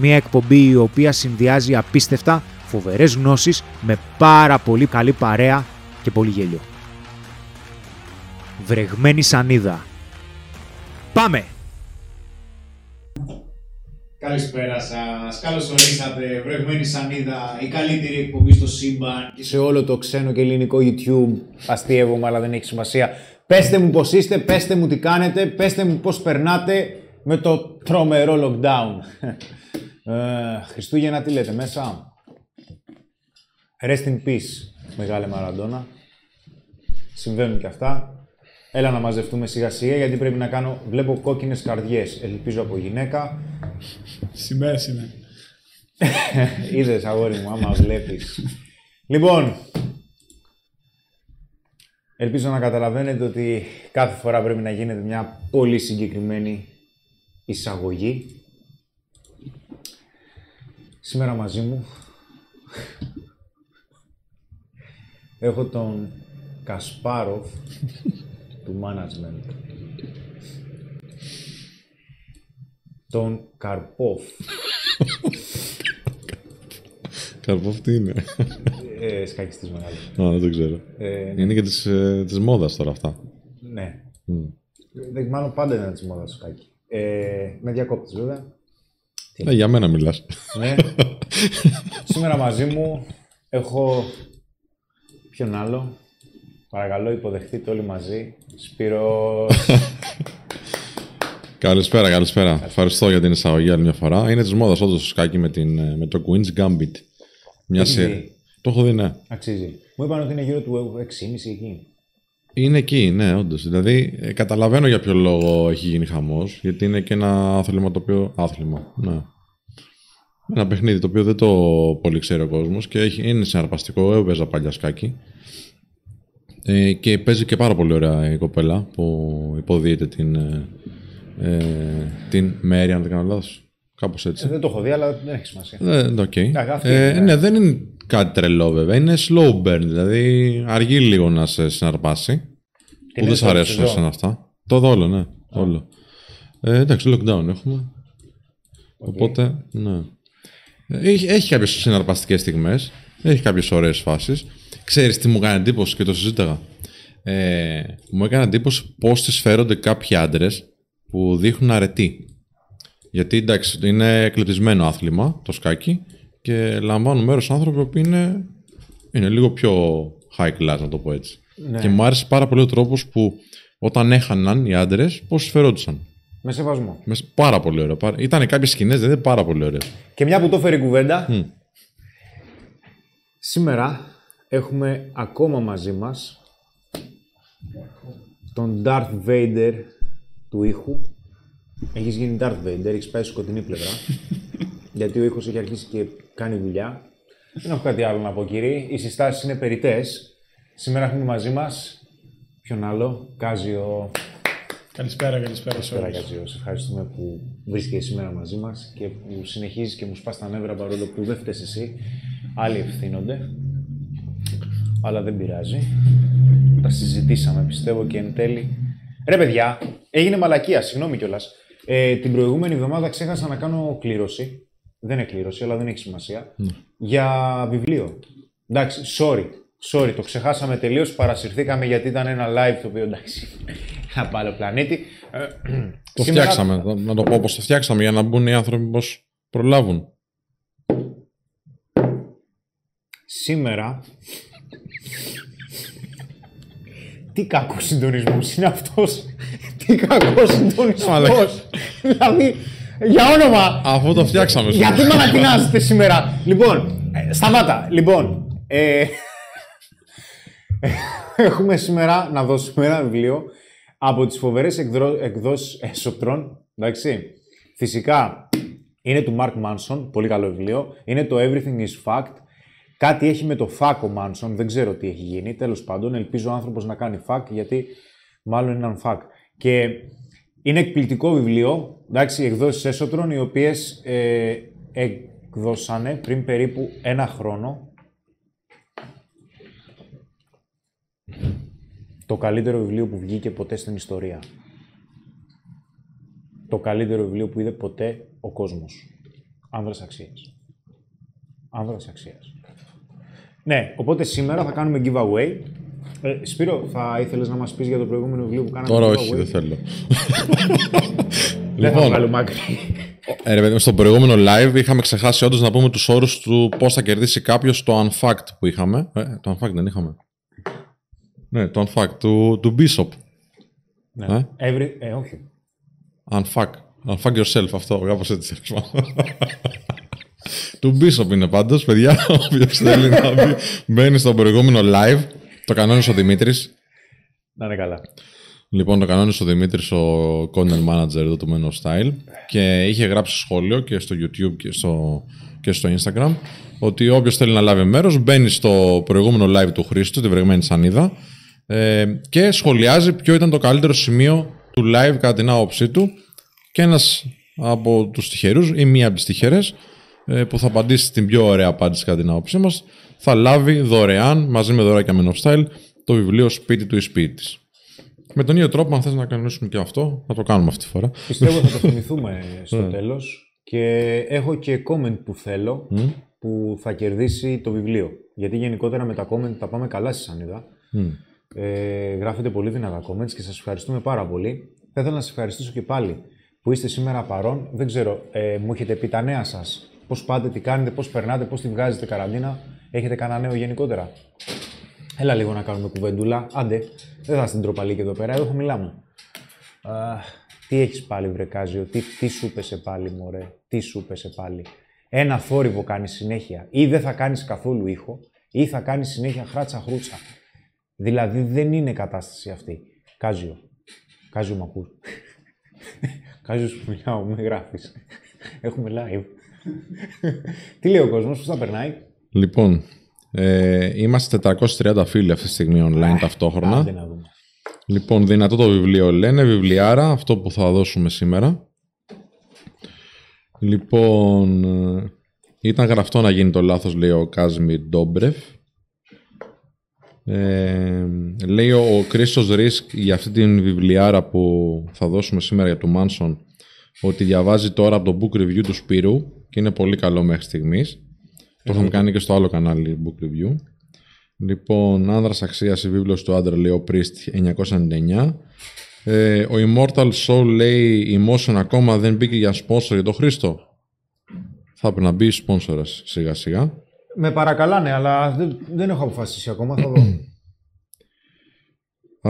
Μία εκπομπή η οποία συνδυάζει απίστευτα φοβερές γνώσεις με πάρα πολύ καλή παρέα και πολύ γέλιο. Βρεγμένη σανίδα. Πάμε! Καλησπέρα σας. Καλώς ορίσατε. Βρεγμένη σανίδα, η καλύτερη εκπομπή στο σύμπαν. σε όλο το ξένο και ελληνικό YouTube. Αστείευομαι, αλλά δεν έχει σημασία. Πέστε μου πώς είστε, πέστε μου τι κάνετε, πέστε μου πώς περνάτε με το τρομερό lockdown. Ε, Χριστούγεννα τι λέτε μέσα. Rest in peace, μεγάλε Μαραντόνα. Συμβαίνουν και αυτά. Έλα να μαζευτούμε σιγά σιγά γιατί πρέπει να κάνω... Βλέπω κόκκινες καρδιές. Ελπίζω από γυναίκα. Σημαίες είναι. Είδες αγόρι μου, άμα βλέπεις. λοιπόν, ελπίζω να καταλαβαίνετε ότι κάθε φορά πρέπει να γίνεται μια πολύ συγκεκριμένη εισαγωγή. Σήμερα μαζί μου έχω τον Κασπάροφ του management. Τον Καρπόφ. Καρπόφ τι είναι; Ε, σκακιστής μεγάλος. Α, δεν το ξέρω. Ε, Είναι και της, ε, της μόδας τώρα αυτά. ναι. Μμ. Δεν, μάλλον πάντα ήταν της μόδας το σκάκι. Ε, με διακόπτεις βέβαια. Ε, για μένα μιλάς. Ναι. Σήμερα μαζί μου έχω ποιον άλλο; Παρακαλώ υποδεχτείτε όλοι μαζί. Σπύρος. Καλησπέρα, καλησπέρα. Ευχαριστώ για την εισαγωγή άλλη μια φορά. Είναι της μόδας όντως το σκάκι με, την, ε, με το Queen's Gambit. Μια Έχεις σειρά. δει; Το έχω δει, ναι. Αξίζει. Μου είπαν ότι είναι γύρω του 6,5 εκεί. Είναι εκεί, ναι, όντως. Δηλαδή, ε, καταλαβαίνω για ποιο λόγο έχει γίνει χαμός. Γιατί είναι και ένα άθλημα το οποίο. Άθλημα, ναι. Ένα παιχνίδι το οποίο δεν το πολύ ξέρει ο κόσμος και έχει, είναι συναρπαστικό. Έπαιζα παλιά σκάκι. Ε, και παίζει και πάρα πολύ ωραία η κοπέλα που υποδίεται την, ε, ε, την Μέρη, αν δεν κάνω λάθος. Κάπως έτσι. Ε, δεν το έχω δει, αλλά δεν έχει σημασία. Ναι, οκ. Αγάπη, Ε, ναι. ναι, δεν είναι κάτι τρελό βέβαια. Είναι slow burn, δηλαδή αργεί λίγο να σε συναρπάσει. Που δεν σ' πρώτη αρέσουν σεζόν. σαν αυτά. Το δόλο, ναι. Το όλο. Ε, εντάξει, lockdown έχουμε. Οπότε, ναι. Ε, Έχει, έχει κάποιες συναρπαστικές στιγμές. Έχει κάποιες ωραίες φάσεις. Ξέρεις τι μου έκανε εντύπωση και το συζήταγα. Ε, μου έκανε εντύπωση πώς τι φέρονται κάποιοι άντρες που δείχνουν αρετή. Γιατί εντάξει, είναι κλεπτισμένο άθλημα το σκάκι και λαμβάνουν μέρος άνθρωποι που είναι, είναι λίγο πιο high class, να το πω έτσι. Ναι. Και μου άρεσε πάρα πολύ ο τρόπος που όταν έχαναν οι άντρες, πώς φερόντουσαν. Με σεβασμό. Μες- Πάρα πολύ ωραίο. Πάρα... Ήταν κάποιες σκηνές, δεν είναι πάρα πολύ ωραίες. Και μια που το έφερε η κουβέντα, Μμ. σήμερα έχουμε ακόμα μαζί μας τον Darth Vader του ήχου. Έχεις γίνει Darth Vader, έχεις πάει στη σκοτεινή πλευρά. γιατί ο ήχος έχει αρχίσει και κάνει δουλειά. Δεν έχω κάτι άλλο να πω κύριε. Οι συστάσεις είναι περιττές. Σήμερα έχουμε μαζί μας ποιον άλλο, Κάζιο Καλησπέρα, καλησπέρα σε Καλησπέρα, όλους. Κατζίο. Σε ευχαριστούμε που βρίσκεσαι σήμερα μαζί μας και που συνεχίζεις και μου σπάς τα νεύρα παρόλο που δεν φταίεις εσύ. Άλλοι ευθύνονται. Αλλά δεν πειράζει. Τα συζητήσαμε πιστεύω και εν τέλει. Ρε παιδιά, έγινε μαλακία, συγγνώμη κιόλας. Ε, την προηγούμενη εβδομάδα ξέχασα να κάνω κλήρωση. Δεν είναι κλήρωση, αλλά δεν έχει σημασία. Για βιβλίο. Εντάξει, sorry. Sorry, το ξεχάσαμε τελείως. Παρασυρθήκαμε γιατί ήταν ένα live το οποίο εντάξει. Ένα άλλο πλανήτη. Ε, Το σήμερα- φτιάξαμε. Να- Να το πω πώς το φτιάξαμε για να μπουν οι άνθρωποι πώς προλάβουν. Σήμερα. Τι κακός συντονισμός είναι αυτός. Τι κακός συντονισμός. δηλαδή, για όνομα. Αφού το φτιάξαμε. Γιατί με ανατινάζετε σήμερα; Λοιπόν, ε, σταμάτα. Λοιπόν, ε, έχουμε σήμερα να δώσουμε ένα βιβλίο από τις φοβερές εκδρο... εκδόσεις Εσωτρών. Εντάξει. Φυσικά είναι του Mark Manson, πολύ καλό βιβλίο. Είναι το Everything is Fact. Κάτι έχει με το fuck ο Manson, δεν ξέρω τι έχει γίνει. Τέλος πάντων, ελπίζω ο άνθρωπος να κάνει fuck, γιατί μάλλον είναι έναν fuck. Και είναι εκπληκτικό βιβλίο, εντάξει, εκδόσεις Έσωτρων, οι οποίες ε, εκδώσανε πριν περίπου ένα χρόνο το καλύτερο βιβλίο που βγήκε ποτέ στην ιστορία. Το καλύτερο βιβλίο που είδε ποτέ ο κόσμος. Άνδρας αξίας. Άνδρας αξίας. Ναι, οπότε σήμερα θα κάνουμε giveaway. Ε, Σπύρο, θα ήθελες να μας πεις για το προηγούμενο βιβλίο που κάναμε Τώρα giveaway; όχι, δεν θέλω. Δεν θα λοιπόν, βγάλω μάκρυ. ε, ρε παιδί μου, στο προηγούμενο live είχαμε ξεχάσει όντως να πούμε τους όρους του πώς θα κερδίσει κάποιος το Unfact που είχαμε. Ε, το Unfact δεν είχαμε. Ναι, το Unfact του, του Bishop. Ναι. Ε; Every... ε, όχι. Unfuck. Unfuck yourself, αυτό, κάπως έτσι. του Bishop είναι πάντως, παιδιά. Όποιο θέλει να μπει, μπαίνει στο προηγούμενο live. Το κανόνισε ο Δημήτρης. Να είναι καλά. Λοιπόν, το κανόνισε ο Δημήτρης, ο content manager εδώ του Men of Style. Και είχε γράψει σχόλιο και στο YouTube και στο, και στο Instagram ότι όποιος θέλει να λάβει μέρος μπαίνει στο προηγούμενο live του Χρήστου, τη βρεγμένη σανίδα, ε, και σχολιάζει ποιο ήταν το καλύτερο σημείο του live κατά την άποψή του. Και ένας από τους τυχερούς ή μία από τις τυχερές ε, που θα απαντήσει την πιο ωραία απάντηση κατά την άποψή μας θα λάβει δωρεάν μαζί με δωράκια Men of Style το βιβλίο Σπίτι του ή Σπίτι της. Με τον ίδιο τρόπο, αν θες να κανονίσουμε και αυτό, θα το κάνουμε αυτή τη φορά. Πιστεύω θα το θυμηθούμε στο τέλος. Και έχω και comment που θέλω που θα κερδίσει το βιβλίο. Γιατί γενικότερα με τα comment τα πάμε καλά στη σανίδα. Ε, γράφετε πολύ δυνατά comments και σας ευχαριστούμε πάρα πολύ. Θα ήθελα να σας ευχαριστήσω και πάλι που είστε σήμερα παρόν. Δεν ξέρω, ε, μου έχετε πει τα νέα σας. Πώς πάτε, τι κάνετε, πώς περνάτε, πώς τη βγάζετε καραντίνα. Έχετε κανένα νέο γενικότερα; Έλα λίγο να κάνουμε κουβεντούλα. Άντε, δεν θα στην τροπαλή και εδώ πέρα, εδώ θα μιλάμε. Α, τι έχεις πάλι βρεκάζιο, τι, τι σου πέσε πάλι μωρέ, τι σου πέσε πάλι; Ένα θόρυβο κάνεις συνέχεια. Ή δεν θα κάνεις καθόλου ήχο, ή θα κάνεις συνέχεια χράτσα χρούτσα. Δηλαδή δεν είναι κατάσταση αυτή. Κάζιο. Κάζιο μ' ακούς. Κάζιος σου μιλάω, με γράφεις. Έχουμε live. τι λέει ο κόσμος, πώς θα περνάει; Λοιπόν, ε, είμαστε 430 φίλοι αυτή τη στιγμή online ταυτόχρονα. Άντε να δούμε. Λοιπόν, δυνατό το βιβλίο λένε, βιβλιάρα, αυτό που θα δώσουμε σήμερα. Λοιπόν, ε, ήταν γραφτό να γίνει το λάθος, λέει ο Κάζμι Ντόμπρεφ. Ε, λέει ο Κρίστος Ρίσκ για αυτή την βιβλιάρα που θα δώσουμε σήμερα για το Μάνσον ότι διαβάζει τώρα από το book review του Σπύρου και είναι πολύ καλό μέχρι στιγμής. Το είχαμε κάνει και στο άλλο κανάλι book review. Λοιπόν, άνδρας αξίας η βίβλος του άντρα λέει ο Priest 1999. Ε, ο Immortal Soul λέει Emotion ακόμα δεν μπήκε για sponsor για το Χρήστο. Θα πρέπει να μπει sponsor σιγά σιγά. Με παρακαλάνε, αλλά δεν, δεν έχω αποφασίσει ακόμα, θα δω.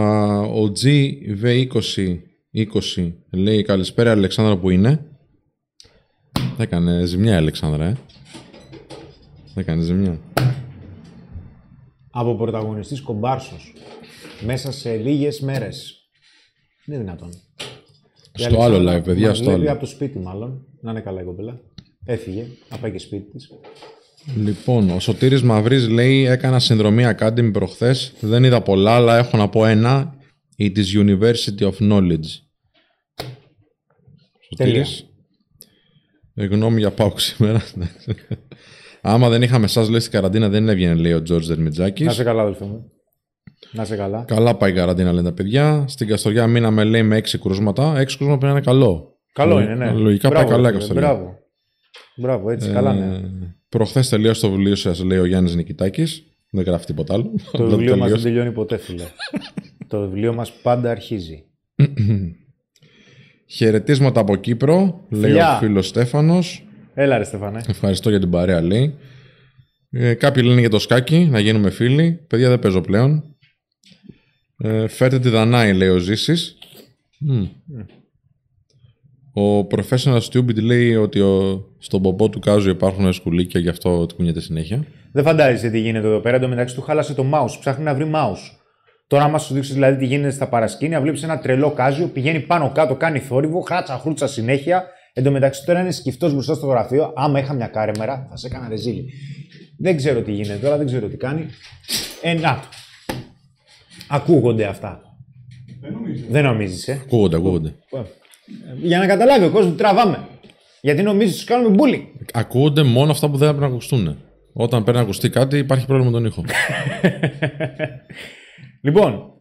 Α, ο GV20 λέει καλησπέρα Αλεξάνδρα που είναι; Θα έκανε ζημιά η Αλεξάνδρα, ε. Θα έκανε ζημιά. από πρωταγωνιστής κομπάρσος. Μέσα σε λίγες μέρες. Είναι δυνατόν. Η Στο άλλο Αλεξάνδρα live, παιδιά, μας στο βλέπει άλλο. από το σπίτι μάλλον. Να είναι καλά η κοπέλα. Έφυγε, να πάει και σπίτι της. Λοιπόν, ο Σωτήρης Μαυρής λέει έκανα συνδρομή Academy προχθές. Δεν είδα πολλά, αλλά έχω να πω ένα. It is University of Knowledge. Σωτήρης. Ε, γνώμη για πάω σήμερα. Άμα δεν είχαμε εσάς λέει στην καραντίνα δεν έβγαινε λέει ο Τζόρτζ Να Δερμιτζάκης. σε καλά, αδελφέ μου. Να σε καλά. Καλά πάει η καραντίνα λένε τα παιδιά. Στην Καστοριά μείναμε λέει με έξι κρούσματα. Έξι κρούσματα πρέπει να είναι καλό. Καλό Λο- είναι, ναι. Λογικά Μπράβο, πάει καλά η ρε, Καστοριά. Μπράβο. Μπράβο, έτσι, καλά ναι. Ε, Προχθές τελείωσε το βιβλίο σας λέει ο Γιάννης Νικητάκης. Δεν γράφει τίποτα άλλο. Το Απλά βιβλίο μας δεν τελείωσε. τελειώνει ποτέ, φίλε. το βιβλίο μας πάντα αρχίζει. Χαιρετίσματα από Κύπρο, λέει Φιλιά. ο φίλος Στέφανος. Έλα ρε Στεφανέ. Ευχαριστώ για την παρέα, λέει. Ε, κάποιοι λένε για το σκάκι, να γίνουμε φίλοι. Παιδιά δεν παίζω πλέον. Ε, φέρτε τη Δανάη, λέει ο Ζήσης. Μμ. Ο Professional Stupid λέει ότι ο, στον πομπό του Κάζου υπάρχουν σκουλίκια, γι' αυτό κουνιέται συνέχεια. Δεν φαντάζεσαι τι γίνεται εδώ πέρα. Εν τω μεταξύ του χάλασε το mouse. Ψάχνει να βρει mouse. Τώρα, άμα σου δείξεις δηλαδή τι γίνεται στα παρασκήνια, βλέπεις ένα τρελό κάζιο, πηγαίνει πάνω κάτω, κάνει θόρυβο, χράτσα χρούτσα συνέχεια. Εν τω μεταξύ τώρα είναι σκυφτός μπροστά στο γραφείο. Άμα είχα μια κάρεμερα, θα σε έκανα ρεζίλι. Δεν ξέρω τι γίνεται τώρα, δεν ξέρω τι κάνει. Ε, να το. Ακούγονται αυτά. Δεν νομίζω. Δεν νομίζεις, ε; Ακούγονται, ακούγονται. Για να καταλάβει ο κόσμος, τραβάμε. Γιατί νομίζεις τους κάνουμε bullying. Ακούγονται μόνο αυτά που δεν έπρεπε να ακουστούν. Όταν πρέπει να ακουστεί κάτι, υπάρχει πρόβλημα με τον ήχο. Λοιπόν,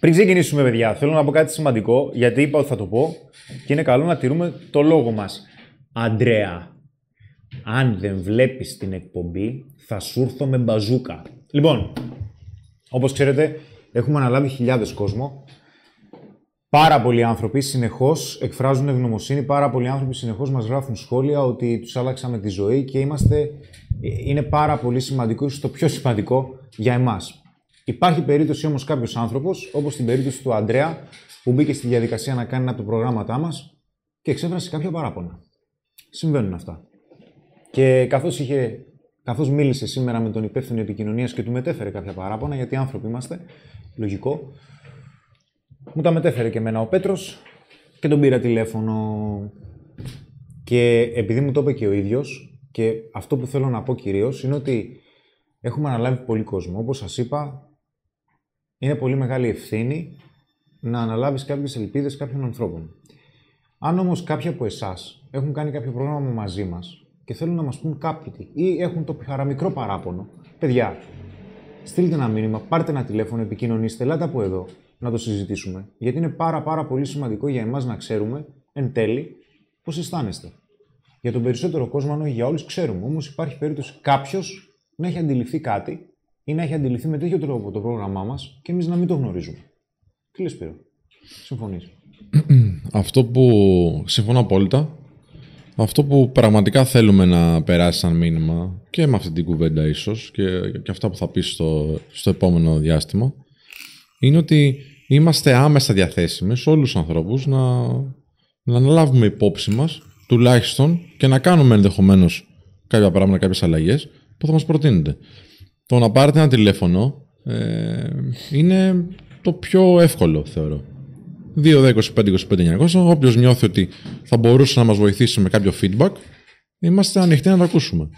πριν ξεκινήσουμε, παιδιά, θέλω να πω κάτι σημαντικό, γιατί είπα ότι θα το πω και είναι καλό να τηρούμε το λόγο μας. Αντρέα, αν δεν βλέπεις την εκπομπή, θα σου έρθω με μπαζούκα. Λοιπόν, όπως ξέρετε, έχουμε αναλάβει χιλιάδες κόσμο. Πάρα πολλοί άνθρωποι συνεχώς εκφράζουν ευγνωμοσύνη, πάρα πολλοί άνθρωποι συνεχώς μας γράφουν σχόλια ότι τους άλλαξαμε τη ζωή και είμαστε, είναι πάρα πολύ σημαντικό, ίσως το πιο σημαντικό για εμάς. Υπάρχει περίπτωση όμως κάποιος άνθρωπος, όπως στην περίπτωση του Αντρέα, που μπήκε στη διαδικασία να κάνει ένα από τα προγράμματά μας και εξέφρασε κάποια παράπονα. Συμβαίνουν αυτά. Και καθώς, είχε, καθώς μίλησε σήμερα με τον υπεύθυνο επικοινωνίας και του μετέφερε κάποια παράπονα, γιατί άνθρωποι είμαστε, λογικό, μου τα μετέφερε και εμένα ο Πέτρος και τον πήρα τηλέφωνο. Και επειδή μου το είπε και ο ίδιος, και αυτό που θέλω να πω κυρίως, είναι ότι έχουμε αναλάβει πολύ κόσμο. Όπως σας είπα, είναι πολύ μεγάλη ευθύνη να αναλάβεις κάποιες ελπίδες κάποιων ανθρώπων. Αν όμως κάποιοι από εσάς έχουν κάνει κάποιο πρόγραμμα μαζί μας και θέλουν να μας πούν κάτι ή έχουν το παραμικρό παράπονο, παιδιά, στείλτε ένα μήνυμα, πάρτε ένα τηλέφωνο, επικοινωνήστε, ελάτε από εδώ να το συζητήσουμε. Γιατί είναι πάρα πάρα πολύ σημαντικό για εμάς να ξέρουμε εν τέλει πώς αισθάνεστε. Για τον περισσότερο κόσμο, αν όχι για όλους, ξέρουμε. Όμως υπάρχει περίπτωση κάποιος να έχει αντιληφθεί κάτι ή να έχει αντιληφθεί με τέτοιο τρόπο το πρόγραμμά μας και εμείς να μην το γνωρίζουμε. Τι λες Σπύρο, συμφωνείς; Αυτό που συμφωνώ απόλυτα. Αυτό που πραγματικά θέλουμε να περάσει σαν μήνυμα και με αυτή την κουβέντα ίσως και, και αυτά που θα πεις στο, στο επόμενο διάστημα είναι ότι είμαστε άμεσα διαθέσιμοι σε όλους τους ανθρώπους να, να αναλάβουμε υπόψη μας τουλάχιστον και να κάνουμε ενδεχομένως κάποια πράγματα, κάποιες αλλαγές που θα μας προτείνονται. Το να πάρετε ένα τηλέφωνο ε, είναι το πιο εύκολο θεωρώ. 2-10-25-25-900. Όποιος νιώθει ότι θα μπορούσε να μας βοηθήσει με κάποιο feedback, είμαστε ανοιχτοί να το ακούσουμε.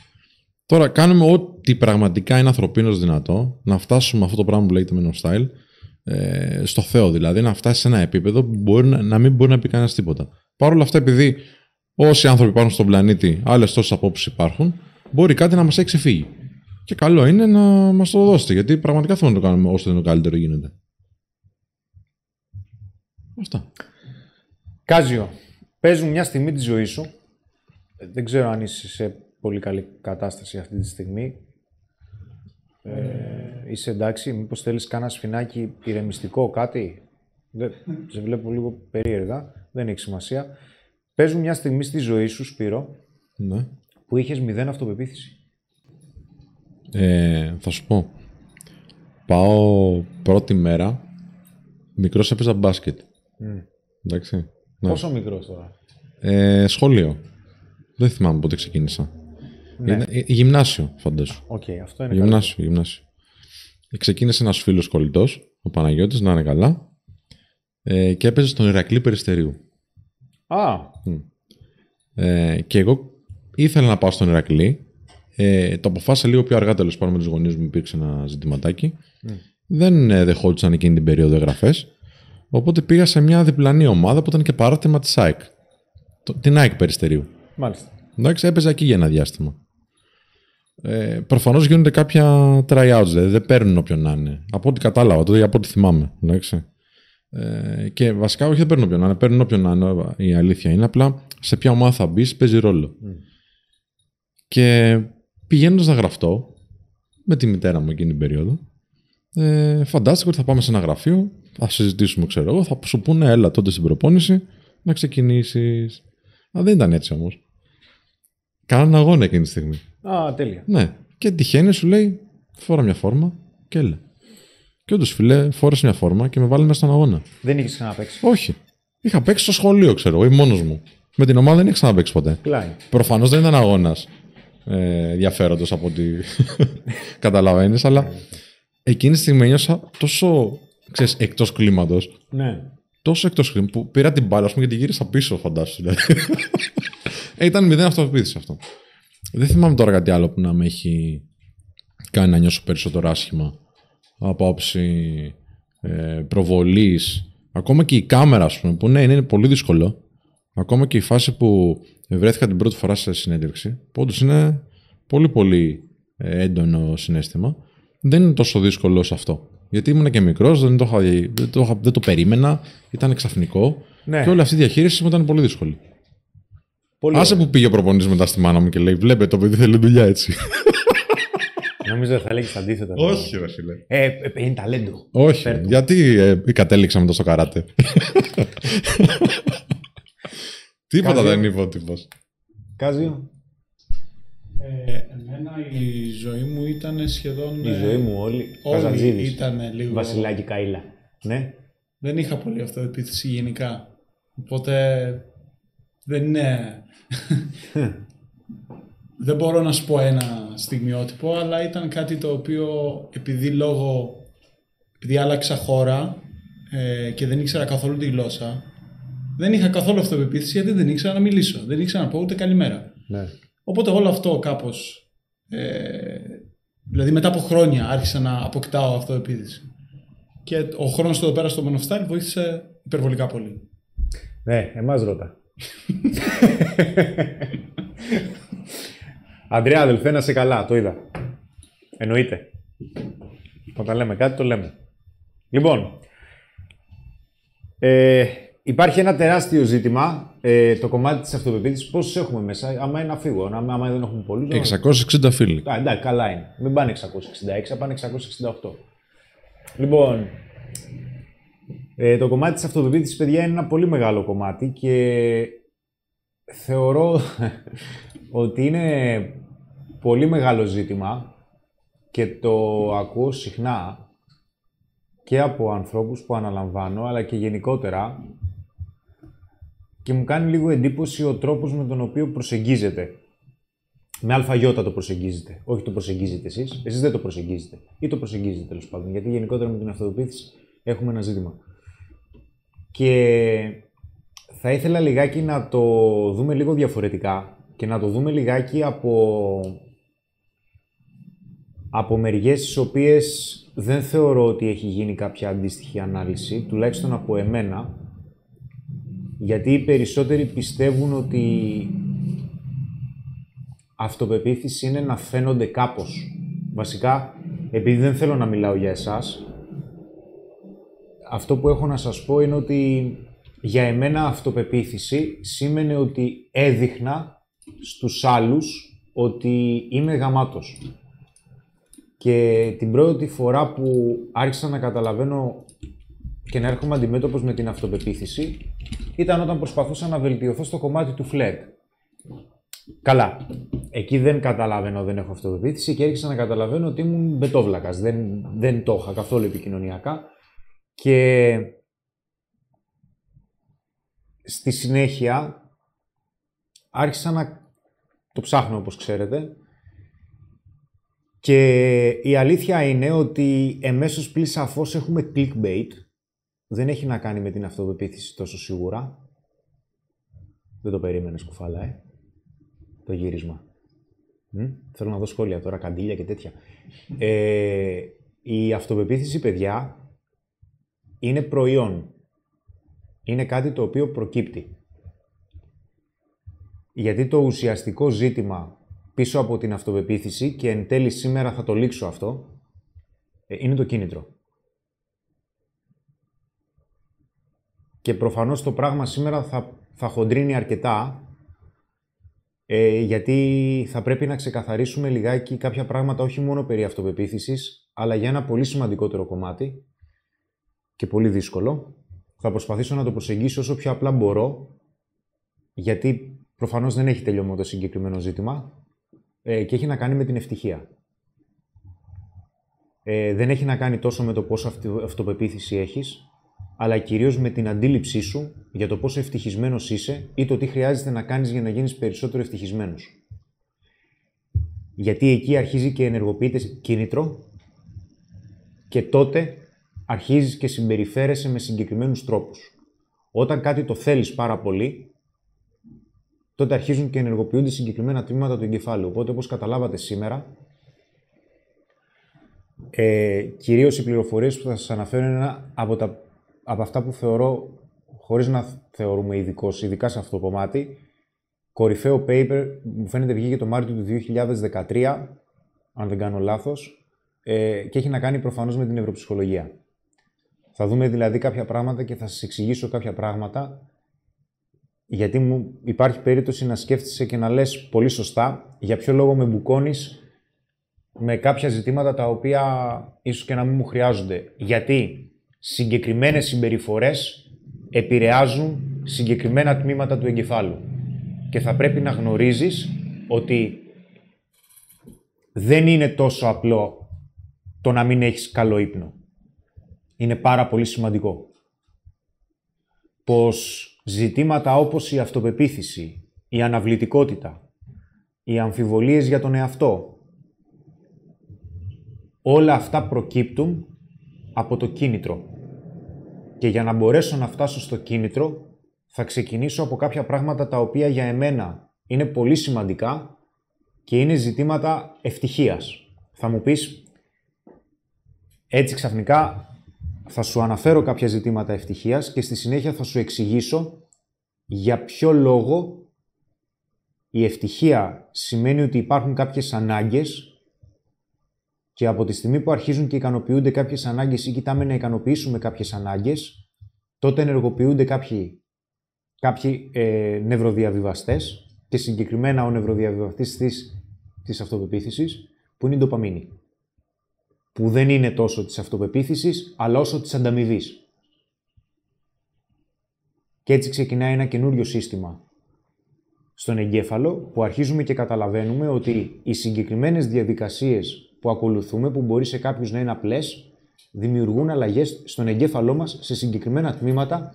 Τώρα, κάνουμε ό,τι πραγματικά είναι ανθρωπίνως δυνατό να φτάσουμε αυτό το πράγμα που λέγεται Men of Style, ε, στο Θεό δηλαδή, να φτάσει σε ένα επίπεδο που μπορεί να, να μην μπορεί να πει κανένας τίποτα. Παρ' όλα αυτά, επειδή όσοι άνθρωποι υπάρχουν στον πλανήτη, άλλες τόσες απόψεις υπάρχουν, μπορεί κάτι να μας έχει ξεφύγει. Και καλό είναι να μας το δώσετε, γιατί πραγματικά θέλουμε να το κάνουμε όσο το καλύτερο γίνεται. Αυτά. Κάζιο, παίζουν μια στιγμή της ζωής σου. Ε, Δεν ξέρω αν είσαι σε πολύ καλή κατάσταση αυτή τη στιγμή. Ε, είσαι εντάξει, μήπως θέλεις κάνα σφινάκι ηρεμιστικό, κάτι; Δεν, σε βλέπω λίγο περίεργα, δεν έχει σημασία. Παίζουν μια στιγμή στη ζωή σου, Σπύρο, Ναι. που είχες μηδέν αυτοπεποίθηση. Ε, θα σου πω. Πάω πρώτη μέρα. Μικρός έπαιζα μπάσκετ. Εντάξει. Ναι. Πόσο μικρός τώρα; Ε, σχολείο. Δεν θυμάμαι πότε ξεκίνησα. Ναι. Είναι- ε, γυμνάσιο, φαντάσου. Οκ, αυτό είναι καλό. Γυμνάσιο, γυμνάσιο. Ε, Ξεκίνησε ένας φίλος κολλητός, ο Παναγιώτης, να είναι καλά. Ε, και έπαιζε στον Ηρακλή Περιστερίου. Α, Ε, και εγώ ήθελα να πάω στον Ηρακλή. Ε, το αποφάσισα λίγο πιο αργά τέλος πάντων με τους γονείς μου, υπήρξε ένα ζητηματάκι. Δεν ε, δεχόντουσαν εκείνη την περίοδο εγγραφές. Οπότε πήγα σε μια διπλανή ομάδα που ήταν και παράρτημα της ΑΕΚ. Το- Την ΑΕΚ Περιστερίου. μάλιστα. Εντάξει, έπαιζα εκεί για ένα διάστημα. Ε, Προφανώς γίνονται κάποια tryouts, δηλαδή δεν παίρνουν όποιον να είναι. Από ό,τι κατάλαβα, τότε από ό,τι θυμάμαι. Εντάξει. Ε, και βασικά όχι δεν παίρνουν όποιον να είναι, παίρνουν όποιον να είναι. Η αλήθεια είναι απλά σε ποια ομάδα θα μπεις, παίζει ρόλο. Και πηγαίνοντας να γραφτώ με τη μητέρα μου εκείνη την περίοδο, ε, φαντάστηκα ότι θα πάμε σε ένα γραφείο, θα συζητήσουμε, ξέρω εγώ, θα σου πούνε, έλα τότε στην προπόνηση να ξεκινήσεις. Α, δεν ήταν έτσι όμως. Κάνανε αγώνα εκείνη τη στιγμή. Α, τέλεια. Ναι. Και τυχαίνει, σου λέει, φόρα μια φόρμα και έλα. Και όντως, φιλέ, φόρεσε μια φόρμα και με βάλει μέσα στον αγώνα. Δεν είχες ξαναπέξει. Όχι. Είχα παίξει στο σχολείο, ξέρω εγώ, ή μόνος μου. Με την ομάδα δεν είχα ξαναπέξει ποτέ. Κλάιν. Προφανώς δεν ήταν αγώνας ε, ενδιαφέροντος από ό,τι καταλαβαίνεις, αλλά εκείνη τη στιγμή νιώσα τόσο ξέρεις, εκτός κλίματος. Ναι. Τόσο εκτός κλίματο που πήρα την μπάλα ας πούμε, και την γύρισα πίσω, φαντάσου. Δηλαδή. ε, ήταν μηδέν αυτοπεποίθηση αυτό. Δεν θυμάμαι τώρα κάτι άλλο που να με έχει κάνει να νιώσω περισσότερο άσχημα από άψη ε, προβολής. Ακόμα και η κάμερα, ας πούμε, που ναι, είναι πολύ δύσκολο. Ακόμα και η φάση που βρέθηκα την πρώτη φορά σε συνέντευξη, που όντως είναι πολύ πολύ ε, έντονο συνέστημα, δεν είναι τόσο δύσκολο όσο αυτό. Γιατί ήμουν και μικρός, δεν, το είχα- δεν, το είχα- δεν το περίμενα, ήταν ξαφνικό Ναι. και όλη αυτή η διαχείριση μου ήταν πολύ δύσκολη. Πολύ Άσε ωραία. που πήγε ο προπονητής μετά στη μάνα μου και λέει: Βλέπετε, το παιδί θέλει δουλειά έτσι. Νόμιζα θα έλεγε αντίθετα. ρε φίλε. Ε, ε, ε, είναι ταλέντο. Όχι. Φέρ' του. Γιατί ε, κατέληξα μετά στο καράτε. Τίποτα Κάζιο. δεν είπε ο τύπος. Κάζιο. Ε, εμένα η ζωή μου ήταν σχεδόν... Η ε, ζωή μου όλη. Όλη Καζαντζίδης. ήταν λίγο... Βασιλάκι Καΐλα. Ναι. Δεν είχα πολύ αυτοεπίθεση γενικά. Οπότε δεν είναι... δεν μπορώ να σου πω ένα στιγμιότυπο, αλλά ήταν κάτι το οποίο επειδή λόγω... Επειδή άλλαξα χώρα ε, και δεν ήξερα καθόλου τη γλώσσα, δεν είχα καθόλου αυτοεπίθεση γιατί δεν ήξερα να μιλήσω. Δεν ήξερα να πω ούτε καλημέρα. ναι. Οπότε όλο αυτό κάπως, ε, δηλαδή μετά από χρόνια άρχισα να αποκτάω αυτοεπίθεση. Και ο χρόνος εδώ πέρα στο Μονοφστάλ βοήθησε υπερβολικά πολύ. Ναι, εμάς ρώτα. Αντρέα, αδελφέ, να σε καλά, το είδα. Εννοείται. Όταν λέμε κάτι, το λέμε. Λοιπόν, ε, υπάρχει ένα τεράστιο ζήτημα, ε, το κομμάτι της αυτοπεποίθησης. Πόσους έχουμε μέσα, άμα είναι να φύγω, άμα, άμα δεν έχουμε πολλούς. να- 660 φίλοι. Α, εντάξει, καλά είναι. Μην πάνε 666, θα πάνε 668. Λοιπόν, ε, το κομμάτι της αυτοπεποίθησης, παιδιά, είναι ένα πολύ μεγάλο κομμάτι και θεωρώ ότι είναι πολύ μεγάλο ζήτημα και το ακούω συχνά και από ανθρώπους που αναλαμβάνω, αλλά και γενικότερα και μου κάνει λίγο εντύπωση ο τρόπος με τον οποίο προσεγγίζεται με αλφαγιώτα το προσεγγίζετε. Όχι το προσεγγίζετε εσείς. Εσείς δεν το προσεγγίζετε. Ή το προσεγγίζετε τέλος πάντων. Γιατί γενικότερα με την αυτοπεποίθηση έχουμε ένα ζήτημα. Και θα ήθελα λιγάκι να το δούμε λίγο διαφορετικά και να το δούμε λιγάκι από, από μεριές στις οποίες δεν θεωρώ ότι έχει γίνει κάποια αντίστοιχη ανάλυση, τουλάχιστον από εμένα, γιατί οι περισσότεροι πιστεύουν ότι αυτοπεποίθηση είναι να φαίνονται κάπως. Βασικά, επειδή δεν θέλω να μιλάω για εσάς, αυτό που έχω να σας πω είναι ότι για εμένα αυτοπεποίθηση σήμαινε ότι έδειχνα στους άλλους ότι είμαι γαμάτος. Και την πρώτη φορά που άρχισα να καταλαβαίνω και να έρχομαι αντιμέτωπος με την αυτοπεποίθηση ήταν όταν προσπαθούσα να βελτιωθώ στο κομμάτι του φλερτ. Καλά. Εκεί δεν καταλαβαίνω, δεν έχω αυτοπεποίθηση και άρχισα να καταλαβαίνω ότι ήμουν μπετόβλακας. Δεν, δεν το είχα καθόλου επικοινωνιακά. Και στη συνέχεια άρχισα να το ψάχνω όπως ξέρετε και η αλήθεια είναι ότι εμέσως πλην σαφώς έχουμε clickbait. Δεν έχει να κάνει με την αυτοπεποίθηση τόσο σίγουρα. Δεν το περίμενες κουφάλα, ε. Το γύρισμα. Μμ, Θέλω να δω σχόλια τώρα, καντήλια και τέτοια. Ε, η αυτοπεποίθηση, παιδιά, είναι προϊόν. Είναι κάτι το οποίο προκύπτει. Γιατί το ουσιαστικό ζήτημα πίσω από την αυτοπεποίθηση και εν τέλει σήμερα θα το λήξω αυτό, ε, είναι το κίνητρο. Και προφανώς το πράγμα σήμερα θα, θα χοντρίνει αρκετά, ε, γιατί θα πρέπει να ξεκαθαρίσουμε λιγάκι κάποια πράγματα όχι μόνο περί αυτοπεποίθησης, αλλά για ένα πολύ σημαντικότερο κομμάτι και πολύ δύσκολο. Θα προσπαθήσω να το προσεγγίσω όσο πιο απλά μπορώ, γιατί προφανώς δεν έχει τελειώμα το συγκεκριμένο ζήτημα ε, και έχει να κάνει με την ευτυχία. ε, δεν έχει να κάνει τόσο με το πόσο αυτο- αυτοπεποίθηση έχεις, αλλά κυρίως με την αντίληψή σου για το πόσο ευτυχισμένος είσαι ή το τι χρειάζεται να κάνεις για να γίνεις περισσότερο ευτυχισμένος. Γιατί εκεί αρχίζει και ενεργοποιείται κίνητρο και τότε αρχίζεις και συμπεριφέρεσαι με συγκεκριμένους τρόπους. Όταν κάτι το θέλεις πάρα πολύ, τότε αρχίζουν και ενεργοποιούνται συγκεκριμένα τμήματα του εγκεφάλου. Οπότε, όπως καταλάβατε σήμερα, ε, κυρίως οι πληροφορίες που θα σας αναφέρω είναι ένα από, τα, από αυτά που θεωρώ, χωρίς να θεωρούμε ειδικό, ειδικά σε αυτό το κομμάτι, κορυφαίο paper, μου φαίνεται βγήκε το Μάρτιο του 2013, αν δεν κάνω λάθος, ε, και έχει να κάνει προφανώς με την νευροψυχολογία. Θα δούμε δηλαδή κάποια πράγματα και θα σας εξηγήσω κάποια πράγματα γιατί μου υπάρχει περίπτωση να σκέφτεσαι και να λες πολύ σωστά για ποιο λόγο με μπουκώνεις με κάποια ζητήματα τα οποία ίσως και να μην μου χρειάζονται. Γιατί συγκεκριμένες συμπεριφορές επηρεάζουν συγκεκριμένα τμήματα του εγκεφάλου. Και θα πρέπει να γνωρίζεις ότι δεν είναι τόσο απλό το να μην έχεις καλό ύπνο. Είναι πάρα πολύ σημαντικό. Πως ζητήματα όπως η αυτοπεποίθηση, η αναβλητικότητα, οι αμφιβολίες για τον εαυτό, όλα αυτά προκύπτουν από το κίνητρο. Και για να μπορέσω να φτάσω στο κίνητρο, θα ξεκινήσω από κάποια πράγματα τα οποία για εμένα είναι πολύ σημαντικά και είναι ζητήματα ευτυχίας. Θα μου πεις, έτσι ξαφνικά θα σου αναφέρω κάποια ζητήματα ευτυχίας και στη συνέχεια θα σου εξηγήσω για ποιο λόγο η ευτυχία σημαίνει ότι υπάρχουν κάποιες ανάγκες και από τη στιγμή που αρχίζουν και ικανοποιούνται κάποιες ανάγκες ή κοιτάμε να ικανοποιήσουμε κάποιες ανάγκες, τότε ενεργοποιούνται κάποιοι, κάποιοι ε, νευροδιαβιβαστές και συγκεκριμένα ο νευροδιαβιβαστής της, της αυτοπεποίθησης που είναι η ντοπαμίνη. Που δεν είναι τόσο της αυτοπεποίθησης, αλλά όσο της ανταμοιβής. Και έτσι ξεκινάει ένα καινούριο σύστημα στον εγκέφαλο που αρχίζουμε και καταλαβαίνουμε ότι οι συγκεκριμένες διαδικασίες που ακολουθούμε, που μπορεί σε κάποιους να είναι απλές, δημιουργούν αλλαγές στον εγκέφαλό μας σε συγκεκριμένα τμήματα.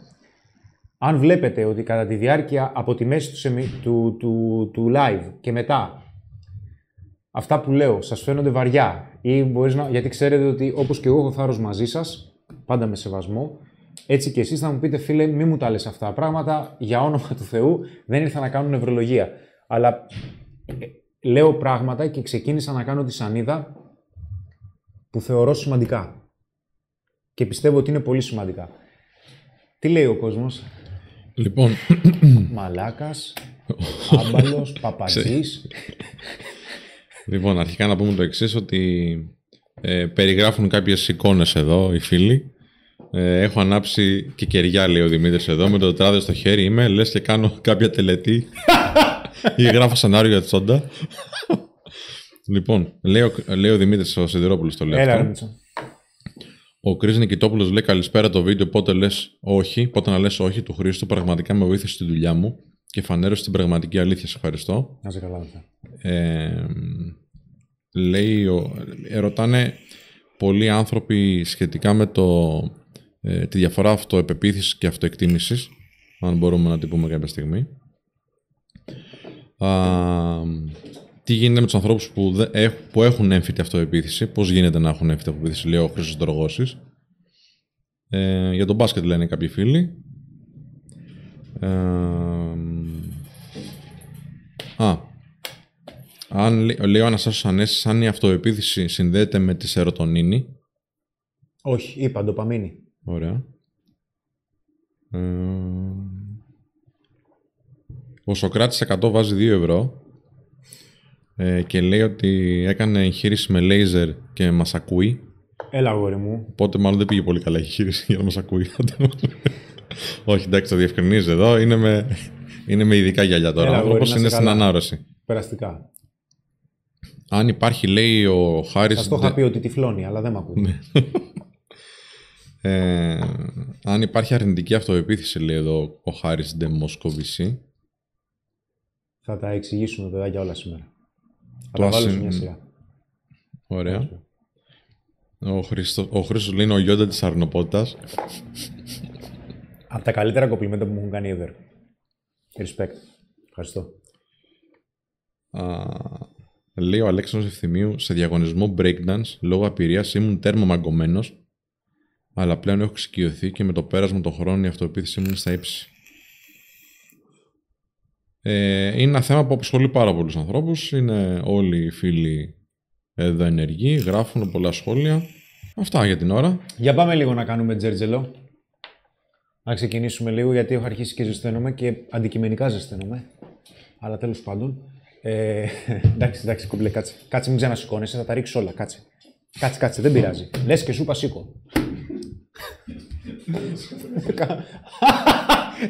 Αν βλέπετε ότι κατά τη διάρκεια από τη μέση του, σεμι- του, του, του live και μετά αυτά που λέω σας φαίνονται βαριά ή μπορείς να... γιατί ξέρετε ότι όπως και εγώ έχω θάρρος μαζί σας, πάντα με σεβασμό, έτσι και εσείς θα μου πείτε φίλε μη μου τα λες αυτά τα πράγματα, για όνομα του Θεού δεν ήρθα να κάνω νευρολογία. Αλλά ε, λέω πράγματα και ξεκίνησα να κάνω τη σανίδα που θεωρώ σημαντικά. Και πιστεύω ότι είναι πολύ σημαντικά. Τι λέει ο κόσμος, Λοιπόν, μαλάκας, άμπαλος, παπατζής. Λοιπόν, αρχικά να πούμε το εξής ότι ε, περιγράφουν κάποιες εικόνες εδώ οι φίλοι. Ε, έχω ανάψει και κεριά, λέει ο Δημήτρης εδώ, με το τετράδιο στο χέρι είμαι, λες και κάνω κάποια τελετή ή γράφω σενάριο για τσόντα. λοιπόν, λέει ο, λέει ο Δημήτρης ο Σιδηρόπουλος το λέει Έλα, αυτό. ρε Μίτσο. Ο Κρι Νικητόπουλος λέει καλησπέρα το βίντεο. Πότε λες όχι, πότε να λες όχι του Χρήστου. Πραγματικά με βοήθησε στη δουλειά μου και φανέρωσε την πραγματική αλήθεια. Σε ευχαριστώ. Να σε καλά, παιδιά. Ε, λέει, ο, ε, ρωτάνε πολλοί άνθρωποι σχετικά με το, ε, τη διαφορά αυτοεπεποίθησης και αυτοεκτίμησης, αν μπορούμε να την πούμε κάποια στιγμή. Α, τι γίνεται με τους ανθρώπους που, δε, έχ- που έχουν έμφυτη αυτοεπίθεση, πώς γίνεται να έχουν έμφυτη αυτοεπίθεση, λέει ο Χρήστος Δρογώσης. Ε, για τον μπάσκετ λένε κάποιοι φίλοι. Ε, α, αν, λέ- λέει ο Αναστάσιος Ανέσης, αν η αυτοεπίθεση συνδέεται με τη σερωτονίνη. Όχι, είπα, ντοπαμίνη. Ωραία. Ε, ο Σοκράτης 100 βάζει 2 ευρώ ε, και λέει ότι έκανε εγχείρηση με λέιζερ και μας ακούει. Έλα, αγόρι μου. Οπότε μάλλον δεν πήγε πολύ καλά η εγχείρηση για να μας ακούει. Όχι, εντάξει, το διευκρινίζει εδώ. Είναι με, είναι με ειδικά γυαλιά τώρα. Έλα, ο αγόρι, άνθρωπος να είναι είσαι στην καλά. ανάρρωση. Περαστικά. Αν υπάρχει, λέει ο Χάρης... Σας το είχα πει ότι τυφλώνει, αλλά δεν με ακούτε. Ε, αν υπάρχει αρνητική αυτοεπίθεση, λέει εδώ ο Χάρης Ντεμοσκοβισή. Θα τα εξηγήσουμε παιδάκια όλα σήμερα. Θα Το τα βάλω σε ασυν- μια σειρά. Ωραία. Ο Χρήστος, ο Χρήστος λέει είναι ο Γιόντα της αρνοπότητας. Από τα καλύτερα κοπλιμέντα που μου έχουν κάνει ever. Respect. Ευχαριστώ. Α, λέει ο Αλέξανδρος Ευθυμίου σε διαγωνισμό breakdance λόγω απειρίας ήμουν τέρμα μαγκωμένος αλλά πλέον έχω εξοικειωθεί και με το πέρασμα των χρόνων η αυτοεπίθεση μου είναι στα ύψη. Ε, είναι ένα θέμα που απασχολεί πάρα πολλούς ανθρώπους. Είναι όλοι οι φίλοι εδώ ενεργοί, γράφουν πολλά σχόλια. Αυτά για την ώρα. Για πάμε λίγο να κάνουμε τζέρτζελο. Να ξεκινήσουμε λίγο γιατί έχω αρχίσει και ζεσταίνομαι και αντικειμενικά ζεσταίνομαι. Αλλά τέλος πάντων. Ε, εντάξει, εντάξει, κομπλέ, κάτσε. Κάτσε, μην ξανασηκώνεσαι, θα τα ρίξει όλα. Κάτσε. Κάτσε, κάτσε, δεν πειράζει. Λες και σου είπα σήκω.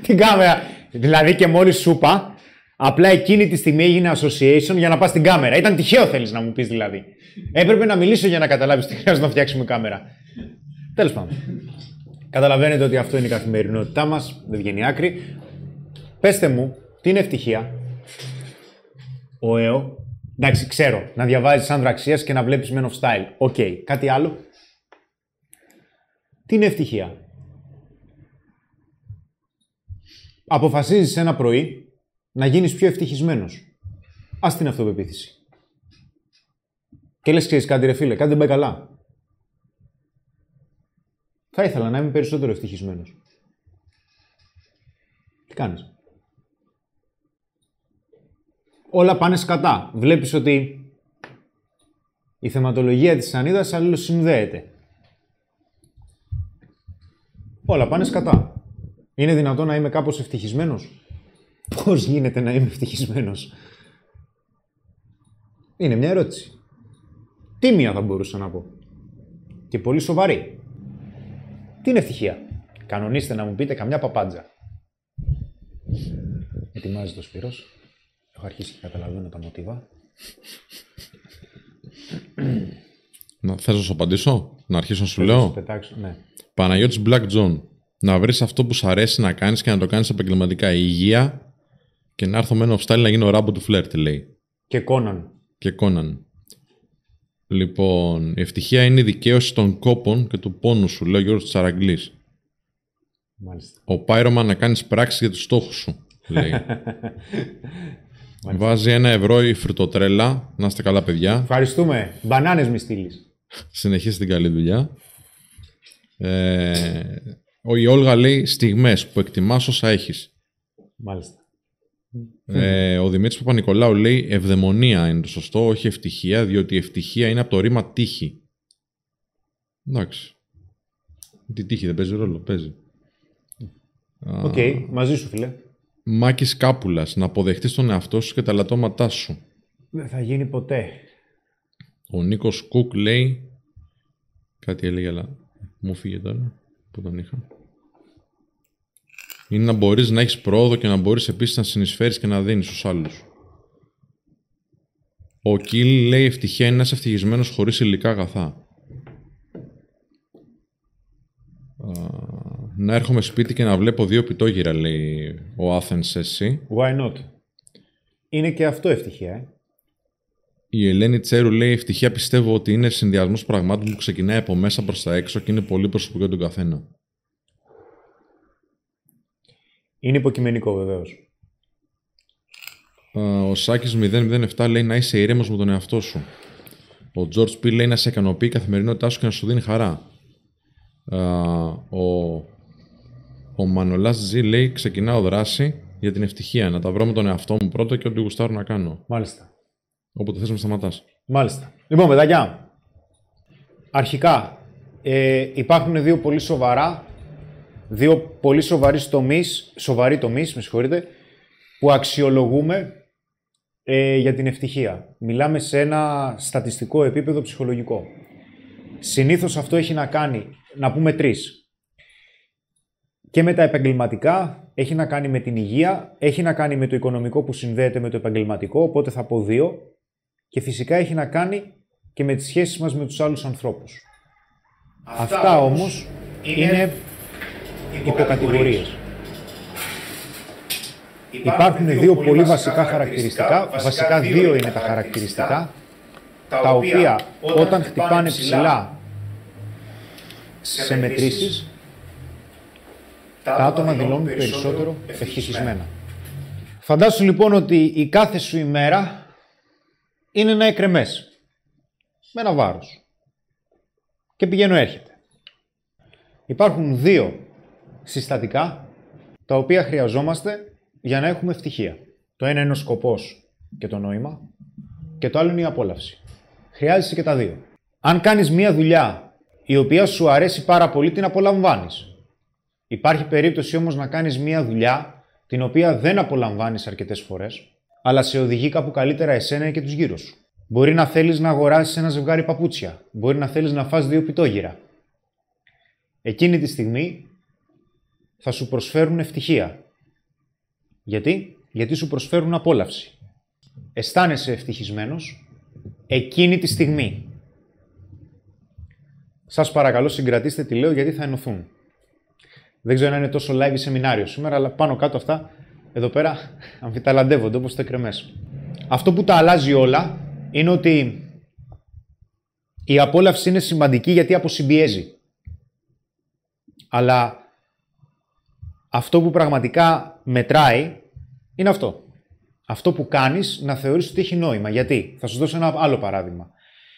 Την κάμερα. Δηλαδή και μόλις σου είπα, απλά εκείνη τη στιγμή έγινε association για να πας στην κάμερα. Ήταν τυχαίο θέλεις να μου πεις δηλαδή. Έπρεπε να μιλήσω για να καταλάβεις τι χρειάζεται να φτιάξουμε κάμερα. Τέλος πάντων. Καταλαβαίνετε ότι αυτό είναι η καθημερινότητά μας, δεν βγαίνει άκρη. Πεςτε μου, τι είναι ευτυχία; Ο ΕΟ. Εντάξει, ξέρω, να διαβάζεις άνδρα αξίας και να βλέπεις Men of Style. Ok. Κάτι άλλο; Τι είναι ευτυχία; Αποφασίζεις ένα πρωί να γίνεις πιο ευτυχισμένος. Άσ' την αυτοπεποίθηση. Και λες, ξέρεις κάτι ρε φίλε, κάτι δεν πάει καλά. Θα ήθελα να είμαι περισσότερο ευτυχισμένος. Τι κάνεις; Όλα πάνε σκατά. Βλέπεις ότι η θεματολογία της σανίδας αλληλοσυνδέεται. Όλα πάνε σκατά. Είναι δυνατόν να είμαι κάπως ευτυχισμένος; Πώς γίνεται να είμαι ευτυχισμένος; Είναι μια ερώτηση. Τίμια θα μπορούσα να πω. Και πολύ σοβαρή. Τι είναι ευτυχία; Κανονίστε να μου πείτε καμιά παπάντζα. Ετοιμάζεις το Σπύρος. Έχω αρχίσει και καταλαβαίνω τα μοτίβα. Να, θες να σου απαντήσω, να αρχίσω να σου Θέλω λέω. σου πετάξω. Ναι. Παναγιώτης Black John. Να βρεις αυτό που σου αρέσει να κάνεις και να το κάνεις επαγγελματικά. Η υγεία και να έρθω με ένα style να γίνω ράμπο του φλερτ, λέει. Και Κόναν. Και Κόναν. Λοιπόν, η ευτυχία είναι η δικαίωση των κόπων και του πόνου σου, λέει ο Γιώργος Τσαραγκλής. Μάλιστα. Ο Πάιρωμα να κάνεις πράξη για τους στόχους σου, λέει. Βάζει ένα ευρώ η φρυτοτρέλα. Να είστε καλά, παιδιά. Ευχαριστούμε. Μπανάνες μη στείλεις. Συνεχίστε την καλή δουλειά. Ε, ο η Όλγα λέει στιγμές που εκτιμάς όσα έχεις. Μάλιστα. Ε, ο Δημήτρης Παπα-Νικολάου λέει ευδαιμονία είναι το σωστό, όχι ευτυχία, διότι η ευτυχία είναι από το ρήμα τύχη. Εντάξει. Τι τύχη δεν παίζει ρόλο, παίζει. Οκ, μαζί σου φίλε. Μάκης Κάπουλας, να αποδεχτείς τον εαυτό σου και τα ελαττώματά σου. Δεν θα γίνει ποτέ. Ο Νίκος Κουκ λέει κάτι έλεγε αλλά μου 'φυγε τώρα που τον είχα. Είναι να μπορείς να έχεις πρόοδο και να μπορείς επίσης να συνεισφέρεις και να δίνεις στους άλλους. Ο Κίλ λέει ευτυχία είναι να είσαι ευτυχισμένος χωρίς υλικά αγαθά. Α, να έρχομαι σπίτι και να βλέπω δύο πιτόγυρα, λέει ο Athens εσύ. Why not; Είναι και αυτό ευτυχία, ε. Η Ελένη Τσέρου λέει: Ευτυχία πιστεύω ότι είναι συνδυασμός πραγμάτων που ξεκινάει από μέσα προς τα έξω και είναι πολύ προσωπικό για τον καθένα. Είναι υποκειμενικό βεβαίως. Α, Ο Σάκης 007 λέει να είσαι ήρεμος με τον εαυτό σου. Ο George P λέει να σε ικανοποιεί η καθημερινότητά σου και να σου δίνει χαρά. Α, ο, ο Μανολάς G λέει: Ξεκινάω δράση για την ευτυχία. Να τα βρω με τον εαυτό μου πρώτα και ό,τι γουστάρω να κάνω. Μάλιστα. Όποτε θες με σταματάς. Μάλιστα. Λοιπόν, παιδάκια. Αρχικά, ε, υπάρχουν δύο πολύ σοβαρά, δύο πολύ σοβαροί τομείς, σοβαροί τομείς, με συγχωρείτε, που αξιολογούμε ε, για την ευτυχία. Μιλάμε σε ένα στατιστικό επίπεδο ψυχολογικό. Συνήθως αυτό έχει να κάνει, να πούμε τρεις. Και με τα επαγγελματικά, έχει να κάνει με την υγεία, έχει να κάνει με το οικονομικό που συνδέεται με το επαγγελματικό, οπότε θα πω δύο. Και φυσικά έχει να κάνει και με τις σχέσεις μας με τους άλλους ανθρώπους. Αυτά, όμως είναι υποκατηγορίες. Υπάρχουν δύο πολύ βασικά χαρακτηριστικά, βασικά δύο είναι τα χαρακτηριστικά, τα οποία όταν χτυπάνε ψηλά σε μετρήσεις, τα άτομα δηλώνουν περισσότερο ευτυχισμένα. Φαντάσου λοιπόν ότι η κάθε σου ημέρα είναι ένα εκρεμές. Με ένα βάρος. Και πηγαίνω έρχεται. Υπάρχουν δύο συστατικά τα οποία χρειαζόμαστε για να έχουμε ευτυχία. Το ένα είναι ο σκοπός και το νόημα και το άλλο είναι η απόλαυση. Χρειάζεσαι και τα δύο. Αν κάνεις μία δουλειά η οποία σου αρέσει πάρα πολύ, την απολαμβάνεις. Υπάρχει περίπτωση όμως να κάνεις μία δουλειά την οποία δεν απολαμβάνεις αρκετές φορές, αλλά σε οδηγεί κάπου καλύτερα εσένα και τους γύρω σου. Μπορεί να θέλεις να αγοράσεις ένα ζευγάρι παπούτσια. Μπορεί να θέλεις να φας δύο πιτόγυρα. Εκείνη τη στιγμή θα σου προσφέρουν ευτυχία. Γιατί; Γιατί σου προσφέρουν απόλαυση. Αισθάνεσαι ευτυχισμένος εκείνη τη στιγμή. Σας παρακαλώ συγκρατήστε τι λέω γιατί θα ενωθούν. Δεν ξέρω αν είναι τόσο live σεμινάριο σήμερα, αλλά πάνω κάτω αυτά, εδώ πέρα αμφιταλαντεύονται όπως το κρεμές. Αυτό που τα αλλάζει όλα είναι ότι η απόλαυση είναι σημαντική γιατί αποσυμπιέζει. Αλλά αυτό που πραγματικά μετράει είναι αυτό. Αυτό που κάνεις να θεωρείς ότι έχει νόημα. Γιατί, θα σου δώσω ένα άλλο παράδειγμα.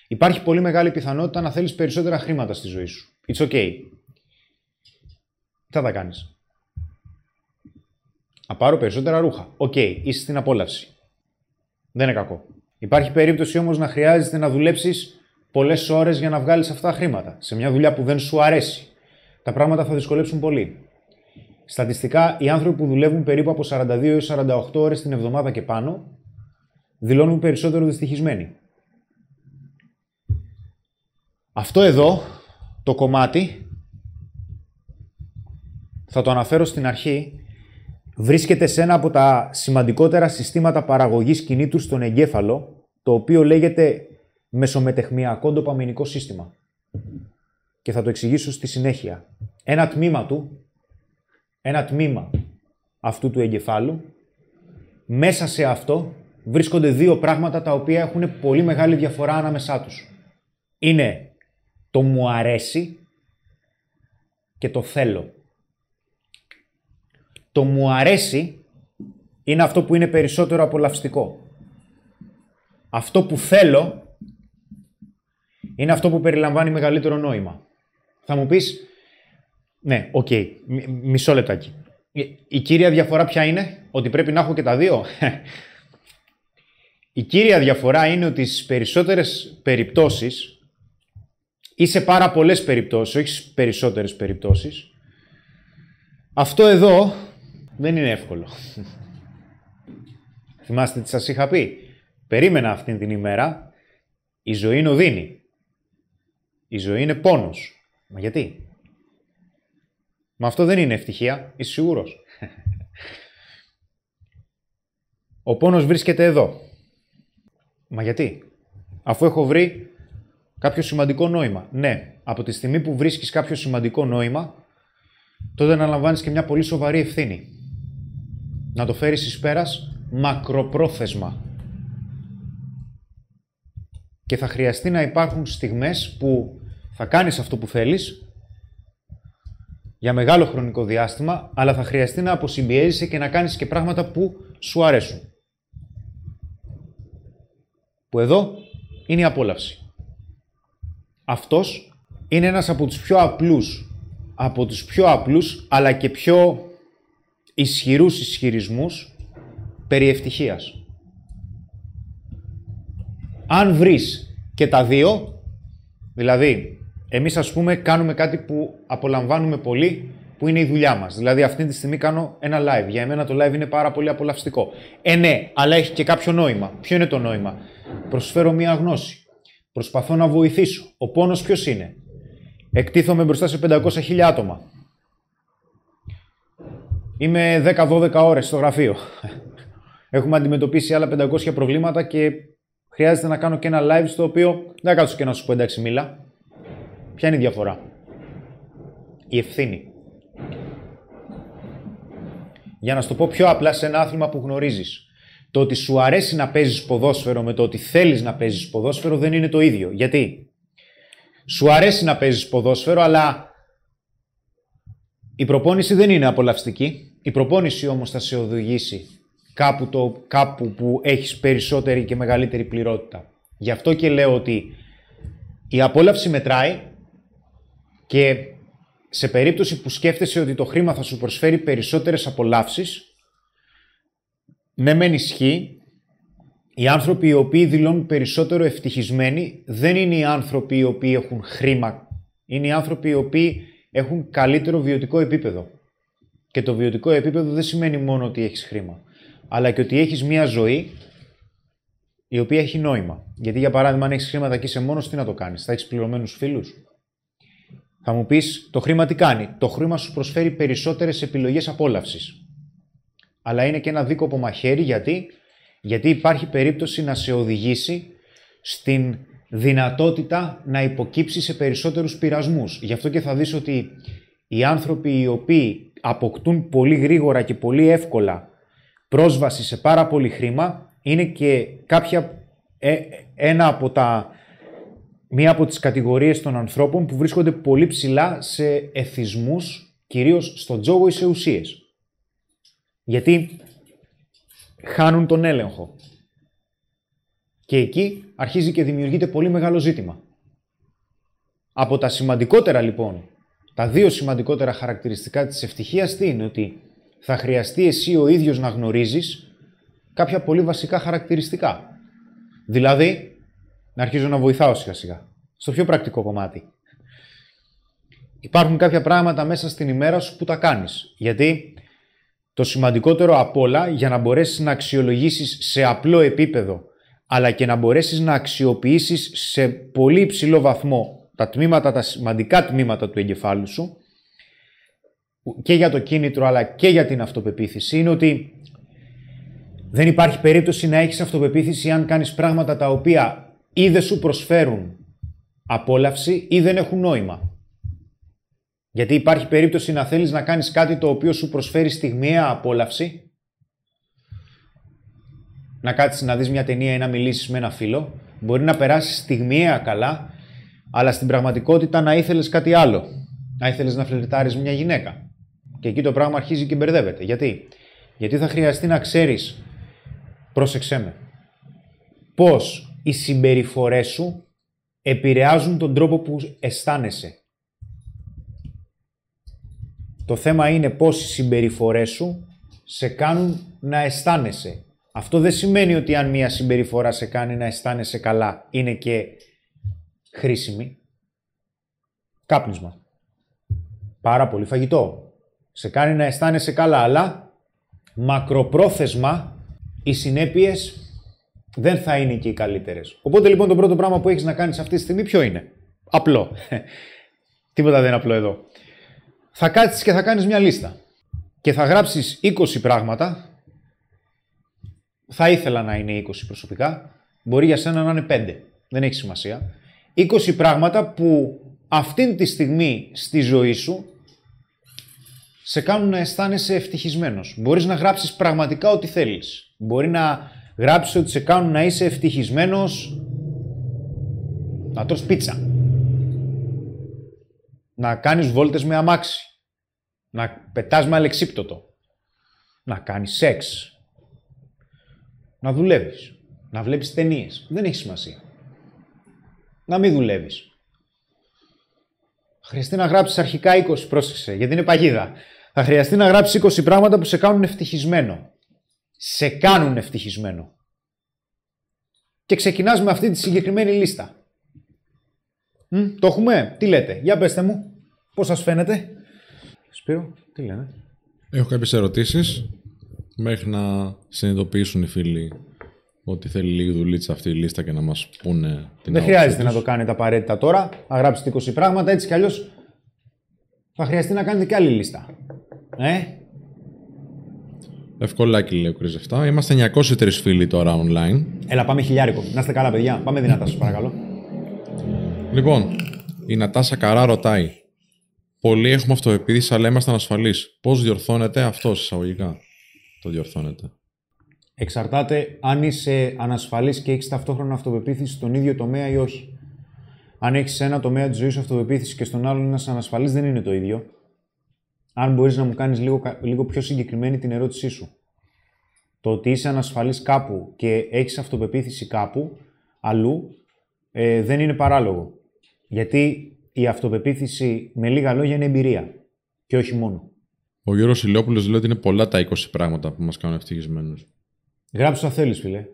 Υπάρχει πολύ μεγάλη πιθανότητα να θέλεις περισσότερα χρήματα στη ζωή σου. It's okay. Τι θα τα κάνεις; Να πάρω περισσότερα ρούχα. Ok, okay, είσαι στην απόλαυση. Δεν είναι κακό. Υπάρχει περίπτωση όμως να χρειάζεται να δουλέψεις πολλές ώρες για να βγάλεις αυτά τα χρήματα. Σε μια δουλειά που δεν σου αρέσει. Τα πράγματα θα δυσκολέψουν πολύ. Στατιστικά, οι άνθρωποι που δουλεύουν περίπου από 42 έως 48 ώρες την εβδομάδα και πάνω, δηλώνουν περισσότερο δυστυχισμένοι. Αυτό εδώ, το κομμάτι, θα το αναφέρω στην αρχή, βρίσκεται σε ένα από τα σημαντικότερα συστήματα παραγωγής κινήτου στον εγκέφαλο, το οποίο λέγεται μεσομετεχμιακό ντοπαμινικό σύστημα. Και θα το εξηγήσω στη συνέχεια. Ένα τμήμα του ένα τμήμα αυτού του εγκεφάλου. Μέσα σε αυτό βρίσκονται δύο πράγματα τα οποία έχουν πολύ μεγάλη διαφορά ανάμεσά τους. Είναι το μου αρέσει και το θέλω. Το μου αρέσει είναι αυτό που είναι περισσότερο απολαυστικό. Αυτό που θέλω είναι αυτό που περιλαμβάνει μεγαλύτερο νόημα. Θα μου πεις, ναι, ok. Okay. Μισό λεπτάκι. Η κύρια διαφορά ποια είναι, ότι πρέπει να έχω και τα δύο; Η κύρια διαφορά είναι ότι στις περισσότερες περιπτώσεις ή σε πάρα πολλές περιπτώσεις, όχι στις περισσότερες περιπτώσεις, αυτό εδώ δεν είναι εύκολο. Θυμάστε τι σας είχα πει. Περίμενα αυτήν την ημέρα. Η ζωή είναι οδύνη. Η ζωή είναι πόνος. Μα γιατί; Μα αυτό δεν είναι ευτυχία, είσαι σίγουρος; Ο πόνος βρίσκεται εδώ. Μα γιατί; Αφού έχω βρει κάποιο σημαντικό νόημα. Ναι, από τη στιγμή που βρίσκεις κάποιο σημαντικό νόημα, τότε αναλαμβάνεις και μια πολύ σοβαρή ευθύνη. Να το φέρεις εις πέρας μακροπρόθεσμα. Και θα χρειαστεί να υπάρχουν στιγμές που θα κάνεις αυτό που θέλεις, για μεγάλο χρονικό διάστημα, αλλά θα χρειαστεί να αποσυμπιέζεσαι και να κάνεις και πράγματα που σου αρέσουν. Που εδώ είναι η απόλαυση. Αυτός είναι ένας από τους πιο απλούς, από τους πιο απλούς, αλλά και πιο ισχυρούς ισχυρισμούς περί ευτυχίας. Αν βρεις και τα δύο, δηλαδή Εμείς, ας πούμε, κάνουμε κάτι που απολαμβάνουμε πολύ, που είναι η δουλειά μας. Δηλαδή, αυτή τη στιγμή κάνω ένα live. Για εμένα το live είναι πάρα πολύ απολαυστικό. Ε, ναι, αλλά έχει και κάποιο νόημα. Ποιο είναι το νόημα; Προσφέρω μία γνώση. Προσπαθώ να βοηθήσω. Ο πόνος ποιος είναι; Εκτίθομαι μπροστά σε 500.000 άτομα. Είμαι 10-12 ώρες στο γραφείο. Έχουμε αντιμετωπίσει άλλα 500 προβλήματα και χρειάζεται να κάνω και ένα live στο οποίο δεν θα κάτσω και να σου πω εντάξει μίλα. Ποια είναι η διαφορά; Η ευθύνη. Για να σου το πω πιο απλά σε ένα άθλημα που γνωρίζεις. Το ότι σου αρέσει να παίζεις ποδόσφαιρο με το ότι θέλεις να παίζεις ποδόσφαιρο δεν είναι το ίδιο. Γιατί; Σου αρέσει να παίζεις ποδόσφαιρο, αλλά Η προπόνηση δεν είναι απολαυστική. Η προπόνηση όμως θα σε οδηγήσει κάπου, το, κάπου που έχεις περισσότερη και μεγαλύτερη πληρότητα. Γι' αυτό και λέω ότι η απόλαυση μετράει και σε περίπτωση που σκέφτεσαι ότι το χρήμα θα σου προσφέρει περισσότερες απολαύσεις, ναι μεν ισχύει, οι άνθρωποι οι οποίοι δηλώνουν περισσότερο ευτυχισμένοι δεν είναι οι άνθρωποι οι οποίοι έχουν χρήμα. Είναι οι άνθρωποι οι οποίοι έχουν καλύτερο βιωτικό επίπεδο. Και το βιωτικό επίπεδο δεν σημαίνει μόνο ότι έχεις χρήμα, αλλά και ότι έχεις μία ζωή η οποία έχει νόημα. Γιατί για παράδειγμα αν έχεις χρήματα και είσαι μόνος, τι να το κάνεις, θα έχεις πληρωμένους φίλους; Θα μου πεις, το χρήμα τι κάνει; Το χρήμα σου προσφέρει περισσότερες επιλογές απόλαυσης. Αλλά είναι και ένα δίκοπο μαχαίρι γιατί γιατί υπάρχει περίπτωση να σε οδηγήσει στην δυνατότητα να υποκύψει σε περισσότερους πειρασμούς. Γι' αυτό και θα δεις ότι οι άνθρωποι οι οποίοι αποκτούν πολύ γρήγορα και πολύ εύκολα πρόσβαση σε πάρα πολύ χρήμα είναι και κάποια, ε, ένα από τα, μία από τις κατηγορίες των ανθρώπων που βρίσκονται πολύ ψηλά σε εθισμούς, κυρίως στο τζόγο ή σε ουσίες. Γιατί χάνουν τον έλεγχο. Και εκεί αρχίζει και δημιουργείται πολύ μεγάλο ζήτημα. Από τα σημαντικότερα λοιπόν, τα δύο σημαντικότερα χαρακτηριστικά της ευτυχίας τι είναι ότι θα χρειαστεί εσύ ο ίδιος να γνωρίζεις κάποια πολύ βασικά χαρακτηριστικά. Δηλαδή, να αρχίζω να βοηθάω σιγά σιγά. Στο πιο πρακτικό κομμάτι. Υπάρχουν κάποια πράγματα μέσα στην ημέρα σου που τα κάνεις. Γιατί το σημαντικότερο απ' όλα για να μπορέσεις να αξιολογήσεις σε απλό επίπεδο αλλά και να μπορέσεις να αξιοποιήσεις σε πολύ υψηλό βαθμό τα τμήματα, τα σημαντικά τμήματα του εγκεφάλου σου και για το κίνητρο αλλά και για την αυτοπεποίθηση είναι ότι δεν υπάρχει περίπτωση να έχεις αυτοπεποίθηση αν κάνεις πράγματα τα οποία ή δεν σου προσφέρουν απόλαυση ή δεν έχουν νόημα. Γιατί υπάρχει περίπτωση να θέλεις να κάνεις κάτι το οποίο σου προσφέρει στιγμιαία απόλαυση. Να κάτσεις να δεις μια ταινία ή να μιλήσεις με ένα φίλο. Μπορεί να περάσεις στιγμιαία καλά, αλλά στην πραγματικότητα να ήθελες κάτι άλλο. Να ήθελες να φλερτάρεις μια γυναίκα. Και εκεί το πράγμα αρχίζει και μπερδεύεται. Γιατί; Γιατί θα χρειαστεί να ξέρεις, πρόσεξέ με, πώς οι συμπεριφορές σου επηρεάζουν τον τρόπο που αισθάνεσαι. Το θέμα είναι πώς οι συμπεριφορές σου σε κάνουν να αισθάνεσαι. Αυτό δεν σημαίνει ότι αν μια συμπεριφορά σε κάνει να αισθάνεσαι καλά, είναι και χρήσιμη. Κάπνισμα. Πάρα πολύ φαγητό. Σε κάνει να αισθάνεσαι καλά, αλλά μακροπρόθεσμα οι συνέπειες δεν θα είναι και οι καλύτερες. Οπότε λοιπόν το πρώτο πράγμα που έχεις να κάνεις αυτή τη στιγμή ποιο είναι; Απλό. Τίποτα δεν είναι απλό εδώ θα κάτσεις και θα κάνεις μια λίστα. Και θα γράψεις 20 πράγματα. Θα ήθελα να είναι 20 προσωπικά. Μπορεί για σένα να είναι 5. Δεν έχει σημασία. 20 πράγματα που αυτήν τη στιγμή στη ζωή σου σε κάνουν να αισθάνεσαι ευτυχισμένος. Μπορείς να γράψεις πραγματικά ό,τι θέλεις. Μπορεί να γράψεις ότι σε κάνουν να είσαι ευτυχισμένος να τρως πίτσα να κάνεις βόλτες με αμάξι, να πετάς με αλεξίπτωτο, να κάνεις σεξ, να δουλεύεις, να βλέπεις ταινίες. Δεν έχει σημασία. Να μην δουλεύεις. Χρειαστεί να γράψεις αρχικά 20, πρόσεξε, γιατί είναι παγίδα. Θα χρειαστεί να γράψεις 20 πράγματα που σε κάνουν ευτυχισμένο. Σε κάνουν ευτυχισμένο. Και ξεκινάς με αυτή τη συγκεκριμένη λίστα. Μ, το έχουμε; Τι λέτε; Για πέστε μου. Πώς σας φαίνεται; Σπύρο, τι λένε; Έχω κάποιες ερωτήσεις μέχρι να συνειδητοποιήσουν οι φίλοι ότι θέλει λίγη δουλίτσα αυτή η λίστα και να μας πούνε την Δεν χρειάζεται να το κάνετε απαραίτητα τώρα. Να γράψετε 20 πράγματα έτσι κι αλλιώς θα χρειαστεί να κάνετε και άλλη λίστα. Ε, Ευκολάκι λέει ο Κρυζεφτά. Είμαστε 903 φίλοι τώρα online. Έλα, πάμε χιλιάρικο. Να είστε καλά, παιδιά. Πάμε δυνατά, σας παρακαλώ. Λοιπόν, η Νατάσα Καρά ρωτάει. Πολλοί έχουμε αυτοεπίδηση, αλλά είμαστε ανασφαλεί. Πώς διορθώνεται αυτό εισαγωγικά; Το διορθώνεται. Εξαρτάται αν είσαι ανασφαλής και έχεις ταυτόχρονα αυτοπεποίθηση στον ίδιο τομέα ή όχι. Αν έχεις ένα τομέα της ζωής σου αυτοπεποίθηση και στον άλλον ένας ανασφαλής δεν είναι το ίδιο. αν μπορείς να μου κάνεις λίγο, κα- λίγο πιο συγκεκριμένη την ερώτησή σου. Το ότι είσαι ανασφαλής κάπου και έχεις αυτοπεποίθηση κάπου, αλλού, ε, δεν είναι παράλογο. Γιατί η αυτοπεποίθηση, με λίγα λόγια, είναι εμπειρία. Και όχι μόνο. Ο Γιώργος Ηλιόπουλος λέει ότι είναι πολλά τα 20 πράγματα που μας κάνουν ευτυχισμένους. Γράψε όσα θέλεις, φίλε.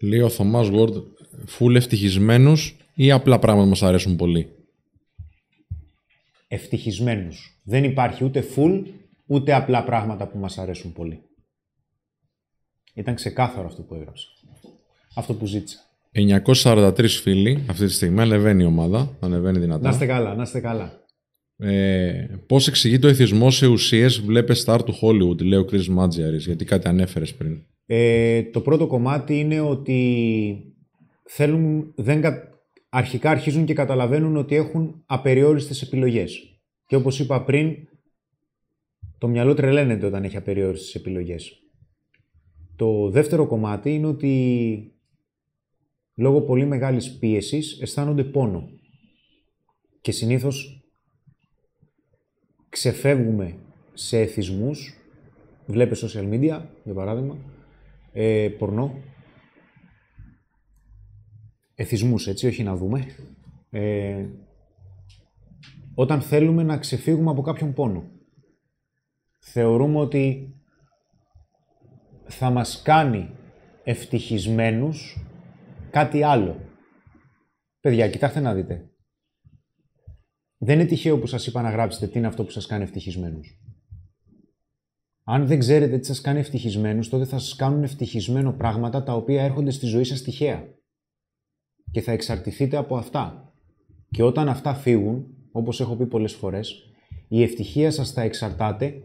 Λέει ο Θωμάς Word, full ευτυχισμένους ή απλά πράγματα μας αρέσουν πολύ; Ευτυχισμένους. Δεν υπάρχει ούτε full, ούτε απλά πράγματα που μας αρέσουν πολύ. Ήταν ξεκάθαρο αυτό που έγραψα. Αυτό που ζήτησα. 943 φίλοι αυτή τη στιγμή, ανεβαίνει η ομάδα, ανεβαίνει δυνατά. Να είστε καλά, να είστε καλά. Ε, πώς εξηγεί το εθισμός σε ουσίες βλέπε star του Hollywood, λέει ο Chris Μάτζιαρης, γιατί κάτι ανέφερες πριν. Ε, το πρώτο κομμάτι είναι ότι θέλουν, δεν, κα- αρχικά αρχίζουν και καταλαβαίνουν ότι έχουν απεριόριστες επιλογές. Και όπως είπα πριν, το μυαλό τρελαίνεται όταν έχει απεριόριστες επιλογές. Το δεύτερο κομμάτι είναι ότι λόγω πολύ μεγάλης πίεσης αισθάνονται πόνο. Και συνήθως ξεφεύγουμε σε εθισμούς, βλέπε social media, για παράδειγμα, ε, πορνό, εθισμούς, έτσι, όχι να δούμε, ε, όταν θέλουμε να ξεφύγουμε από κάποιον πόνο. Θεωρούμε ότι θα μας κάνει ευτυχισμένους κάτι άλλο. Παιδιά, κοιτάξτε να δείτε. Δεν είναι τυχαίο που σας είπα να γράψετε τι είναι αυτό που σας κάνει ευτυχισμένους. Αν δεν ξέρετε τι σας κάνει ευτυχισμένους, τότε θα σας κάνουν ευτυχισμένο πράγματα τα οποία έρχονται στη ζωή σας τυχαία. Και θα εξαρτηθείτε από αυτά. Και όταν αυτά φύγουν, όπως έχω πει πολλές φορές, η ευτυχία σας θα εξαρτάται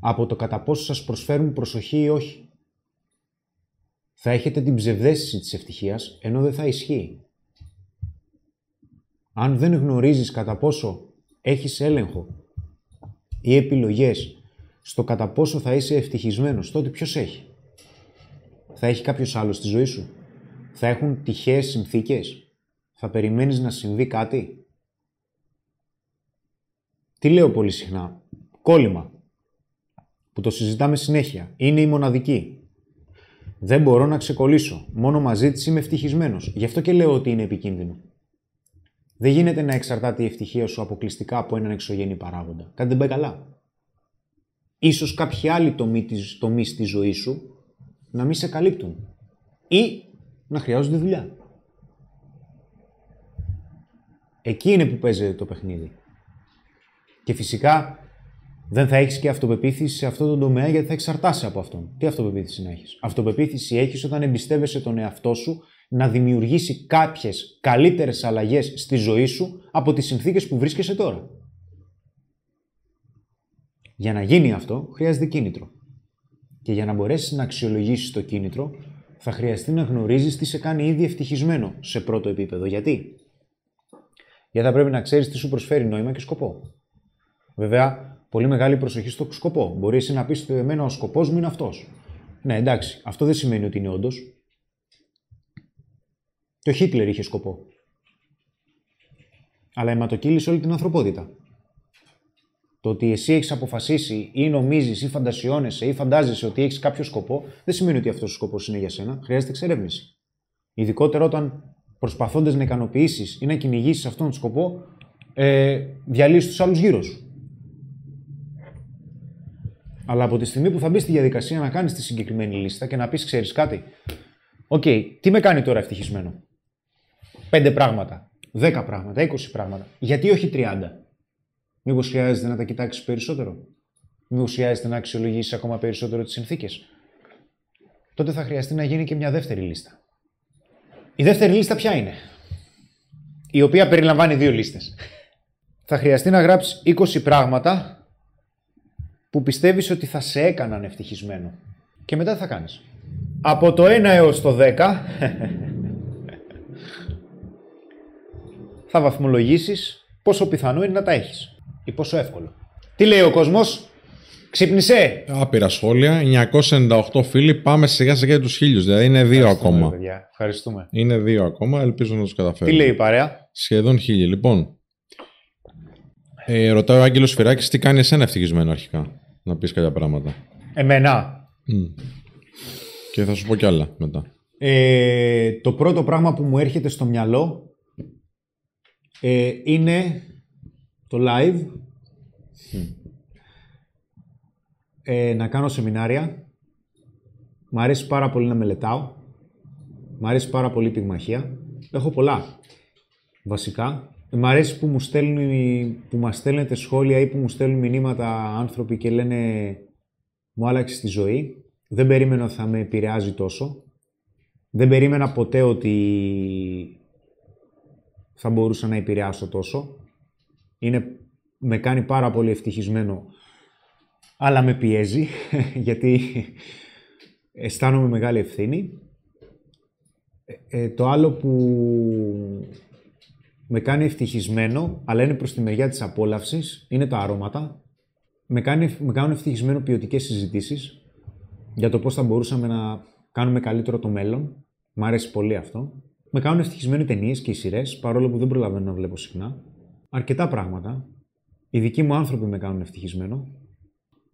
από το κατά πόσο σας προσφέρουν προσοχή ή όχι. Θα έχετε την ψευδέστηση της ευτυχίας, ενώ δεν θα ισχύει. Αν δεν γνωρίζεις κατά πόσο έχεις έλεγχο ή επιλογές στο κατά πόσο θα είσαι ευτυχισμένος, τότε ποιος έχει; Θα έχει κάποιος άλλος στη ζωή σου; Θα έχουν τυχαίες συνθήκες; Θα περιμένεις να συμβεί κάτι; Τι λέω πολύ συχνά; Κόλλημα. Που το συζητάμε συνέχεια. Είναι η μοναδική. Δεν μπορώ να ξεκολλήσω. Μόνο μαζί της είμαι ευτυχισμένος. Γι' αυτό και λέω ότι είναι επικίνδυνο. Δεν γίνεται να εξαρτάται η ευτυχία σου αποκλειστικά από έναν εξωγενή παράγοντα. Κάτι δεν πάει καλά. Ίσως κάποιοι άλλοι τομεί της, τομείς στη ζωής σου να μην σε καλύπτουν. Ή να χρειάζονται δουλειά. Εκεί είναι που παίζει το παιχνίδι. Και φυσικά δεν θα έχεις και αυτοπεποίθηση σε αυτό το τομέα γιατί θα εξαρτάσαι από αυτόν. Τι αυτοπεποίθηση να έχεις; Αυτοπεποίθηση έχεις όταν εμπιστεύεσαι τον εαυτό σου να δημιουργήσει κάποιες καλύτερες αλλαγές στη ζωή σου από τις συνθήκες που βρίσκεσαι τώρα. Για να γίνει αυτό, χρειάζεται κίνητρο. Και για να μπορέσεις να αξιολογήσεις το κίνητρο, θα χρειαστεί να γνωρίζεις τι σε κάνει ήδη ευτυχισμένο σε πρώτο επίπεδο. Γιατί; Γιατί θα πρέπει να ξέρεις τι σου προσφέρει νόημα και σκοπό. Βέβαια, πολύ μεγάλη προσοχή στο σκοπό. Μπορείς εσύ να πεις ότι εμένα ο σκοπός μου είναι αυτός. Ναι, εντάξει, αυτό δεν σημαίνει ότι είναι όντως. Και ο Χίτλερ είχε σκοπό. Αλλά αιματοκύλησε όλη την ανθρωπότητα. Το ότι εσύ έχεις αποφασίσει ή νομίζεις ή φαντασιώνεσαι ή φαντάζεσαι ότι έχεις κάποιο σκοπό, δεν σημαίνει ότι αυτός ο σκοπός είναι για σένα. Χρειάζεται εξερεύνηση. Ειδικότερα όταν προσπαθώντας να ικανοποιήσεις ή να κυνηγήσεις αυτόν τον σκοπό, ε, διαλύεις τους άλλους γύρω σου. Αλλά από τη στιγμή που θα μπεις στη διαδικασία να κάνεις τη συγκεκριμένη λίστα και να πεις: Ξέρεις κάτι, Οκ, τι με κάνει τώρα ευτυχισμένο; Πέντε πράγματα, δέκα πράγματα, είκοσι πράγματα. Γιατί όχι 30. Μήπως χρειάζεται να τα κοιτάξεις περισσότερο; Μήπως χρειάζεται να αξιολογήσεις ακόμα περισσότερο τις συνθήκες; Τότε θα χρειαστεί να γίνει και μια δεύτερη λίστα. Η δεύτερη λίστα ποια είναι; Η οποία περιλαμβάνει δύο λίστες. θα χρειαστεί να γράψεις 20 πράγματα που πιστεύεις ότι θα σε έκαναν ευτυχισμένο. Και μετά τι θα κάνεις. Από το 1 έως το 10 θα βαθμολογήσεις πόσο πιθανό είναι να τα έχεις ή πόσο εύκολο. Τι λέει ο κόσμος, ξύπνησε. Άπειρα σχόλια, 998 φίλοι, πάμε σιγά σιγά τους χίλιους, δηλαδή είναι δύο Ευχαριστούμε, ακόμα. παιδιά. Ευχαριστούμε. Είναι δύο ακόμα, ελπίζω να τους Τι καταφέρουμε. λέει η παρέα; Σχεδόν χίλιοι. Λοιπόν, Ε, ρωτάει ο Άγγελος Φυράκης τι κάνει εσένα ευτυχισμένο αρχικά. Να πεις κάποια πράγματα. Εμένα. Και θα σου πω κι άλλα μετά. Ε, το πρώτο πράγμα που μου έρχεται στο μυαλό ε, είναι το live. Ε, να κάνω σεμινάρια. Μ' αρέσει πάρα πολύ να μελετάω. Μ' αρέσει πάρα πολύ η πυγμαχία. Έχω πολλά, βασικά. Μ' αρέσει που μου στέλνουν, που μας στέλνετε σχόλια ή που μου στέλνουν μηνύματα άνθρωποι και λένε μου άλλαξες τη ζωή. Δεν περίμενα ότι θα με επηρεάζει τόσο. Δεν περίμενα ποτέ ότι θα μπορούσα να επηρεάσω τόσο. Είναι, με κάνει πάρα πολύ ευτυχισμένο, αλλά με πιέζει, γιατί αισθάνομαι μεγάλη ευθύνη. Ε, ε, το άλλο που με κάνει ευτυχισμένο, αλλά είναι προς τη μεριά της απόλαυσης, είναι τα αρώματα. Με, κάνει, με κάνουν ευτυχισμένο ποιοτικές συζητήσεις για το πώς θα μπορούσαμε να κάνουμε καλύτερο το μέλλον. Μ' αρέσει πολύ αυτό. Με κάνουν ευτυχισμένο οι ταινίες και οι σειρές, παρόλο που δεν προλαβαίνω να βλέπω συχνά. Αρκετά πράγματα. Οι δικοί μου άνθρωποι με κάνουν ευτυχισμένο.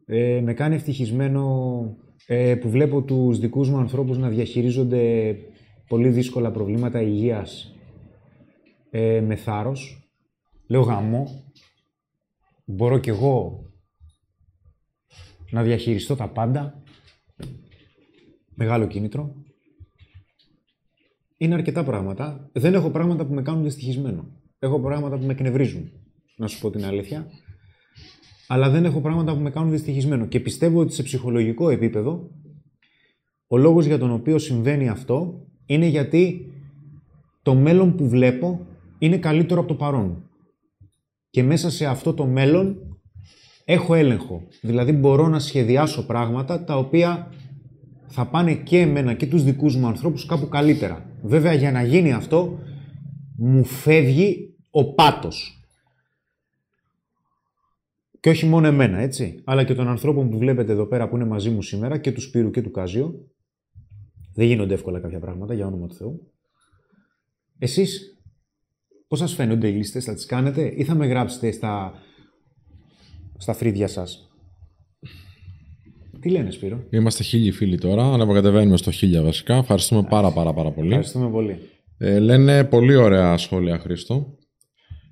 Ε, με κάνει ευτυχισμένο ε, που βλέπω τους δικούς μου ανθρώπους να διαχειρίζονται πολύ δύσκολα προβλήματα υγείας ε, με θάρρος. Λέω γαμό. Μπορώ κι εγώ να διαχειριστώ τα πάντα. Μεγάλο κίνητρο. Είναι αρκετά πράγματα. Δεν έχω πράγματα που με κάνουν δυστυχισμένο. Έχω πράγματα που με εκνευρίζουν, να σου πω την αλήθεια. Αλλά δεν έχω πράγματα που με κάνουν δυστυχισμένο. Και πιστεύω ότι σε ψυχολογικό επίπεδο, ο λόγος για τον οποίο συμβαίνει αυτό είναι γιατί το μέλλον που βλέπω είναι καλύτερο από το παρόν. Και μέσα σε αυτό το μέλλον έχω έλεγχο. Δηλαδή μπορώ να σχεδιάσω πράγματα τα οποία θα πάνε και εμένα και τους δικούς μου ανθρώπους κάπου καλύτερα. Βέβαια για να γίνει αυτό μου φεύγει ο πάτος. Και όχι μόνο εμένα, έτσι, αλλά και των ανθρώπων που βλέπετε εδώ πέρα που είναι μαζί μου σήμερα και του Σπύρου και του Κάζιο. Δεν γίνονται εύκολα κάποια πράγματα, για όνομα του Θεού. Εσείς, πώς σας φαίνονται οι λίστες, θα τις κάνετε ή θα με γράψετε στα, στα φρύδια σας; Τι λένε, Σπύρο; Είμαστε χίλιοι φίλοι τώρα, αναποκατεβαίνουμε στο χίλια βασικά. Ευχαριστούμε πάρα πάρα πάρα πολύ. Ευχαριστούμε πολύ. Ε, λένε πολύ ωραία σχόλια, Χρήστο.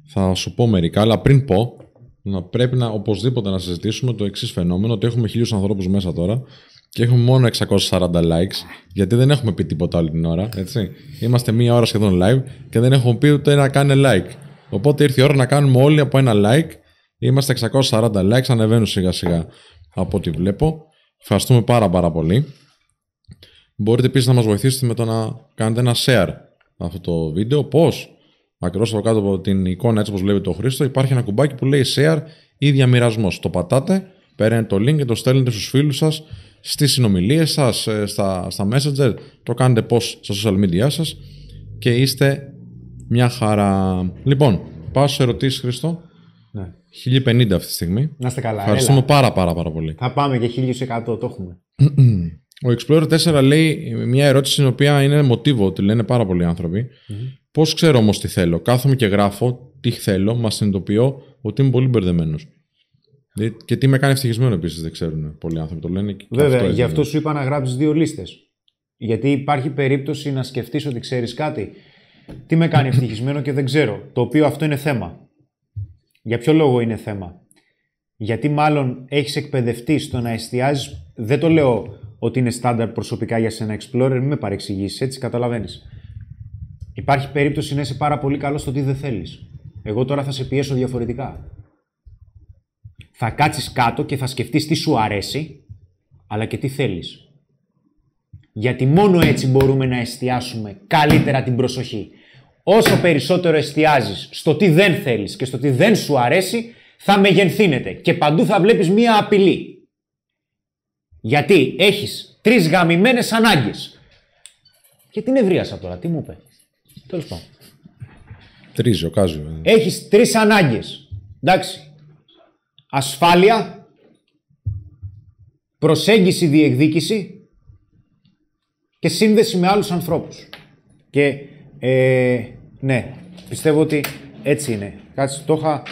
Θα σου πω μερικά, αλλά πριν πω, να πρέπει να οπωσδήποτε να συζητήσουμε το εξής φαινόμενο, ότι έχουμε χίλιους ανθρώπους μέσα τώρα και έχουμε μόνο 640 likes, γιατί δεν έχουμε πει τίποτα όλη την ώρα, έτσι. Είμαστε μία ώρα σχεδόν live και δεν έχουμε πει ούτε να κάνει like. Οπότε ήρθε η ώρα να κάνουμε όλοι από ένα like. Είμαστε 640 likes, ανεβαίνουν σιγά σιγά από ό,τι βλέπω. Ευχαριστούμε πάρα πάρα πολύ. Μπορείτε επίσης να μας βοηθήσετε με το να κάνετε ένα share αυτό το βίντεο. Πώ, ακριβώ από κάτω από την εικόνα έτσι όπως βλέπει το Χρήστο, υπάρχει ένα κουμπάκι που λέει share ή διαμοιρασμός. Το πατάτε, παίρνετε το link και το στέλνετε στους φίλους σας, στις συνομιλίες σας, στα, στα Messenger. Το κάνετε πώ στα social media σας και είστε μια χαρά. Λοιπόν, πάω σε ερωτήσεις, Χρήστο. Ναι. 1050 αυτή τη στιγμή. Να είστε καλά. Ευχαριστούμε Έλα. πάρα πάρα πάρα πολύ. Θα πάμε και 1100, το έχουμε. Ο Explorer 4 λέει μια ερώτηση στην οποία είναι μοτίβο, ότι λένε πάρα πολλοί άνθρωποι. Πώς ξέρω όμως τι θέλω. Κάθομαι και γράφω τι θέλω, μα συνειδητοποιώ ότι είμαι πολύ μπερδεμένος. Και τι με κάνει ευτυχισμένο επίσης, δεν ξέρουν πολλοί άνθρωποι. Το λένε και Βέβαια, αυτό γι' είναι. αυτό σου είπα να γράψεις δύο λίστες. Γιατί υπάρχει περίπτωση να σκεφτείς ότι ξέρεις κάτι. Τι με κάνει ευτυχισμένο και δεν ξέρω. Το οποίο αυτό είναι θέμα. Για ποιο λόγο είναι θέμα; Γιατί μάλλον έχεις εκπαιδευτεί στο να εστιάζεις, δεν το λέω ότι είναι στάνταρ προσωπικά για σένα Explorer, μην με παρεξηγήσεις, έτσι καταλαβαίνεις. Υπάρχει περίπτωση να είσαι πάρα πολύ καλός στο τι δεν θέλεις. Εγώ τώρα θα σε πιέσω διαφορετικά. Θα κάτσεις κάτω και θα σκεφτείς τι σου αρέσει, αλλά και τι θέλεις. Γιατί μόνο έτσι μπορούμε να εστιάσουμε καλύτερα την προσοχή. Όσο περισσότερο εστιάζεις στο τι δεν θέλεις και στο τι δεν σου αρέσει, θα μεγενθύνεται και παντού θα βλέπεις μία απειλή. Γιατί έχεις τρεις γαμημένες ανάγκες. Και την ευρίασα τώρα, τι μου είπες. Τέλος πάντων. Τρίζει ο Κάζιο. Έχεις τρεις ανάγκες. Εντάξει. Ασφάλεια, προσέγγιση διεκδίκηση και σύνδεση με άλλους ανθρώπους. Και ε, ναι, πιστεύω ότι έτσι είναι. Κάτσε, το είχα,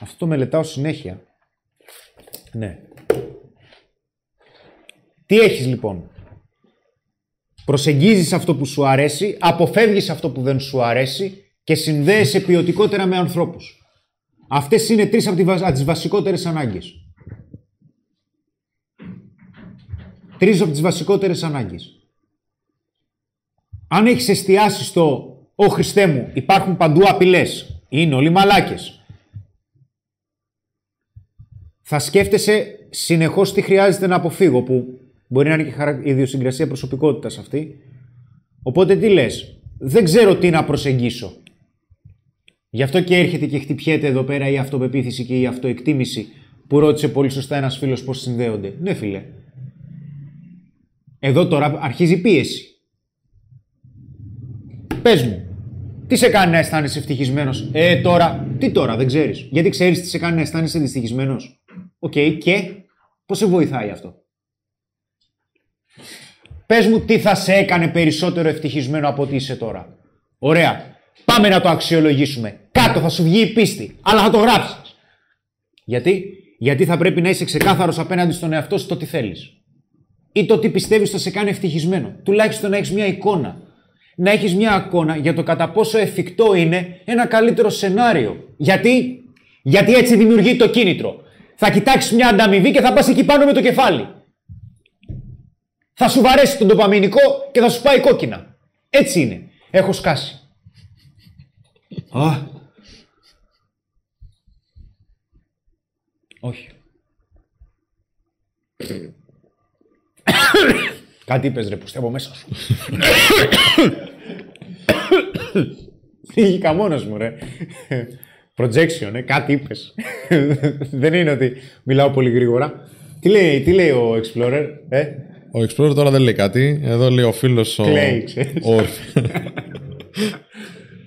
Αυτό το μελετάω συνέχεια. Ναι. Τι έχεις λοιπόν; Προσεγγίζεις αυτό που σου αρέσει, αποφεύγεις αυτό που δεν σου αρέσει και συνδέεσαι ποιοτικότερα με ανθρώπους. Αυτές είναι τρεις από τις βα- τις βασικότερες ανάγκες. Τρεις από τις βασικότερες ανάγκες. Αν έχεις εστιάσει στο «Ω Χριστέ μου, υπάρχουν παντού απειλές, είναι όλοι μαλάκες», θα σκέφτεσαι συνεχώς τι χρειάζεται να αποφύγω, που μπορεί να είναι και χαρα- ιδιοσυγκρασία προσωπικότητας αυτή. Οπότε τι λες, δεν ξέρω τι να προσεγγίσω. Γι' αυτό και έρχεται και χτυπιέται εδώ πέρα η αυτοπεποίθηση και η αυτοεκτίμηση που ρώτησε πολύ σωστά ένας φίλος πώς συνδέονται. Ναι φίλε. Εδώ τώρα αρχίζει η πίεση. Πες μου, τι σε κάνει να αισθάνεσαι ευτυχισμένος; Ε, τώρα, τι τώρα, δεν ξέρεις. Γιατί ξέρεις τι σε κάνει να αισθάνεσαι δυστυχισμένος; Οκ, και πώς σε βοηθάει αυτό; Πες μου τι θα σε έκανε περισσότερο ευτυχισμένο από ό,τι είσαι τώρα. Ωραία. Πάμε να το αξιολογήσουμε. Κάτω θα σου βγει η πίστη. Αλλά θα το γράψεις. Γιατί; Γιατί θα πρέπει να είσαι ξεκάθαρος απέναντι στον εαυτό σου το τι θέλεις. Ή το τι πιστεύεις θα σε κάνει ευτυχισμένο. Τουλάχιστον να έχεις μια εικόνα. Να έχεις μια εικόνα για το κατά πόσο εφικτό είναι ένα καλύτερο σενάριο. Γιατί; Γιατί έτσι δημιουργεί το κίνητρο. Θα κοιτάξεις μια ανταμοιβή και θα πας εκεί πάνω με το κεφάλι. Θα σου βαρέσει τον ντοπαμινικό και θα σου πάει κόκκινα. Έτσι είναι. Έχω σκάσει. Α. Όχι. Κάτι είπες ρε, που από μέσα σου. Φύγηκα μόνος μου ρε. Projection, ε, κάτι είπες. Δεν είναι ότι μιλάω πολύ γρήγορα. Τι λέει, τι λέει ο Explorer, ε; Ο Explorer τώρα δεν λέει κάτι. Εδώ λέει ο φίλος. Ο, Κλαίει, ξέρεις. ο, Ορφ-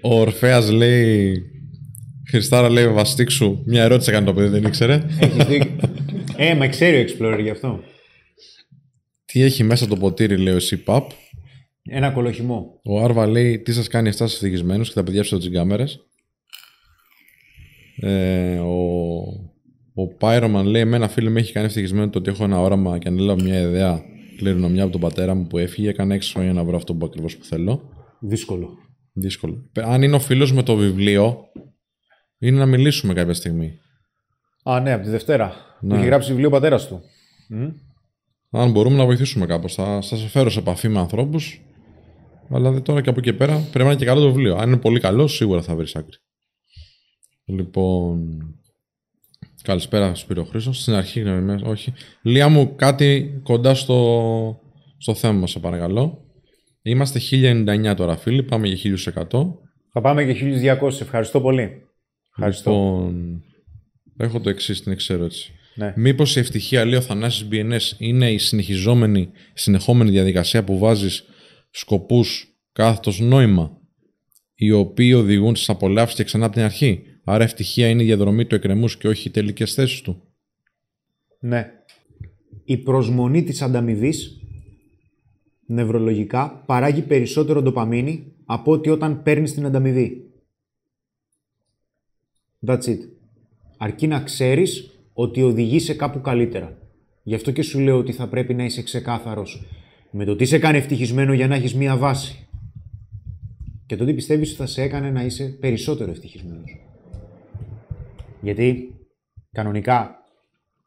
ο Ορφέας λέει. Χριστάρα λέει βαστίξου. Μια ερώτηση έκανε το παιδί, δεν ήξερε. Έχεις δίκιο. ε, μα ξέρει ο Explorer γι' αυτό. Τι έχει μέσα το ποτήρι, λέει ο ΣΥΠΑΠ. Ένα κολοχημό. Ο Άρβα λέει τι σας κάνει εσά ευτυχισμένου και τα παιδιά σου τις κάμερε. Ε, ο, ο Πάιρομαν λέει: Εμένα φίλο με έχει κάνει ευτυχισμένο το ότι έχω ένα όραμα και ανέλαβα μια ιδέα κληρονομιά από τον πατέρα μου που έφυγε. Έκανα 6 χρόνια να βρω αυτό που ακριβώς που θέλω. Δύσκολο. Δύσκολο. Πε- Αν είναι ο φίλος με το βιβλίο, είναι να μιλήσουμε κάποια στιγμή. Α, ναι, από τη Δευτέρα. Ναι. Που έχει γράψει βιβλίο ο πατέρας του. Αν μπορούμε να βοηθήσουμε κάπως. Θα, θα σε φέρω σε επαφή με ανθρώπους. Αλλά δε τώρα και από εκεί και πέρα πρέπει να είναι και καλό το βιβλίο. Αν είναι πολύ καλό, σίγουρα θα βρεις άκρη. Λοιπόν. Καλησπέρα, Σπύρο Χρήστο. Στην αρχή, γνωριμές, όχι. Λία μου, κάτι κοντά στο, στο θέμα μας, σε παρακαλώ. Είμαστε 1099 τώρα, φίλοι. Πάμε για 1100. Θα πάμε και 1200. Ευχαριστώ πολύ. Ευχαριστώ. Λοιπόν, έχω το εξής την εξέρωση. Ναι. Μήπως η ευτυχία, λέει ο Θανάσης BNS, είναι η συνεχιζόμενη, συνεχόμενη διαδικασία που βάζεις σκοπούς κάθετος νόημα, οι οποίοι οδηγούν στις απολαύσεις και ξανά από την αρχή; Άρα ευτυχία είναι η διαδρομή του εκκρεμούς και όχι οι τελικές θέσεις του. Ναι. Η προσμονή της ανταμοιβής νευρολογικά παράγει περισσότερο ντοπαμίνη από ότι όταν παίρνεις την ανταμοιβή. That's it. Αρκεί να ξέρεις ότι οδηγεί σε κάπου καλύτερα. Γι' αυτό και σου λέω ότι θα πρέπει να είσαι ξεκάθαρος με το τι σε κάνει ευτυχισμένο για να έχεις μία βάση. Και το τι πιστεύεις ότι θα σε έκανε να είσαι περισσότερο ευτυχισμένος. Γιατί κανονικά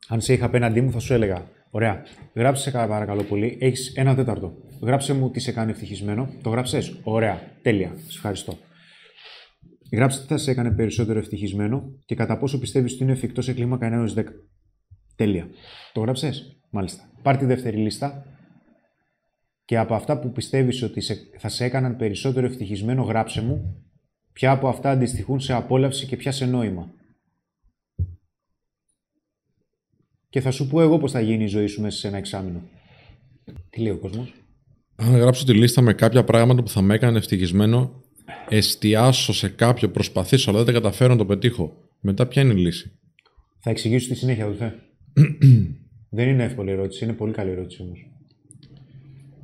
αν σε είχα απέναντί μου, θα σου έλεγα: Ωραία, γράψε σε παρακαλώ πολύ. Έχεις ένα τέταρτο. Γράψε μου τι σε κάνει ευτυχισμένο. Το γράψες. Ωραία, τέλεια. Σε ευχαριστώ. Γράψε τι θα σε έκανε περισσότερο ευτυχισμένο και κατά πόσο πιστεύεις ότι είναι εφικτό σε κλίμακα 1 έως 10. Τέλεια. Το γράψες; Μάλιστα. Πάρ τη δεύτερη λίστα και από αυτά που πιστεύεις ότι σε, θα σε έκαναν περισσότερο ευτυχισμένο, γράψε μου ποια από αυτά αντιστοιχούν σε απόλαυση και ποια σε νόημα. Και θα σου πω εγώ πώς θα γίνει η ζωή σου μέσα σε ένα εξάμεινο. Τι λέει ο κόσμος; Αν γράψω τη λίστα με κάποια πράγματα που θα με έκανε ευτυχισμένο, εστιάσω σε κάποιο, προσπαθήσω, αλλά δεν τα καταφέρω να το πετύχω. Μετά ποια είναι η λύση; Θα εξηγήσω στη συνέχεια, αδελφέ. Δεν είναι εύκολη ερώτηση, είναι πολύ καλή ερώτηση όμως.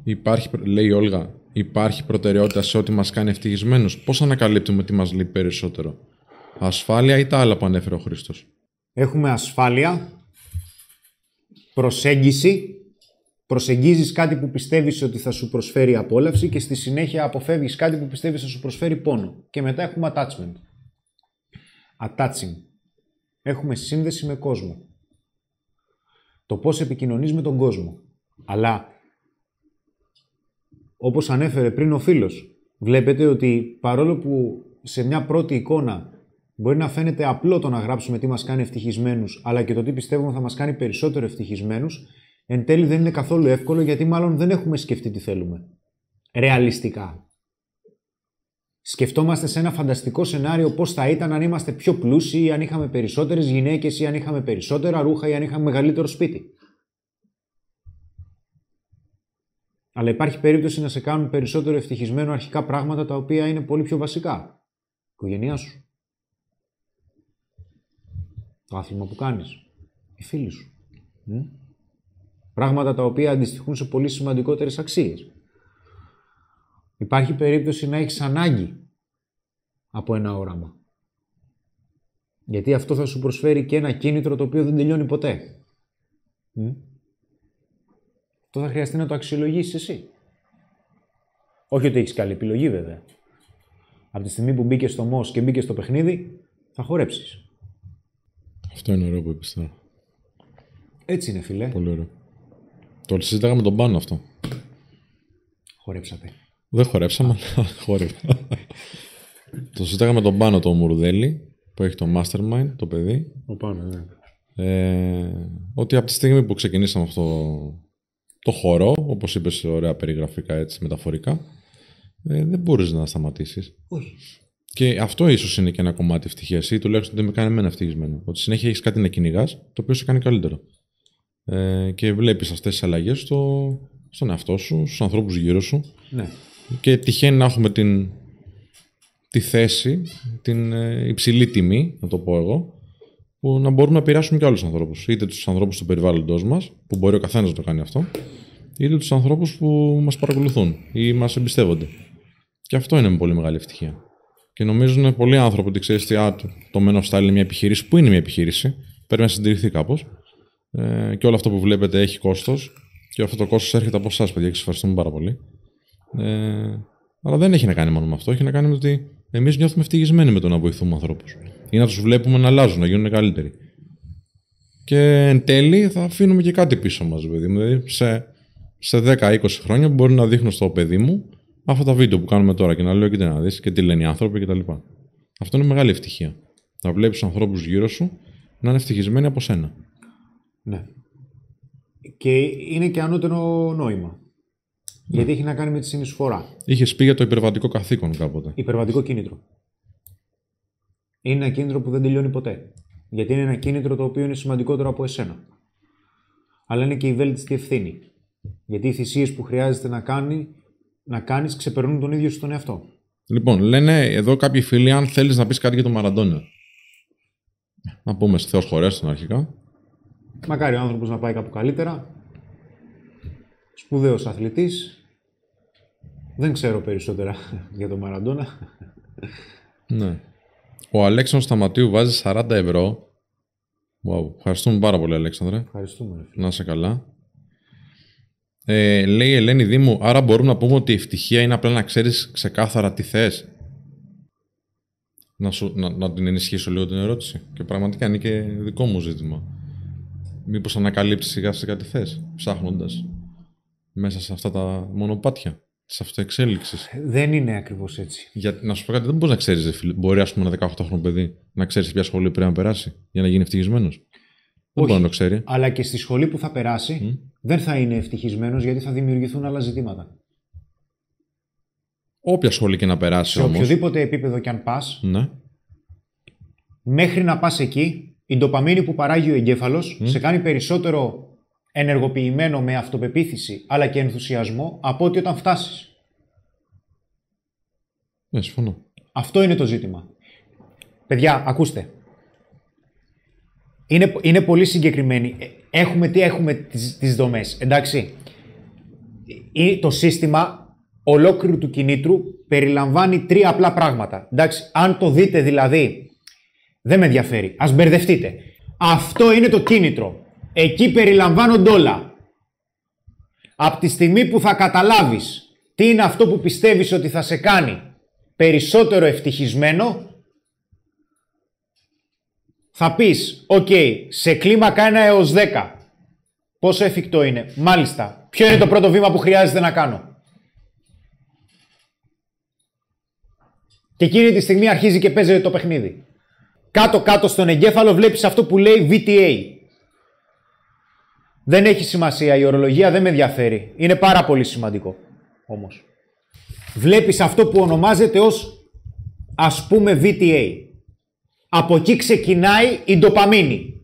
Υπάρχει, λέει η Όλγα, υπάρχει προτεραιότητα σε ό,τι μας κάνει ευτυχισμένους. Πώς ανακαλύπτουμε τι μας λείπει περισσότερο; Ασφάλεια ή τα άλλα που ανέφερε ο Χρήστος; Έχουμε ασφάλεια, προσέγγιση, προσεγγίζεις κάτι που πιστεύεις ότι θα σου προσφέρει απόλαυση και στη συνέχεια αποφεύγεις κάτι που πιστεύεις θα σου προσφέρει πόνο. Και μετά έχουμε attachment. Attaching. Έχουμε σύνδεση με κόσμο. Το πώς επικοινωνείς με τον κόσμο. Αλλά, όπως ανέφερε πριν ο φίλος, βλέπετε ότι παρόλο που σε μια πρώτη εικόνα μπορεί να φαίνεται απλό το να γράψουμε τι μας κάνει ευτυχισμένους, αλλά και το τι πιστεύουμε θα μας κάνει περισσότερο ευτυχισμένους, εν τέλει δεν είναι καθόλου εύκολο γιατί μάλλον δεν έχουμε σκεφτεί τι θέλουμε. Ρεαλιστικά. Σκεφτόμαστε σε ένα φανταστικό σενάριο πώς θα ήταν αν είμαστε πιο πλούσιοι, αν είχαμε περισσότερες γυναίκες ή αν είχαμε περισσότερα ρούχα ή αν είχαμε μεγαλύτερο σπίτι. Αλλά υπάρχει περίπτωση να σε κάνουν περισσότερο ευτυχισμένο αρχικά πράγματα τα οποία είναι πολύ πιο βασικά. Η οικογένειά σου. Το άθλημα που κάνεις. Οι φίλοι σου. Μμ. Πράγματα τα οποία αντιστοιχούν σε πολύ σημαντικότερες αξίες. Υπάρχει περίπτωση να έχεις ανάγκη από ένα όραμα. Γιατί αυτό θα σου προσφέρει και ένα κίνητρο το οποίο δεν τελειώνει ποτέ. Μμ. Αυτό θα χρειαστεί να το αξιολογήσεις εσύ. Όχι ότι έχεις καλή επιλογή βέβαια. Από τη στιγμή που μπήκες στο ΜΟΣ και μπήκες στο παιχνίδι, θα χορέψεις. Αυτό είναι ωραίο που είπες τώρα. Έτσι είναι φίλε. Πολύ ωραίο. Το συζήταγα με τον πάνω αυτό. Χορέψατε. Δεν χορέψαμε, αλλά χόρευα. το συζήταγα με τον πάνω το Μουρδέλη, που έχει το Mastermind, το παιδί. Ο πάνω, ναι. Ε, ότι από τη στιγμή που ξεκινήσαμε αυτό το χώρο, όπως είπες ωραία περιγραφικά έτσι μεταφορικά, ε, δεν μπορείς να σταματήσεις. Όχι. Και αυτό ίσως είναι και ένα κομμάτι ευτυχίας ή τουλάχιστον δεν με κάνει εμένα ευτυχισμένο. Ότι συνέχεια έχεις κάτι να κυνηγάς, το οποίο σε κάνει καλύτερο. Ε, και βλέπεις αυτές τις αλλαγές στο, στον εαυτό σου, στους ανθρώπους γύρω σου. Ναι. Και τυχαίνει να έχουμε την, τη θέση, την ε, υψηλή τιμή, να το πω εγώ, που να μπορούμε να επηρεάσουμε και άλλους ανθρώπους. Είτε τους ανθρώπους του περιβάλλοντό μας, που μπορεί ο καθένας να το κάνει αυτό, είτε τους ανθρώπους που μας παρακολουθούν ή μας εμπιστεύονται. Και αυτό είναι πολύ μεγάλη ευτυχία. Και νομίζουν πολλοί άνθρωποι ότι ξέρεις τι, α, το, το Men of Style είναι μια επιχείρηση, που είναι μια επιχείρηση, πρέπει να συντηρηθεί κάπως. Ε, και όλο αυτό που βλέπετε έχει κόστος. Και αυτό το κόστος έρχεται από εσάς, παιδιά, και σα ευχαριστούμε πάρα πολύ. Ε, αλλά δεν έχει να κάνει μόνο με αυτό. Έχει να κάνει με το ότι εμείς νιώθουμε ευτυχισμένοι με το να βοηθούμε ανθρώπους. Ή να τους βλέπουμε να αλλάζουν, να γίνουν καλύτεροι. Και εν τέλει θα αφήνουμε και κάτι πίσω μας, παιδί μου. Δηλαδή σε, σε 10-20 χρόνια μπορεί να δείχνω στο παιδί μου αυτά τα βίντεο που κάνουμε τώρα και να λέω: Κοίτα να δεις και τι λένε οι άνθρωποι κτλ. Αυτό είναι μεγάλη ευτυχία. Να βλέπεις του ανθρώπους γύρω σου να είναι ευτυχισμένοι από σένα. Ναι. Και είναι και ανώτερο νόημα. Γιατί έχει να κάνει με τη συνεισφορά. Είχες πει για το υπερβατικό καθήκον κάποτε. Υπερβατικό κίνητρο. Είναι ένα κίνητρο που δεν τελειώνει ποτέ. Γιατί είναι ένα κίνητρο το οποίο είναι σημαντικότερο από εσένα. Αλλά είναι και η βέλτιστη ευθύνη. Γιατί οι θυσίες που χρειάζεται να κάνει, να κάνεις ξεπερνούν τον ίδιο σου τον εαυτό. Λοιπόν, λένε εδώ κάποιοι φίλοι, αν θέλεις να πεις κάτι για τον Μαραντόνα. Να πούμε Θεός χωρέστον αρχικά. Μακάρι ο άνθρωπος να πάει κάπου καλύτερα. Σπουδαίος αθλητής. Δεν ξέρω περισσότερα για τον Μαραντόνα. Ναι. Ο Αλέξανδρος Σταματίου βάζει 40 ευρώ. Wow. Ευχαριστούμε πάρα πολύ, Αλέξανδρε. Ευχαριστούμε. ρε φίλε. Να είσαι καλά. Ε, λέει η Ελένη Δήμου, άρα μπορούμε να πούμε ότι η ευτυχία είναι απλά να ξέρεις ξεκάθαρα τι θες. Να, σου, να, να την ενισχύσω λίγο την ερώτηση. Και πραγματικά είναι και δικό μου ζήτημα. Μήπως ανακαλύψεις σιγά σιγά τι θες, ψάχνοντας μέσα σε αυτά τα μονοπάτια της αυτοεξέλιξης. Δεν είναι ακριβώς έτσι. Για, να σου πω κάτι, δεν μπορείς να ξέρεις. Μπορεί, ας πούμε, ένα 18χρονο παιδί να ξέρεις ποια σχολή πρέπει να περάσει για να γίνει ευτυχισμένος. Δεν μπορεί να το ξέρει. Αλλά και στη σχολή που θα περάσει δεν θα είναι ευτυχισμένος γιατί θα δημιουργηθούν άλλα ζητήματα. Όποια σχολή και να περάσει Σε όμως. οποιοδήποτε επίπεδο κι αν πας, Ναι. μέχρι να πας εκεί, η ντοπαμίνη που παράγει ο εγκέφαλος σε κάνει περισσότερο ενεργοποιημένο με αυτοπεποίθηση αλλά και ενθουσιασμό από ότι όταν φτάσεις. Ναι, συμφωνώ. Αυτό είναι το ζήτημα. Παιδιά, ακούστε. Είναι, είναι πολύ συγκεκριμένοι. Ε, Έχουμε τι έχουμε τις, τις δομές, εντάξει. Ή το σύστημα ολόκληρου του κινήτρου περιλαμβάνει τρία απλά πράγματα. Εντάξει, αν το δείτε δηλαδή Δεν με ενδιαφέρει. Ας μπερδευτείτε. Αυτό είναι το κίνητρο. Εκεί περιλαμβάνονται όλα. Από τη στιγμή που θα καταλάβεις τι είναι αυτό που πιστεύεις ότι θα σε κάνει περισσότερο ευτυχισμένο, θα πεις, οκ, σε κλίμακα 1 έως 10, πόσο εφικτό είναι. Μάλιστα, ποιο είναι το πρώτο βήμα που χρειάζεται να κάνω; Και εκείνη τη στιγμή αρχίζει και παίζει το παιχνίδι. Κάτω-κάτω στον εγκέφαλο βλέπεις αυτό που λέει VTA. Δεν έχει σημασία, η ορολογία δεν με ενδιαφέρει. Είναι πάρα πολύ σημαντικό όμως. Βλέπεις αυτό που ονομάζεται ως ας πούμε VTA. Από εκεί ξεκινάει η ντοπαμίνη.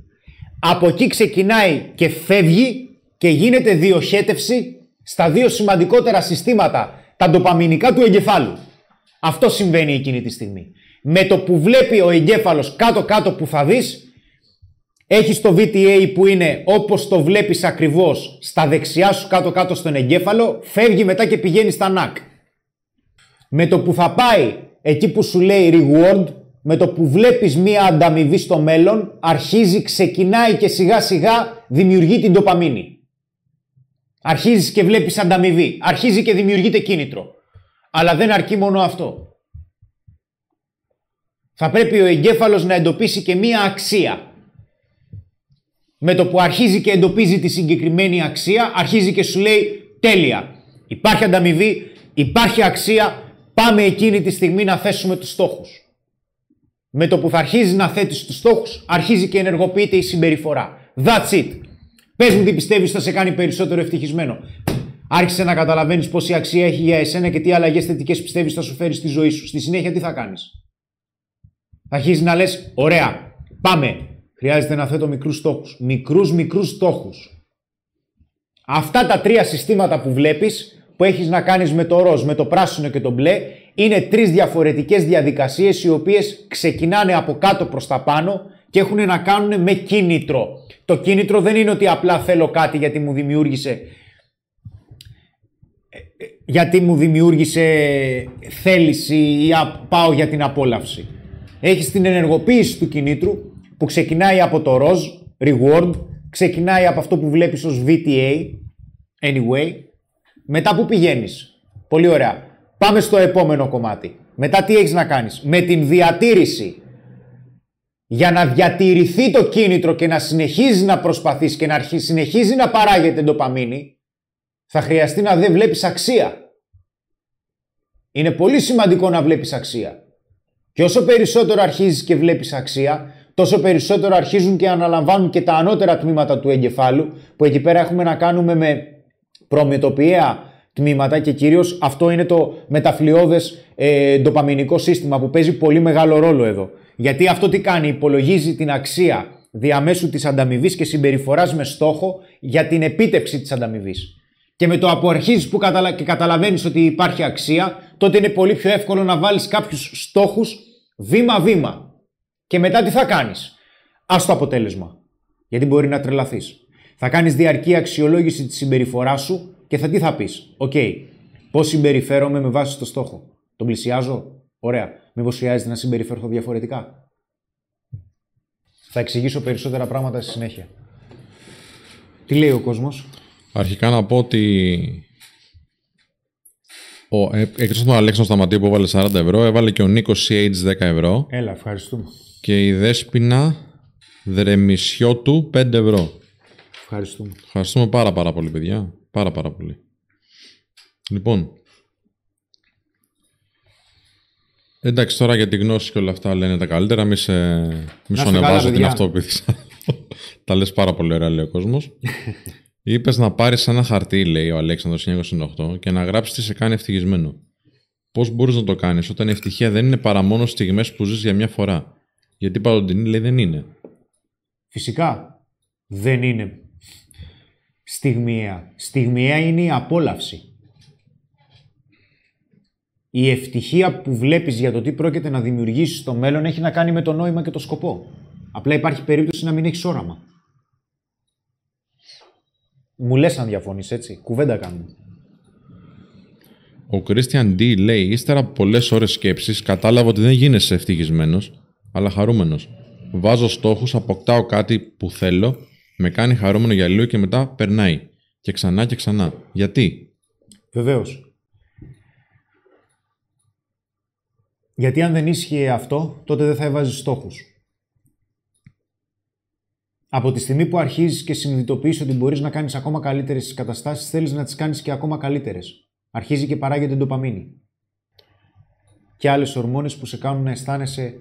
Από εκεί ξεκινάει και φεύγει και γίνεται διοχέτευση στα δύο σημαντικότερα συστήματα, τα ντοπαμινικά του εγκεφάλου. Αυτό συμβαίνει εκείνη τη στιγμή. Με το που βλέπει ο εγκέφαλος κάτω-κάτω που θα δεις, έχεις το VTA που είναι όπως το βλέπεις ακριβώς στα δεξιά σου κάτω-κάτω στον εγκέφαλο, φεύγει μετά και πηγαίνει στα NAC. Με το που θα πάει εκεί που σου λέει reward, με το που βλέπεις μία ανταμοιβή στο μέλλον, αρχίζει, ξεκινάει και σιγά σιγά δημιουργεί την τοπαμίνη. Αρχίζεις και βλέπεις ανταμοιβή, αρχίζει και δημιουργείται κίνητρο. Αλλά δεν αρκεί μόνο αυτό. Θα πρέπει ο εγκέφαλος να εντοπίσει και μία αξία. Με το που αρχίζει και εντοπίζει τη συγκεκριμένη αξία, αρχίζει και σου λέει τέλεια. Υπάρχει ανταμοιβή, υπάρχει αξία, πάμε εκείνη τη στιγμή να θέσουμε τους στόχους. Με το που θα αρχίζει να θέτεις τους στόχους, αρχίζει και ενεργοποιείται η συμπεριφορά. That's it. Πες μου τι πιστεύεις θα σε κάνει περισσότερο ευτυχισμένο. Άρχισε να καταλαβαίνεις πόση αξία έχει για εσένα και τι αλλαγές θετικές πιστεύεις θα σου φέρει στη ζωή σου. Στη συνέχεια τι θα κάνεις; Θα αρχίσει να λες: Ωραία, πάμε. Χρειάζεται να θέτω μικρούς στόχους. Μικρούς, μικρούς στόχους. Αυτά τα τρία συστήματα που βλέπεις, που έχεις να κάνεις με το ροζ, με το πράσινο και το μπλε, είναι τρεις διαφορετικές διαδικασίες οι οποίες ξεκινάνε από κάτω προς τα πάνω και έχουν να κάνουν με κίνητρο. Το κίνητρο δεν είναι ότι απλά θέλω κάτι γιατί μου δημιούργησε γιατί μου δημιούργησε θέληση ή πάω για την απόλαυση. Έχεις την ενεργοποίηση του κινήτρου που ξεκινάει από το ροζ, reward, ξεκινάει από αυτό που βλέπεις ως VTA, anyway. Μετά που πηγαίνεις. Πολύ ωραία. Πάμε στο επόμενο κομμάτι. Μετά τι έχεις να κάνεις; Με την διατήρηση. Για να διατηρηθεί το κίνητρο και να συνεχίζει να προσπαθείς και να συνεχίζει να παράγεται ντοπαμίνη, θα χρειαστεί να δεν βλέπεις αξία. Είναι πολύ σημαντικό να βλέπεις αξία. Και όσο περισσότερο αρχίζεις και βλέπεις αξία, τόσο περισσότερο αρχίζουν και αναλαμβάνουν και τα ανώτερα τμήματα του εγκεφάλου, που εκεί πέρα έχουμε να κάνουμε με προμετωπιαία τμήματα και κυρίως αυτό είναι το μεταφλιώδες ε, ντοπαμινικό σύστημα που παίζει πολύ μεγάλο ρόλο εδώ. Γιατί αυτό τι κάνει, υπολογίζει την αξία διαμέσου της ανταμοιβής και συμπεριφοράς με στόχο για την επίτευξη της ανταμοιβής και με το που αρχίζεις που καταλα... και καταλαβαίνεις ότι υπάρχει αξία, τότε είναι πολύ πιο εύκολο να βάλεις κάποιους στόχους βήμα-βήμα. Και μετά τι θα κάνεις; Άσ' το αποτέλεσμα. Γιατί μπορεί να τρελαθείς. Θα κάνεις διαρκή αξιολόγηση της συμπεριφοράς σου και θα τι θα πεις; Ok, okay, πώς συμπεριφέρομαι με βάση το στόχο; Τον πλησιάζω; Ωραία. Μήπως χρειάζεται να συμπεριφέρθω διαφορετικά; Θα εξηγήσω περισσότερα πράγματα στη συνέχεια. Τι λέει ο κόσμος; Αρχικά να πω ότι ο, ε, εκτός από τον Αλέξανδρο Σταματίου που έβαλε 40 ευρώ, έβαλε και ο Νίκος CH 10 ευρώ. Έλα, ευχαριστούμε. Και η Δέσποινα Δρεμισιώτου 5 ευρώ. Ευχαριστούμε. Ευχαριστούμε πάρα πάρα πολύ, παιδιά. Πάρα πάρα πολύ. Λοιπόν, Εντάξει, τώρα για τη γνώση και όλα αυτά λένε τα καλύτερα. Μη σε μη σου ανεβάζω την αυτοπίθηση. τα λες πάρα πολύ ωραία, λέει ο κόσμος. Είπες να πάρεις ένα χαρτί, λέει ο Αλέξανδρος 1998, και να γράψεις τι σε κάνει ευτυχισμένο. Πώς μπορείς να το κάνεις όταν η ευτυχία δεν είναι παρά μόνο στιγμές που ζεις για μια φορά; Γιατί παντοτινή λέει δεν είναι. Φυσικά δεν είναι στιγμιαία. Στιγμιαία είναι η απόλαυση. Η ευτυχία που βλέπεις για το τι πρόκειται να δημιουργήσεις στο μέλλον έχει να κάνει με το νόημα και το σκοπό. Απλά υπάρχει περίπτωση να μην έχεις όραμα. Μου λες αν διαφωνείς έτσι. Κουβέντα κάνουμε. Ο Christian D λέει, ύστερα από πολλές ώρες σκέψης, κατάλαβα ότι δεν γίνεσαι ευτυχισμένος, αλλά χαρούμενος. Βάζω στόχους, αποκτάω κάτι που θέλω, με κάνει χαρούμενο για λίγο και μετά περνάει. Και ξανά και ξανά. Γιατί; Βεβαίως. Γιατί αν δεν ίσχυε αυτό, τότε δεν θα έβαζες στόχους. Από τη στιγμή που αρχίζεις και συνειδητοποιείς ότι μπορείς να κάνεις ακόμα καλύτερες τις καταστάσεις, θέλεις να τις κάνεις και ακόμα καλύτερες. Αρχίζει και παράγεται ντοπαμίνη. Και άλλες ορμόνες που σε κάνουν να αισθάνεσαι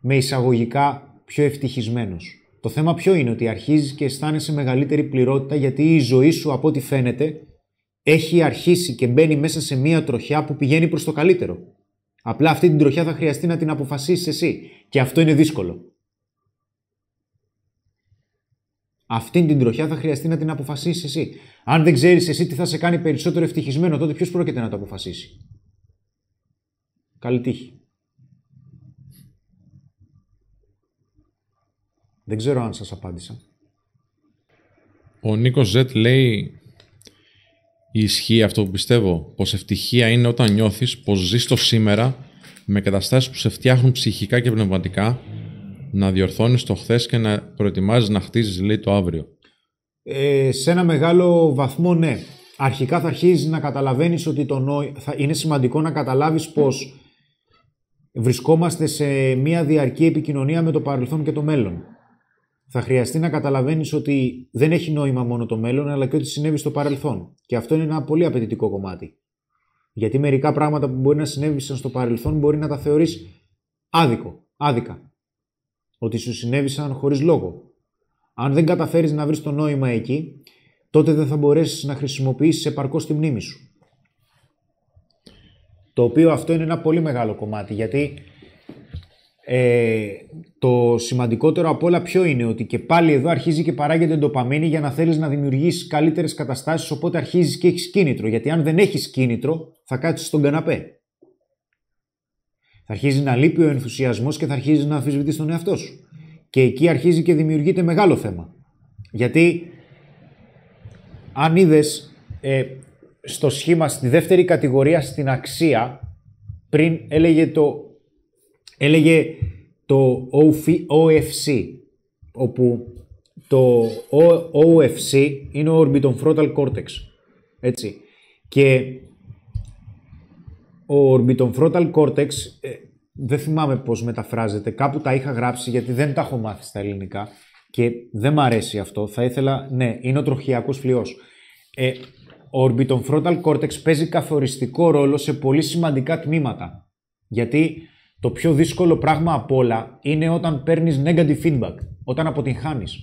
με εισαγωγικά πιο ευτυχισμένος. Το θέμα ποιο είναι ότι αρχίζεις και αισθάνεσαι μεγαλύτερη πληρότητα γιατί η ζωή σου από ό,τι φαίνεται έχει αρχίσει και μπαίνει μέσα σε μία τροχιά που πηγαίνει προς το καλύτερο. Απλά αυτή την τροχιά θα χρειαστεί να την αποφασίσεις εσύ και αυτό είναι δύσκολο. Αυτή την τροχιά θα χρειαστεί να την αποφασίσεις εσύ. Αν δεν ξέρεις εσύ τι θα σε κάνει περισσότερο ευτυχισμένο, τότε ποιος πρόκειται να το αποφασίσει; Καλή τύχη. Δεν ξέρω αν σας απάντησα. Ο Νίκος Ζετ λέει ισχύει αυτό που πιστεύω, πως ευτυχία είναι όταν νιώθεις πως ζεις το σήμερα με καταστάσεις που σε φτιάχνουν ψυχικά και πνευματικά να διορθώνεις το χθες και να προετοιμάζεις να χτίζεις λέει το αύριο. Ε, σε ένα μεγάλο βαθμό ναι. Αρχικά θα αρχίζεις να καταλαβαίνεις ότι το νόη... θα... είναι σημαντικό να καταλάβεις πως βρισκόμαστε σε μια διαρκή επικοινωνία με το παρελθόν και το μέλλον. Θα χρειαστεί να καταλαβαίνεις ότι δεν έχει νόημα μόνο το μέλλον, αλλά και ό,τι συνέβη στο παρελθόν. Και αυτό είναι ένα πολύ απαιτητικό κομμάτι. Γιατί μερικά πράγματα που μπορεί να συνέβησαν στο παρελθόν μπορεί να τα θεωρείς άδικο, άδικα. Ότι σου συνέβησαν χωρίς λόγο. Αν δεν καταφέρεις να βρεις το νόημα εκεί, τότε δεν θα μπορέσεις να χρησιμοποιήσεις επαρκώς τη μνήμη σου. Το οποίο αυτό είναι ένα πολύ μεγάλο κομμάτι, γιατί ε, το σημαντικότερο από όλα ποιο είναι, ότι και πάλι εδώ αρχίζει και παράγεται ντοπαμίνη για να θέλεις να δημιουργήσεις καλύτερες καταστάσεις, οπότε αρχίζεις και έχεις κίνητρο, γιατί αν δεν έχεις κίνητρο θα κάτσεις στον καναπέ. Θα αρχίζει να λείπει ο ενθουσιασμός και θα αρχίζει να αμφισβητείς τον εαυτό σου. Και εκεί αρχίζει και δημιουργείται μεγάλο θέμα. Γιατί αν είδες ε, στο σχήμα στη δεύτερη κατηγορία στην αξία, πριν έλεγε το, έλεγε το OFC, όπου το OFC είναι ο Orbiton Cortex. Έτσι. Και ο Orbiton Cortex, ε, δεν θυμάμαι πώς μεταφράζεται, κάπου τα είχα γράψει γιατί δεν τα έχω μάθει στα ελληνικά και δεν μ' αρέσει αυτό. Θα ήθελα, ναι, είναι ο τροχιακός φλοιός. Ε, ο Orbiton Cortex παίζει καθοριστικό ρόλο σε πολύ σημαντικά τμήματα. Γιατί το πιο δύσκολο πράγμα απ' όλα είναι όταν παίρνεις negative feedback, όταν αποτυγχάνεις.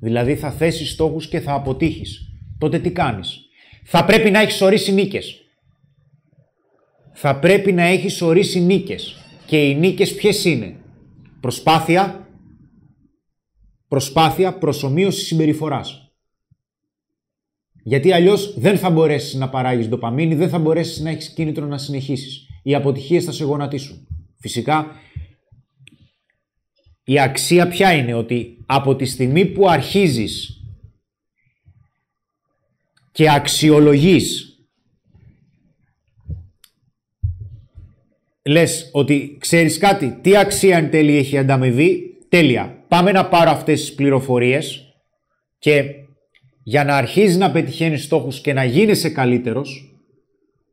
Δηλαδή θα θέσεις στόχους και θα αποτύχεις. Τότε τι κάνεις; Θα πρέπει να έχεις ορίσει νίκες. Θα πρέπει να έχεις ορίσει νίκες. Και οι νίκες ποιες είναι; Προσπάθεια, προσπάθεια προσωμείωσης συμπεριφοράς. Γιατί αλλιώς δεν θα μπορέσεις να παράγεις ντοπαμίνη, δεν θα μπορέσεις να έχεις κίνητρο να συνεχίσεις. Οι αποτυχίες θα σε γονατίσουν. Φυσικά, η αξία ποια είναι; Ότι από τη στιγμή που αρχίζεις και αξιολογείς λες ότι ξέρεις κάτι, τι αξία εν τέλει έχει ανταμοιβή, τέλεια. Πάμε να πάρω αυτές τις πληροφορίες και για να αρχίζεις να πετυχαίνεις στόχους και να γίνεσαι καλύτερος,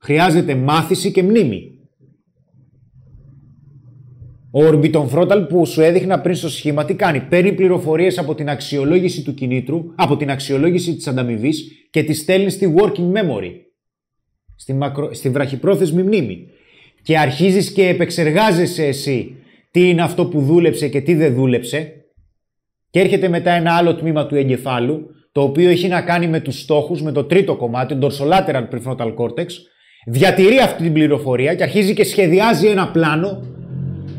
χρειάζεται μάθηση και μνήμη. Ο Orbiton Frontal που σου έδειχνα πριν στο σχήμα τι κάνει; Παίρνει πληροφορίες από την αξιολόγηση του κινήτρου, από την αξιολόγηση της ανταμοιβής και τη στέλνει στη working memory. Στη, μακρο... στη βραχυπρόθεσμη μνήμη. Και αρχίζεις και επεξεργάζεσαι εσύ τι είναι αυτό που δούλεψε και τι δεν δούλεψε. Και έρχεται μετά ένα άλλο τμήμα του εγκεφάλου το οποίο έχει να κάνει με τους στόχους, με το τρίτο κομμάτι, το dorsolateral prefrontal cortex, διατηρεί αυτή την πληροφορία και αρχίζει και σχεδιάζει ένα πλάνο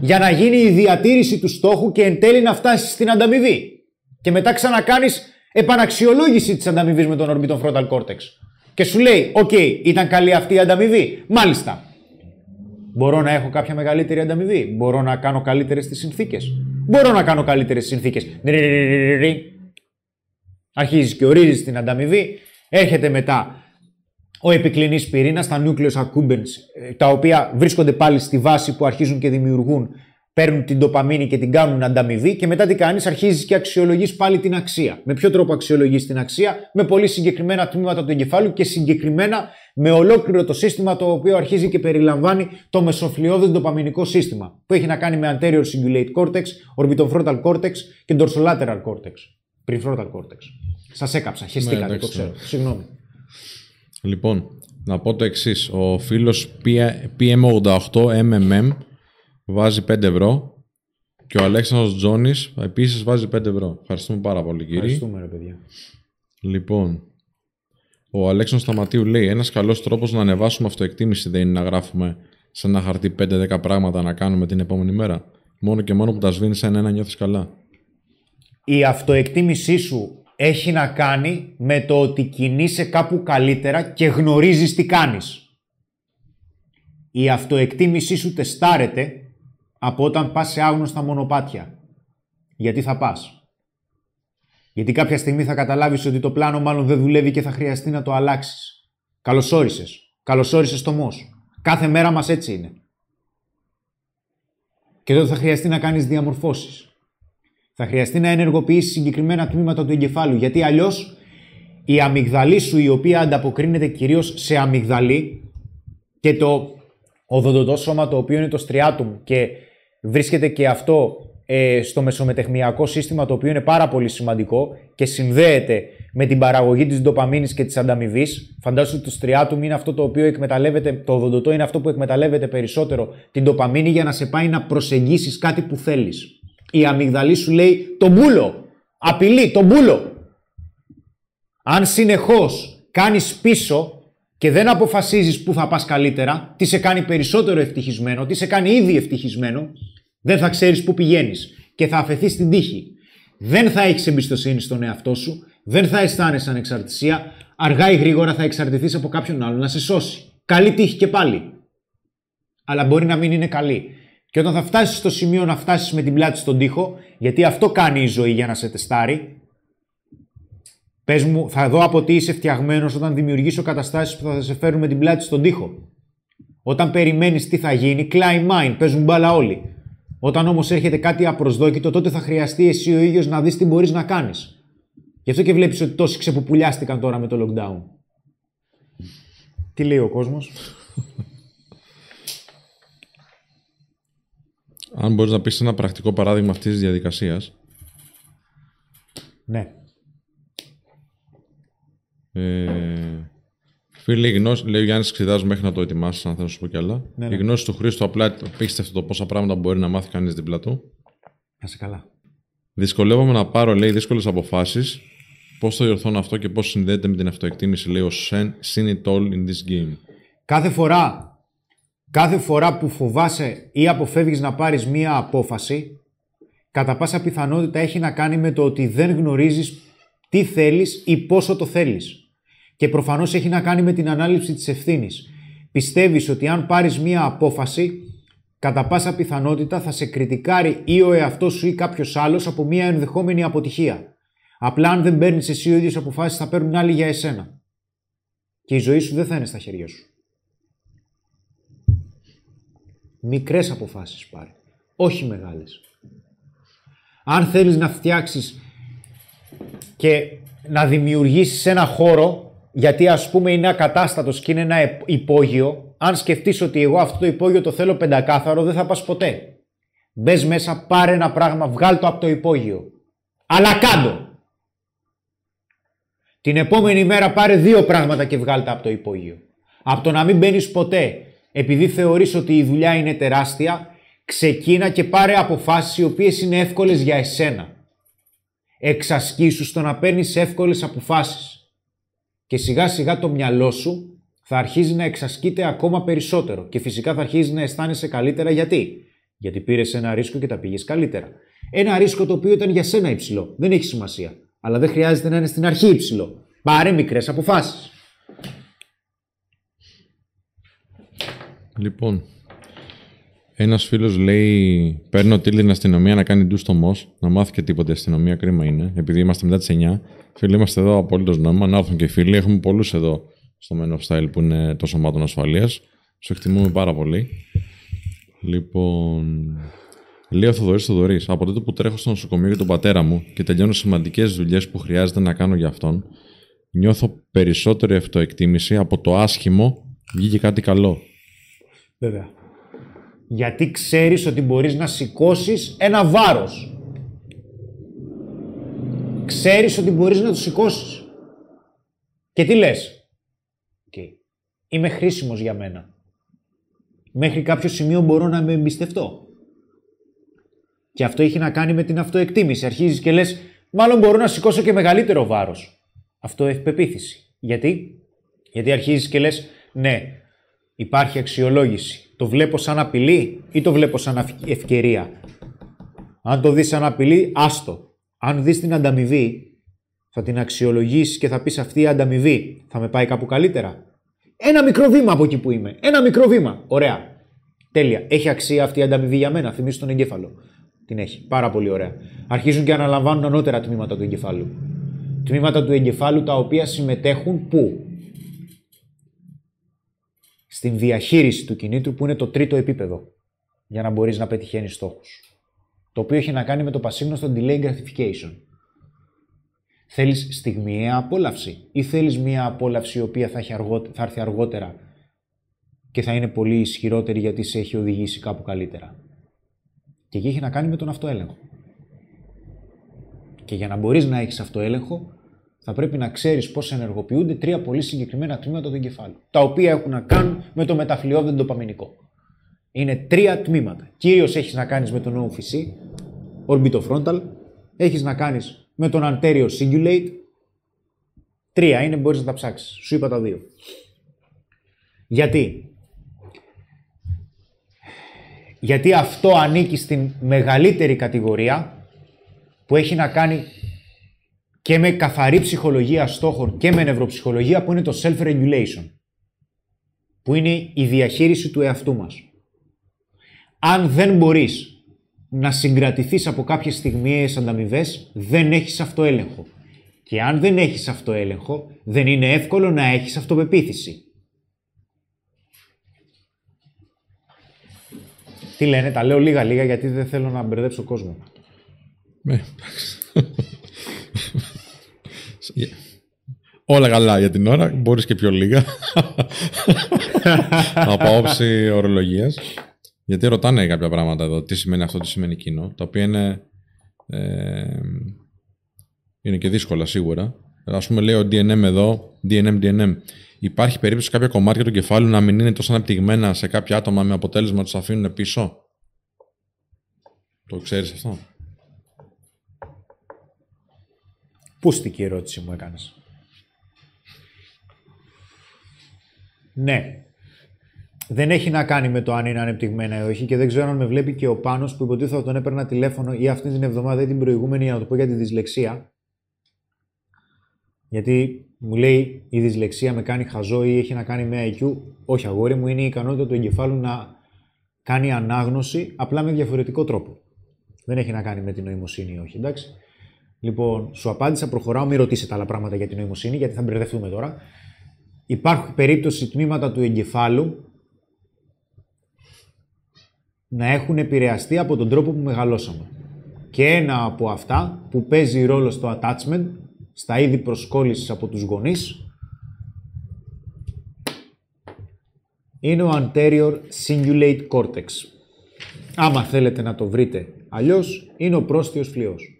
για να γίνει η διατήρηση του στόχου και εν τέλει να φτάσεις στην ανταμοιβή. Και μετά ξανακάνεις επαναξιολόγηση της ανταμοιβής με τον orbital frontal cortex. Και σου λέει, οκ, ήταν καλή αυτή η ανταμοιβή. Μάλιστα. Μπορώ να έχω κάποια μεγαλύτερη ανταμοιβή. Μπορώ να κάνω καλύτερες τις συνθήκες. Μπορώ να κάνω καλύτερες συνθήκες. Αρχίζεις και ορίζεις την ανταμοιβή. Έρχεται μετά ο επικλινής πυρήνας, τα nucleus accumbens, ε, τα οποία βρίσκονται πάλι στη βάση που αρχίζουν και δημιουργούν παίρνουν την ντοπαμίνη και την κάνουν ανταμοιβή και μετά τι κάνεις, αρχίζεις και αξιολογείς πάλι την αξία. Με ποιο τρόπο αξιολογείς την αξία, με πολύ συγκεκριμένα τμήματα του εγκεφάλου και συγκεκριμένα με ολόκληρο το σύστημα το οποίο αρχίζει και περιλαμβάνει το μεσοφλοιώδες ντοπαμινικό σύστημα που έχει να κάνει με anterior cingulate cortex, orbitofrontal cortex και dorsolateral cortex. Prefrontal cortex. Σας έκαψα, χεστήκατε, εντάξει, το ξέρω. ναι. Συγγνώμη. Λοιπόν, να πω το εξής. Ο φίλος PM88MMM βάζει 5 ευρώ και ο Αλέξανδρος Τζόνης επίσης βάζει 5 ευρώ. Ευχαριστούμε πάρα πολύ κύριε. Ευχαριστούμε, ρε παιδιά. Λοιπόν, ο Αλέξανδρος Σταματίου λέει ένας καλός τρόπος να ανεβάσουμε αυτοεκτίμηση δεν είναι να γράφουμε σε ένα χαρτί 5-10 πράγματα να κάνουμε την επόμενη μέρα. Μόνο και μόνο που τα σβήνεις ένα-ένα νιώθεις καλά. η αυτοεκτίμησή σου έχει να κάνει με το ότι κινείσαι κάπου καλύτερα και γνωρίζεις τι κάνεις. Η αυτοεκτίμησή σου τεστάρεται από όταν πας σε άγνωστα μονοπάτια. Γιατί θα πας; Γιατί κάποια στιγμή θα καταλάβεις ότι το πλάνο μάλλον δεν δουλεύει και θα χρειαστεί να το αλλάξεις. Καλώς όρισες. Καλώς όρισες το ΜΟΣ. Κάθε μέρα μας έτσι είναι. Και τότε θα χρειαστεί να κάνεις διαμορφώσεις θα χρειαστεί να ενεργοποιήσεις συγκεκριμένα τμήματα του εγκεφάλου. Γιατί αλλιώς η αμυγδαλή σου, η οποία ανταποκρίνεται κυρίως σε αμυγδαλή και το οδοντοτό σώμα το οποίο είναι το στριάτουμ και βρίσκεται και αυτό ε, στο μεσομετεχμιακό σύστημα το οποίο είναι πάρα πολύ σημαντικό και συνδέεται με την παραγωγή της ντοπαμίνης και της ανταμοιβής. Φαντάζομαι ότι το στριάτουμ είναι αυτό το οποίο εκμεταλλεύεται, το οδοντοτό είναι αυτό που εκμεταλλεύεται περισσότερο την ντοπαμίνη για να σε πάει να προσεγγίσεις κάτι που θέλεις η αμυγδαλή σου λέει τον μπούλο. Απειλεί τον μπούλο. Αν συνεχώς κάνεις πίσω και δεν αποφασίζεις που θα πας καλύτερα, τι σε κάνει περισσότερο ευτυχισμένο, τι σε κάνει ήδη ευτυχισμένο, δεν θα ξέρεις πού πηγαίνεις και θα αφαιθείς στην τύχη. Δεν θα έχεις εμπιστοσύνη στον εαυτό σου, δεν θα αισθάνεσαι ανεξαρτησία, αργά ή γρήγορα θα εξαρτηθείς από κάποιον άλλον να σε σώσει. Καλή τύχη και πάλι. Αλλά μπορεί να μην είναι καλή. Και όταν θα φτάσεις στο σημείο να φτάσεις με την πλάτη στον τοίχο, γιατί αυτό κάνει η ζωή για να σε τεστάρει, πες μου, θα δω από τι είσαι φτιαγμένος όταν δημιουργήσω καταστάσεις που θα σε φέρουν με την πλάτη στον τοίχο. Όταν περιμένεις τι θα γίνει, climb mine, παίζουν μπάλα όλοι. Όταν όμως έρχεται κάτι απροσδόκητο, τότε θα χρειαστεί εσύ ο ίδιος να δεις τι μπορείς να κάνεις. Γι' αυτό και βλέπεις ότι τόσοι ξεποπουλιάστηκαν τώρα με το lockdown. Τι λέει ο κόσμος; Αν μπορείς να πεις ένα πρακτικό παράδειγμα αυτής της διαδικασίας, Ναι. Ε, φίλοι, η γνώση, λέει ο Γιάννης Ξηδάζου μέχρι να το ετοιμάσεις, αν θέλω να σου πω κι άλλα. Ναι, ναι. Η γνώση του Χρήστο απλά πίστευτο το πόσα πράγματα μπορεί να μάθει κανείς δίπλα του. Να σε καλά. Δυσκολεύομαι να πάρω, λέει, δύσκολες αποφάσεις. Πώς το διορθώνω αυτό και πώς συνδέεται με την αυτοεκτίμηση, λέει ο Sen, seen it all in this game. Κάθε φορά, κάθε φορά που φοβάσαι ή αποφεύγεις να πάρεις μία απόφαση, κατά πάσα πιθανότητα έχει να κάνει με το ότι δεν γνωρίζεις τι θέλεις ή πόσο το θέλεις. Και προφανώς έχει να κάνει με την ανάληψη της ευθύνης. Πιστεύεις ότι αν πάρεις μία απόφαση, κατά πάσα πιθανότητα θα σε κριτικάρει ή ο εαυτός σου ή κάποιος άλλος από μία ενδεχόμενη αποτυχία. Απλά αν δεν παίρνεις εσύ ο ίδιος αποφάσεις θα παίρνουν άλλοι για εσένα. Και η ζωή σου δεν θα είναι στα χέρια σου. Μικρές αποφάσεις πάρε. Όχι μεγάλες. Αν θέλεις να φτιάξεις και να δημιουργήσεις ένα χώρο, γιατί ας πούμε είναι ακατάστατος και είναι ένα επ- υπόγειο, αν σκεφτείς ότι εγώ αυτό το υπόγειο το θέλω πεντακάθαρο, δεν θα πας ποτέ. Μπες μέσα, πάρε ένα πράγμα, βγάλ το από το υπόγειο. Αλλά κάντο. Την επόμενη μέρα πάρε δύο πράγματα και βγάλ τα από το υπόγειο. Από το να μην μπαίνεις ποτέ, επειδή θεωρείς ότι η δουλειά είναι τεράστια, ξεκίνα και πάρε αποφάσεις οι οποίες είναι εύκολες για εσένα. Εξασκήσου στο να παίρνεις εύκολες αποφάσεις. Και σιγά σιγά το μυαλό σου θα αρχίζει να εξασκείται ακόμα περισσότερο και φυσικά θα αρχίζει να αισθάνεσαι καλύτερα γιατί; Γιατί πήρες ένα ρίσκο και τα πήγες καλύτερα. Ένα ρίσκο το οποίο ήταν για σένα υψηλό. Δεν έχει σημασία. Αλλά δεν χρειάζεται να είναι στην αρχή υψηλό. Πάρε μικρές αποφάσεις. Λοιπόν, ένας φίλος λέει: Παίρνω τίλη την αστυνομία να κάνει ντου στο ΜΟΣ, να μάθει και τίποτα η αστυνομία. Κρίμα είναι, επειδή είμαστε μετά τις 9. Φίλοι, είμαστε εδώ απολύτω νόημα. Να έρθουν και οι φίλοι. Έχουμε πολλούς εδώ στο Men of Style που είναι το σωμάτων ασφαλείας. Σου εκτιμούμε πάρα πολύ. Λοιπόν. Λέει ο Θοδωρής Θοδωρής, από τότε που τρέχω στο νοσοκομείο για τον πατέρα μου και τελειώνω σημαντικές δουλειές που χρειάζεται να κάνω για αυτόν, νιώθω περισσότερη αυτοεκτίμηση από το άσχημο βγήκε κάτι καλό. Βέβαια. Γιατί ξέρεις ότι μπορείς να σηκώσεις ένα βάρος. Ξέρεις ότι μπορείς να το σηκώσεις. Και τι λες; Okay. Είμαι χρήσιμος για μένα. Μέχρι κάποιο σημείο μπορώ να με εμπιστευτώ. Και αυτό έχει να κάνει με την αυτοεκτίμηση. Αρχίζεις και λες, μάλλον μπορώ να σηκώσω και μεγαλύτερο βάρος. Αυτό έχει πεποίθηση. Γιατί; Γιατί αρχίζεις και λες, ναι, υπάρχει αξιολόγηση. Το βλέπω σαν απειλή ή το βλέπω σαν ευκαιρία; Αν το δεις σαν απειλή, άστο. Αν δεις την ανταμοιβή, θα την αξιολογήσεις και θα πεις αυτή η ανταμοιβή θα με πάει κάπου καλύτερα. Ένα μικρό βήμα από εκεί που είμαι. Ένα μικρό βήμα. Ωραία. Τέλεια. Έχει αξία αυτή η ανταμοιβή για μένα. Θυμίζει τον εγκέφαλο. Την έχει. Πάρα πολύ ωραία. Αρχίζουν και αναλαμβάνουν ανώτερα τμήματα του εγκεφάλου. Τμήματα του εγκεφάλου τα οποία συμμετέχουν πού; Στην διαχείριση του κινήτρου που είναι το τρίτο επίπεδο για να μπορείς να πετυχαίνεις στόχους. Το οποίο έχει να κάνει με το πασίγνωστο delay gratification. Θέλεις στιγμιαία απόλαυση ή θέλεις μια απόλαυση η οποία θα, έχει θα έρθει αργότερα και θα είναι πολύ ισχυρότερη γιατί σε έχει οδηγήσει κάπου καλύτερα. Και εκεί έχει να κάνει με τον αυτοέλεγχο. Και για να μπορείς να έχεις αυτοέλεγχο, θα πρέπει να ξέρεις πώς ενεργοποιούνται τρία πολύ συγκεκριμένα τμήματα του εγκεφάλου, τα οποία έχουν να κάνουν με το μεταφλιώδεντο παμινικό. Είναι τρία τμήματα. Κυρίως έχεις να κάνεις με τον OFC, orbitofrontal, έχεις να κάνεις με τον anterior cingulate, τρία είναι, μπορείς να τα ψάξεις. Σου είπα τα δύο. Γιατί; Γιατί αυτό ανήκει στην μεγαλύτερη κατηγορία που έχει να κάνει και με καθαρή ψυχολογία στόχων και με νευροψυχολογία που είναι το self-regulation. Που είναι η διαχείριση του εαυτού μας. Αν δεν μπορείς να συγκρατηθείς από κάποιες στιγμιαίες ανταμοιβές, δεν έχεις αυτοέλεγχο. Και αν δεν έχεις αυτοέλεγχο, δεν είναι εύκολο να έχεις αυτοπεποίθηση. Τι λένε, τα λέω λίγα-λίγα γιατί δεν θέλω να μπερδέψω κόσμο. Ναι, Όλα καλά για την ώρα, μπορείς και πιο λίγα. Από όψη ορολογίας. Γιατί ρωτάνε κάποια πράγματα εδώ, τι σημαίνει αυτό, τι σημαίνει εκείνο, τα οποία είναι, ε, είναι και δύσκολα σίγουρα. Ας πούμε λέει ο DNM εδώ, DNM, DNM. Υπάρχει περίπτωση κάποια κομμάτια του κεφάλου να μην είναι τόσο αναπτυγμένα σε κάποια άτομα με αποτέλεσμα να τους αφήνουν πίσω; Το ξέρεις αυτό; Πούστηκε η ερώτηση μου έκανες. Ναι. Δεν έχει να κάνει με το αν είναι ανεπτυγμένα ή όχι και δεν ξέρω αν με βλέπει και ο Πάνος που υποτίθεται τον έπαιρνα τηλέφωνο ή αυτή την εβδομάδα ή την προηγούμενη για να το πω για τη δυσλεξία. Γιατί μου λέει η δυσλεξία με κάνει χαζό ή έχει να κάνει με IQ. Όχι, αγόρι μου, είναι η ικανότητα του εγκεφάλου να κάνει ανάγνωση απλά με διαφορετικό τρόπο. Δεν έχει να κάνει με την νοημοσύνη ή όχι, εντάξει. Λοιπόν, σου απάντησα, προχωράω, μην ρωτήσετε άλλα πράγματα για την νοημοσύνη, γιατί θα μπερδευτούμε τώρα. Υπάρχει περίπτωση τμήματα του εγκεφάλου να έχουν επηρεαστεί από τον τρόπο που μεγαλώσαμε. Και ένα από αυτά που παίζει ρόλο στο attachment στα είδη προσκόλλησης από τους γονείς είναι ο anterior cingulate cortex. Άμα θέλετε να το βρείτε αλλιώς, είναι ο πρόστιος φλοιός.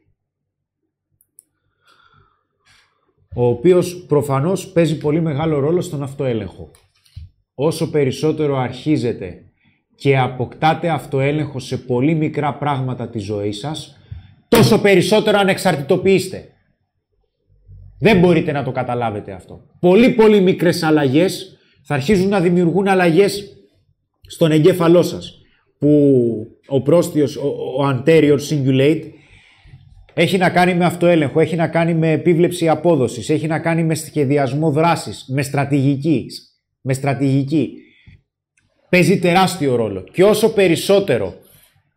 Ο οποίος προφανώς παίζει πολύ μεγάλο ρόλο στον αυτοέλεγχο. Όσο περισσότερο αρχίζετε και αποκτάτε αυτοέλεγχο σε πολύ μικρά πράγματα της ζωής σας, τόσο περισσότερο ανεξαρτητοποιήστε. Δεν μπορείτε να το καταλάβετε αυτό. Πολύ πολύ μικρές αλλαγές θα αρχίζουν να δημιουργούν αλλαγές στον εγκέφαλό σας. Που ο πρόστιος, ο, ο anterior cingulate, έχει να κάνει με αυτοέλεγχο, έχει να κάνει με επίβλεψη απόδοσης, έχει να κάνει με σχεδιασμό δράσης, με στρατηγική. Με στρατηγική. Παίζει τεράστιο ρόλο. Και όσο περισσότερο,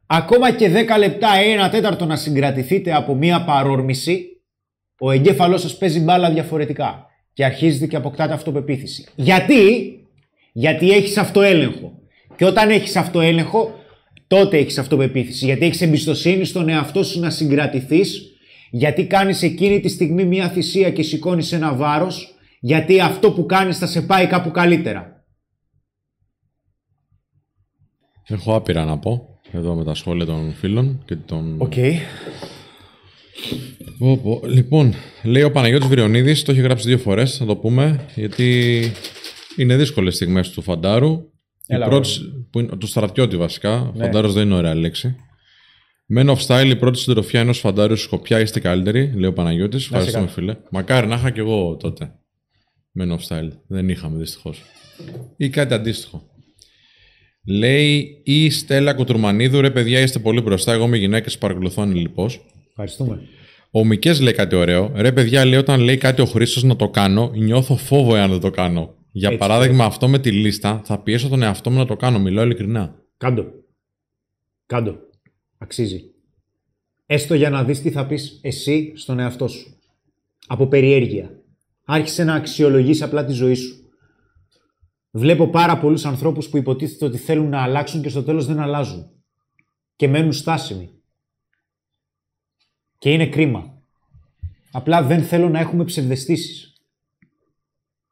ακόμα και 10 λεπτά ή ένα τέταρτο να συγκρατηθείτε από μία παρόρμηση, ο εγκέφαλός σας παίζει μπάλα διαφορετικά και αρχίζετε και αποκτάτε αυτοπεποίθηση. Γιατί, γιατί έχεις αυτοέλεγχο. Και όταν έχεις αυτοέλεγχο, τότε έχεις αυτοπεποίθηση. Γιατί έχεις εμπιστοσύνη στον εαυτό σου να συγκρατηθείς, γιατί κάνεις εκείνη τη στιγμή μια θυσία και σηκώνεις ένα βάρος, γιατί αυτό που κάνεις θα σε πάει κάπου καλύτερα. Έχω άπειρα να πω εδώ με τα σχόλια των φίλων και των. Οκ. Πω, πω. Λοιπόν, λέει ο Παναγιώτης Βριονίδης, το έχει γράψει δύο φορές, θα το πούμε, γιατί είναι δύσκολες στιγμές του Φαντάρου. Έλα, η πρώτη, που είναι, του στρατιώτη βασικά, ναι. Φαντάρος δεν είναι ωραία λέξη. Men of style, η πρώτη συντροφιά ενός φαντάριου στη Σκοπιά, είστε καλύτεροι, λέει ο Παναγιώτης. Ευχαριστούμε, φίλε. Μακάρι να είχα κι εγώ τότε. Men of style. Δεν είχαμε δυστυχώς. Ή κάτι αντίστοιχο. Λέει η Στέλλα Κουτουρμανίδου, ρε παιδιά, είστε πολύ μπροστά. Εγώ με γυναίκες παρακολουθώ ανηλυπώ. Ευχαριστούμε. Ο Μικέ λέει κάτι ωραίο. Ρε παιδιά, λέει όταν λέει κάτι ο Χρήστος να το κάνω, νιώθω φόβο εάν δεν το κάνω. Για Έτσι, παράδειγμα, αυτό με τη λίστα, θα πιέσω τον εαυτό μου να το κάνω. Μιλάω ειλικρινά. Κάντο. Κάντο. Αξίζει. Έστω για να δεις τι θα πεις εσύ στον εαυτό σου. Από περιέργεια. Άρχισε να αξιολογείς απλά τη ζωή σου. Βλέπω πάρα πολλούς ανθρώπους που υποτίθεται ότι θέλουν να αλλάξουν και στο τέλος δεν αλλάζουν. Και μένουν στάσιμοι. Και είναι κρίμα. Απλά δεν θέλω να έχουμε ψευδεστήσεις.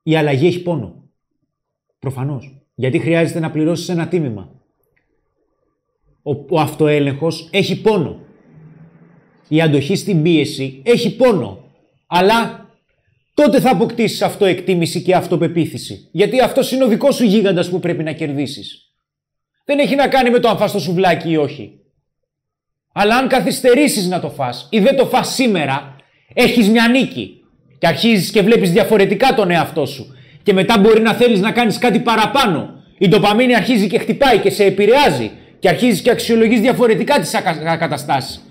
Η αλλαγή έχει πόνο. Προφανώς. Γιατί χρειάζεται να πληρώσεις ένα τίμημα. Ο, ο αυτοέλεγχος έχει πόνο. Η αντοχή στην πίεση έχει πόνο. Αλλά τότε θα αποκτήσεις αυτοεκτίμηση και αυτοπεποίθηση. Γιατί αυτός είναι ο δικός σου γίγαντας που πρέπει να κερδίσεις. Δεν έχει να κάνει με το αν φας το σουβλάκι ή όχι. Αλλά αν καθυστερήσεις να το φας ή δεν το φας σήμερα, έχεις μια νίκη. Και αρχίζεις και βλέπεις διαφορετικά τον εαυτό σου. Και μετά μπορεί να θέλεις να κάνεις κάτι παραπάνω. Η ντοπαμίνη αρχίζει και χτυπάει και σε επηρεάζει. Και αρχίζεις και αξιολογείς διαφορετικά τις ακα- καταστάσεις.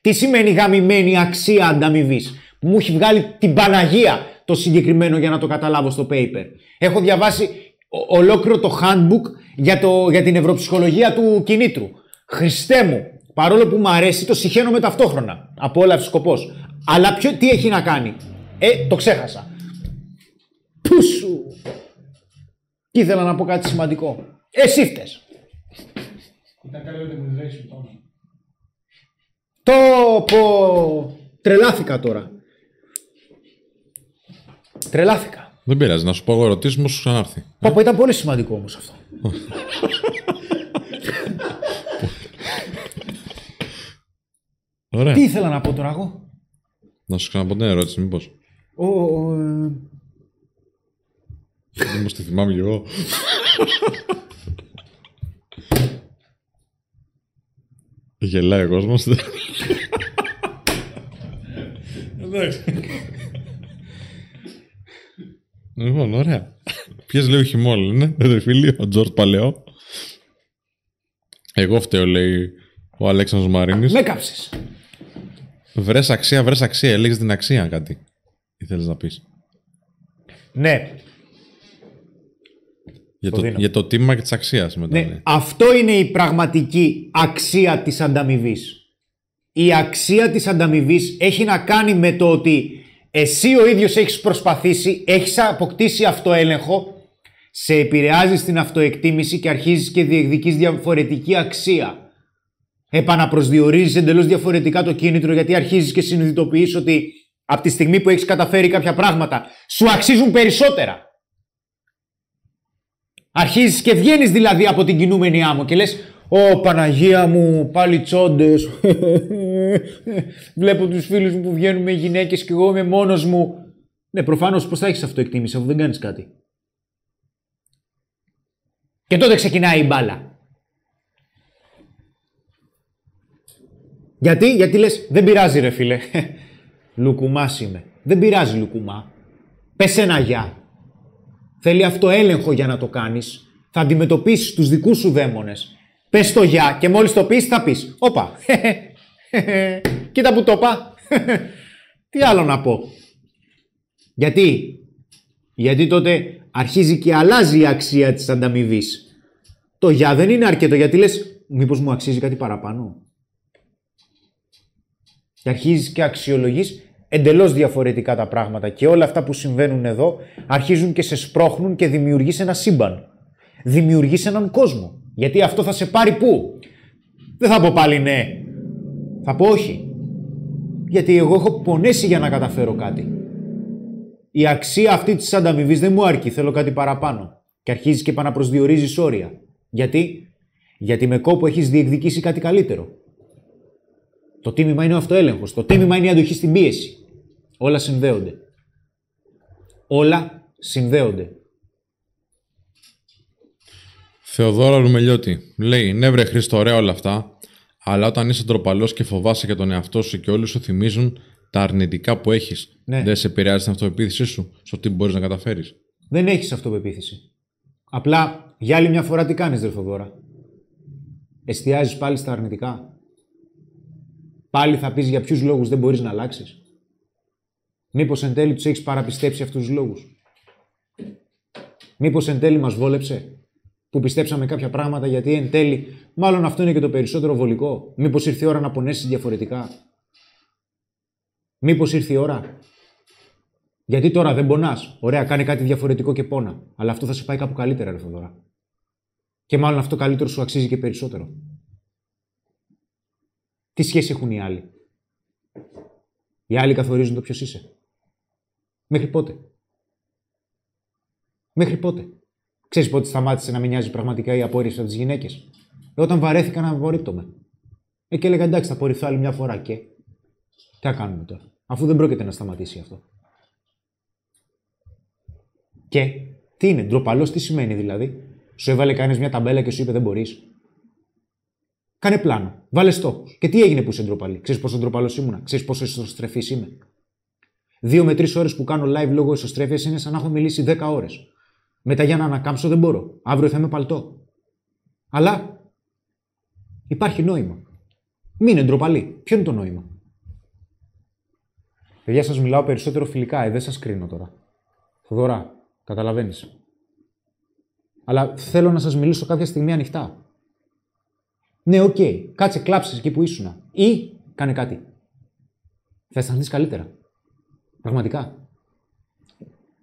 Τι σημαίνει γαμημένη αξία ανταμοιβής; Μου έχει βγάλει την Παναγία το συγκεκριμένο για να το καταλάβω στο paper. Έχω διαβάσει ο- ολόκληρο το handbook για, το, για την ευρωψυχολογία του κινήτρου. Χριστέ μου, παρόλο που μου αρέσει, το συχαίνομαι ταυτόχρονα. Απόλαυση σκοπός. Αλλά ποιο, τι έχει να κάνει; Ε, το ξέχασα. Πού σου; Και ήθελα να πω κάτι σημαντικό. Εσύ φταίς. Ήταν καλό για το moderation όμως. Το πω. Τρελάθηκα τώρα. Τρελάθηκα. Δεν πειράζει, να σου πω εγώ ερωτήσεις μου σου ξανάρθει. Πω, πω, ήταν πολύ σημαντικό όμως αυτό. Ωραία. Τι ήθελα να πω τώρα εγώ; Να σου ξαναπώ την ερώτηση, μήπως. Ο, ο, ε, Δεν μου τη θυμάμαι κι εγώ. Γελάει ο κόσμος. Εντάξει. Λοιπόν, ωραία. Ποιε λέει ο χειμώνα, είναι, ρε φίλοι, ο Τζορτ Παλαιό. Εγώ φταίω, λέει ο Αλέξανδρος Μαρίνης. με κάψες. Βρες αξία, βρες αξία. Έλεγες την αξία κάτι. Ήθελε να πεις; Ναι, Για Το το, δίνω. για το τίμημα και της αξίας μετά. ναι. λέει. Αυτό είναι η πραγματική αξία της ανταμοιβής. Η αξία της ανταμοιβής έχει να κάνει με το ότι εσύ ο ίδιος έχεις προσπαθήσει, έχεις αποκτήσει αυτοέλεγχο, σε επηρεάζει στην αυτοεκτίμηση και αρχίζεις και διεκδικείς διαφορετική αξία. Επαναπροσδιορίζεις εντελώς διαφορετικά το κίνητρο γιατί αρχίζεις και συνειδητοποιείς ότι από τη στιγμή που έχεις καταφέρει κάποια πράγματα σου αξίζουν περισσότερα. Αρχίζεις και βγαίνεις δηλαδή από την κινούμενη άμμο και λες «Ω Παναγία μου, πάλι τσόντες, βλέπω τους φίλους μου που βγαίνουν με γυναίκες και εγώ είμαι μόνος μου». Ναι, προφανώς πώς θα έχεις αυτοεκτίμηση αφού δεν κάνεις κάτι. Και τότε ξεκινάει η μπάλα. Γιατί, γιατί λες δεν πειράζει ρε φίλε. Λουκουμάς είμαι. Δεν πειράζει λουκουμά. Πες ένα γεια. Θέλει αυτοέλεγχο για να το κάνεις. Θα αντιμετωπίσεις τους δικούς σου δαίμονες. Πες το γεια και μόλις το πεις θα πεις «Όπα, κοίτα που το είπα». Τι άλλο να πω. Γιατί; Γιατί τότε αρχίζει και αλλάζει η αξία της ανταμοιβής. Το για δεν είναι αρκετό γιατί λες μήπως μου αξίζει κάτι παραπάνω; Και αρχίζεις και αξιολογείς εντελώς διαφορετικά τα πράγματα και όλα αυτά που συμβαίνουν εδώ αρχίζουν και σε σπρώχνουν και δημιουργείς ένα σύμπαν. Δημιουργείς έναν κόσμο. Γιατί αυτό θα σε πάρει πού; Δεν θα πω πάλι ναι. Θα πω όχι. Γιατί εγώ έχω πονέσει για να καταφέρω κάτι. Η αξία αυτή της ανταμοιβής δεν μου αρκεί. Θέλω κάτι παραπάνω. Και αρχίζεις και επαναπροσδιορίζεις όρια. Γιατί; Γιατί με κόπο έχεις διεκδικήσει κάτι καλύτερο. Το τίμημα είναι ο αυτοέλεγχος. Το τίμημα είναι η αντοχή στην πίεση. Όλα συνδέονται. Όλα συνδέονται. Θεοδόρα Ρουμελιώτη λέει: Ναι, βρε Χρήστο, ωραία όλα αυτά. Αλλά όταν είσαι ντροπαλός και φοβάσαι για τον εαυτό σου και όλοι σου θυμίζουν τα αρνητικά που έχεις, Ναι. δεν σε επηρεάζει την αυτοπεποίθησή σου στο τι μπορείς να καταφέρεις. Δεν έχεις αυτοπεποίθηση. Απλά για άλλη μια φορά τι κάνεις, Δε Θοδόρα. Εστιάζεις πάλι στα αρνητικά. Πάλι θα πεις για ποιους λόγους δεν μπορείς να αλλάξεις. Μήπως εν τέλει τους έχεις παραπιστέψει αυτούς τους λόγους; Μήπως εν τέλει μας βόλεψε; Που πιστέψαμε κάποια πράγματα γιατί εν τέλει, μάλλον αυτό είναι και το περισσότερο βολικό. Μήπως ήρθε η ώρα να πονέσεις διαφορετικά; Μήπως ήρθε η ώρα; Γιατί τώρα δεν πονάς; Ωραία, κάνε κάτι διαφορετικό και πόνα. Αλλά αυτό θα σε πάει κάπου καλύτερα, ρε Θοδωρά. Και μάλλον αυτό καλύτερο σου αξίζει και περισσότερο. Τι σχέση έχουν οι άλλοι; Οι άλλοι καθορίζουν το ποιος είσαι. Μέχρι πότε; Μέχρι πότε; Ξέρεις πότε σταμάτησε να με νοιάζει πραγματικά η απόρριψη από τις γυναίκες; Ε, όταν βαρέθηκα να απορρίπτομαι. Ε, και έλεγα εντάξει, θα απορριφθώ άλλη μια φορά και. Τι θα κάνουμε τώρα. Αφού δεν πρόκειται να σταματήσει αυτό. Και τι είναι, ντροπαλός τι σημαίνει δηλαδή; Σου έβαλε κανείς μια ταμπέλα και σου είπε δεν μπορείς. Κάνε πλάνο. Βάλε στόχους. Και τι έγινε που είσαι ντροπαλή; Ξέρεις πόσο ντροπαλός ήμουνα; Ξέρεις πόσο εσωστρεφή είμαι; Δύο με τρεις ώρες που κάνω live λόγω εσωστρέφειας είναι σαν να έχω μιλήσει 10 ώρες. Μετά για να ανακάμψω δεν μπορώ. Αύριο θα είμαι παλτό. Αλλά υπάρχει νόημα. Μην είναι ντροπαλή. Ποιο είναι το νόημα; Παιδιά, σας μιλάω περισσότερο φιλικά, ε, δεν σας κρίνω τώρα. Θοδωρά, καταλαβαίνεις. Αλλά θέλω να σας μιλήσω κάποια στιγμή ανοιχτά. Ναι, οκ. Κάτσε, κλάψε εκεί που ήσουν. Ή κάνε κάτι. Θα αισθανθείς καλύτερα. Πραγματικά.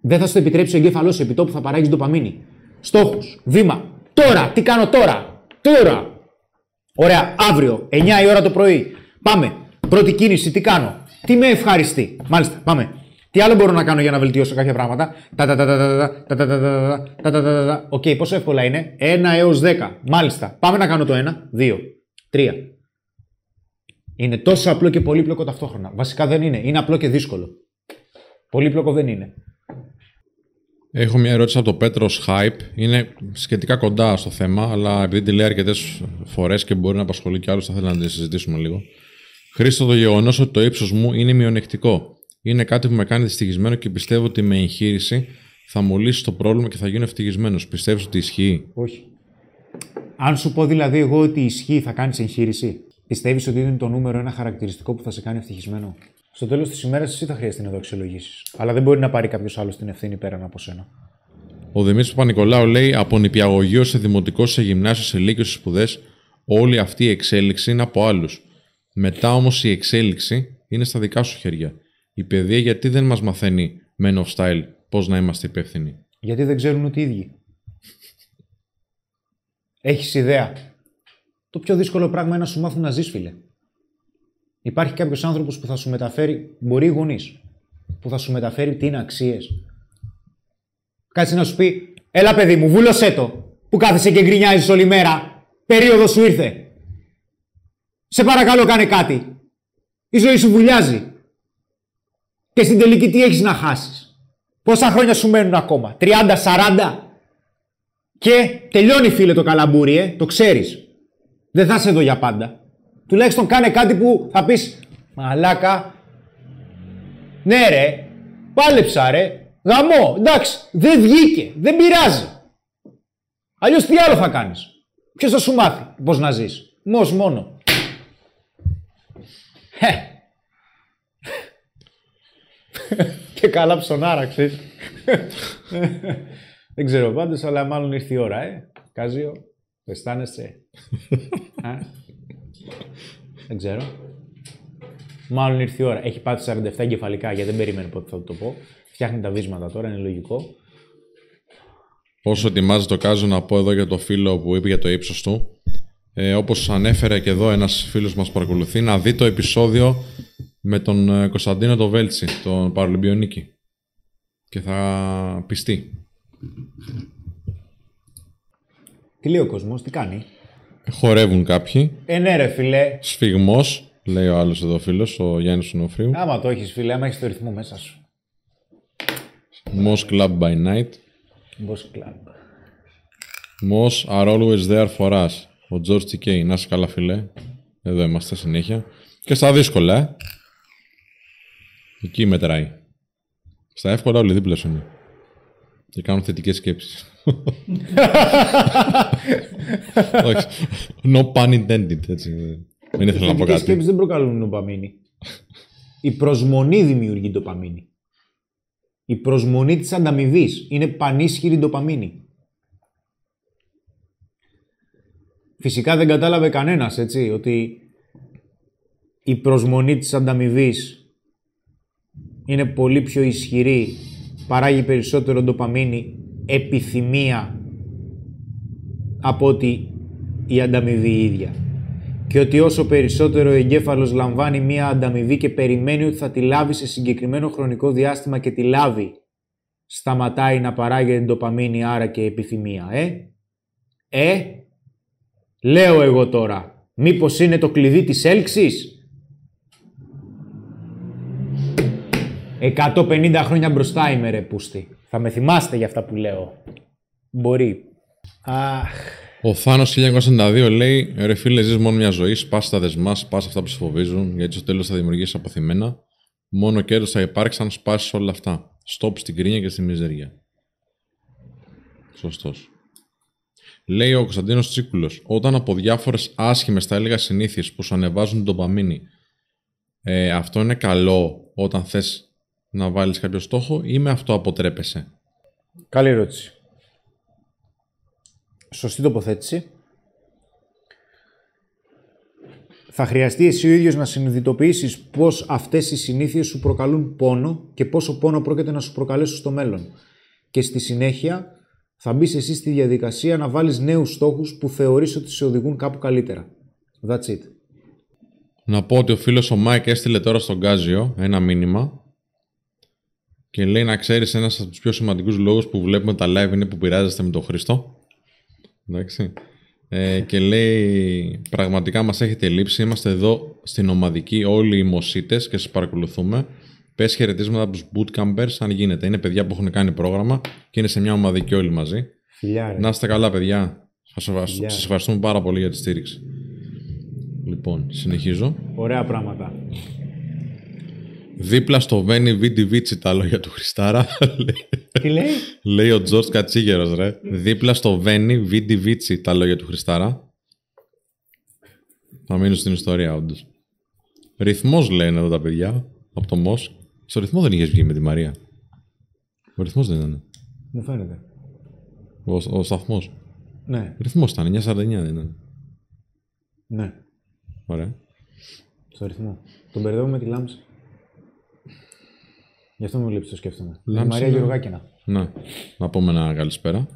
Δεν θα σου το επιτρέψει ο εγκέφαλό σου επί τόπου θα παράγει ντοπαμίνη. Στόχου. Βήμα. Τώρα. Τι κάνω τώρα. Τώρα. Ωραία. Αύριο. 9 η ώρα το πρωί. Πάμε. Πρώτη κίνηση. Τι κάνω. Τι με ευχαριστεί. Μάλιστα. Πάμε. Τι άλλο μπορώ να κάνω για να βελτιώσω κάποια πράγματα. Τα τα τα τα τα τα τα τα τα τα τα τα τα τα Οκ, πόσο εύκολα είναι. 1 έως 10. Μάλιστα. Πάμε να κάνω το 1, 2, 3. Είναι τόσο απλό και πολύπλοκο ταυτόχρονα. Βασικά δεν είναι. Είναι απλό και δύσκολο. Πολύπλοκο δεν είναι. Έχω μια ερώτηση από το Πέτρο Hype. Είναι σχετικά κοντά στο θέμα, αλλά επειδή τη λέει αρκετές φορές και μπορεί να απασχολεί και άλλους, θα ήθελα να τη συζητήσουμε λίγο. Χρήστο, το γεγονός ότι το ύψος μου είναι μειονεκτικό. Είναι κάτι που με κάνει δυστυχισμένο και πιστεύω ότι με εγχείρηση θα μου λύσει το πρόβλημα και θα γίνω ευτυχισμένος. Πιστεύεις ότι ισχύει; Όχι. Αν σου πω δηλαδή εγώ ότι ισχύει, θα κάνεις εγχείρηση; Πιστεύεις ότι είναι το νούμερο ένα χαρακτηριστικό που θα σε κάνει ευτυχισμένο; Στο τέλος της ημέρας, εσύ θα χρειαστεί να το αξιολογήσεις. Αλλά δεν μπορεί να πάρει κάποιος άλλος την ευθύνη πέραν από σένα. Ο Δημήτρης Παπα-Νικολάου λέει: Από νηπιαγωγείο σε δημοτικό, σε γυμνάσιο, σε λύκειο, σε σπουδές, όλη αυτή η εξέλιξη είναι από άλλους. Μετά όμως η εξέλιξη είναι στα δικά σου χέρια. Η παιδεία γιατί δεν μας μαθαίνει men of style πώς να είμαστε υπεύθυνοι; Γιατί δεν ξέρουν ούτε οι ίδιοι. Έχεις ιδέα. Το πιο δύσκολο πράγμα είναι να σου μάθουν να ζεις, φίλε. Υπάρχει κάποιος άνθρωπος που θα σου μεταφέρει, μπορεί οι γονείς, που θα σου μεταφέρει τι είναι αξίες. Κάτσε να σου πει, Έλα παιδί μου, βούλωσέ το. Που κάθεσαι και γκρινιάζεις όλη μέρα. Περίοδος σου ήρθε. Σε παρακαλώ, κάνε κάτι. Η ζωή σου βουλιάζει. Και στην τελική τι έχεις να χάσεις. Πόσα χρόνια σου μένουν ακόμα. 30, 40. Και τελειώνει φίλε το καλαμπούρι, ε. Το ξέρεις. Δεν θα είσαι εδώ για πάντα. Τουλάχιστον κάνε κάτι που θα πεις Μαλάκα. Ναι ρε. Πάλεψα ρε. Γαμό. Εντάξει. Δεν βγήκε. Δεν πειράζει. Αλλιώς τι άλλο θα κάνεις; Ποιος θα σου μάθει πώς να ζεις; Μος μόνο. Ε. και καλά ψωνάρα, ξέρεις. Δεν ξέρω πάντως, αλλά μάλλον ήρθε η ώρα, ε. Κάζιο, το αισθάνεσαι. Α; Δεν ξέρω. Μάλλον ήρθε η ώρα. Έχει πάθει 47 εγκεφαλικά, γιατί δεν περίμενε πότε θα το πω. Φτιάχνει τα βίσματα τώρα, είναι λογικό. Όσο ετοιμάζει το κάζο να πω εδώ για το φίλο που είπε για το ύψος του. ε, όπως ανέφερε και εδώ ένας φίλος που μας παρακολουθεί, να δει το επεισόδιο με τον ε, Κωνσταντίνο το Βέλτσι, τον Παραλυμπιονίκη. Και θα πιστεί. Τι λέει ο κόσμος, τι κάνει; Χορεύουν κάποιοι. Ε, ναι, ρε φιλέ. Σφιγμός, λέει ο άλλος εδώ φίλος, ο Γιάννης Σουνοφρίου. Άμα το έχεις, φιλέ, άμα έχεις το ρυθμό μέσα σου. Moss Club by Night. Boss Club. Moss are always there for us. Ο George TK. Να είσαι καλά, φίλε. Εδώ είμαστε συνέχεια. Και στα δύσκολα, ε. Εκεί μετράει. Στα εύκολα όλοι δίπλα σου είναι. Και κάνουν θετικές σκέψεις. Όχι. No pun intended, έτσι. Δεν ήθελα να πω Οι κάτι. σκέψεις δεν προκαλούν ντοπαμίνη. Η προσμονή δημιουργεί ντοπαμίνη. Η προσμονή της ανταμοιβής είναι πανίσχυρη ντοπαμίνη. Φυσικά δεν κατάλαβε κανένας, έτσι, ότι η προσμονή της ανταμοιβής είναι πολύ πιο ισχυρή, παράγει περισσότερο ντοπαμίνη, επιθυμία από ότι η ανταμοιβή η ίδια. Και ότι όσο περισσότερο ο εγκέφαλος λαμβάνει μία ανταμοιβή και περιμένει ότι θα τη λάβει σε συγκεκριμένο χρονικό διάστημα και τη λάβει, σταματάει να παράγει ντοπαμίνη άρα και επιθυμία, ε; Ε; Λέω εγώ τώρα, μήπως είναι το κλειδί της έλξης; 150 χρόνια μπροστά είμαι ρε πούστη. Θα με θυμάστε για αυτά που λέω. Μπορεί. Αχ. Ο Θάνος 1992 λέει: Ρε φίλε, ζεις μόνο μια ζωή. Σπάς τα δεσμά, σπάς αυτά που σε φοβίζουν, γιατί στο τέλος θα δημιουργήσεις αποθυμένα. Μόνο κέρδος θα υπάρξει αν σπάσει όλα αυτά. Στοπ στην κρίνια και στη μιζερία. Σωστός. Λέει ο Κωνσταντίνος Τσίκουλος: Όταν από διάφορες άσχημες, θα έλεγα συνήθειες που σου ανεβάζουν τον παμίνι, ε, αυτό είναι καλό όταν θες να βάλεις κάποιο στόχο ή με αυτό αποτρέπεσαι; Καλή ερώτηση. Σωστή τοποθέτηση. Θα χρειαστεί εσύ ο ίδιος να συνειδητοποιήσεις πώς αυτές οι συνήθειες σου προκαλούν πόνο και πόσο πόνο πρόκειται να σου προκαλέσουν στο μέλλον. Και στη συνέχεια θα μπεις εσύ στη διαδικασία να βάλεις νέους στόχους που θεωρείς ότι σε οδηγούν κάπου καλύτερα. That's it. Να πω ότι ο φίλος ο Μάικ έστειλε τώρα στον Γκάζιο ένα μήνυμα και λέει να ξέρεις ένας από τους πιο σημαντικούς λόγους που βλέπουμε τα live είναι που πειράζεστε με τον Χρήστο. Εντάξει. Ε, και λέει πραγματικά μας έχετε λείψει. Είμαστε εδώ στην ομαδική όλοι οι μοσίτες και σας παρακολουθούμε. Πες χαιρετίσματα από τους bootcampers αν γίνεται. Είναι παιδιά που έχουν κάνει πρόγραμμα και είναι σε μια ομαδική όλοι μαζί. Φιλιά ρε. Να είστε καλά παιδιά. Σας ευχαριστώ- Γεια. σας ευχαριστούμε πάρα πολύ για τη στήριξη. Λοιπόν, συνεχίζω. Ωραία πράγματα. Δίπλα στο Βένι Βίντι Βίτσι τα λόγια του Χριστάρα. Τι λέει; λέει ο Τζορτ Κατσίγερος, ρε. Δίπλα στο Βένι Βίντι Βίτσι τα λόγια του Χριστάρα. Θα μείνω στην ιστορία, όντως. Ρυθμός λένε εδώ τα παιδιά. Από το Μος. Στο ρυθμό δεν είχες βγει με τη Μαρία. Ο ρυθμός δεν ήταν. Μου φαίνεται. Ο, ο σταθμός. Ναι, Ρυθμός ήταν. 949 δεν ήταν. ναι. Ωραία. Στο ρυθμό. Τον μπερδεύω με τη λάμψη. Γι' αυτό με βλέπει το σκέφτομαι. Με τη Λάμψη Μαρία είναι- Γεωργάκινα. Ναι. Να πούμε ένα καλησπέρα.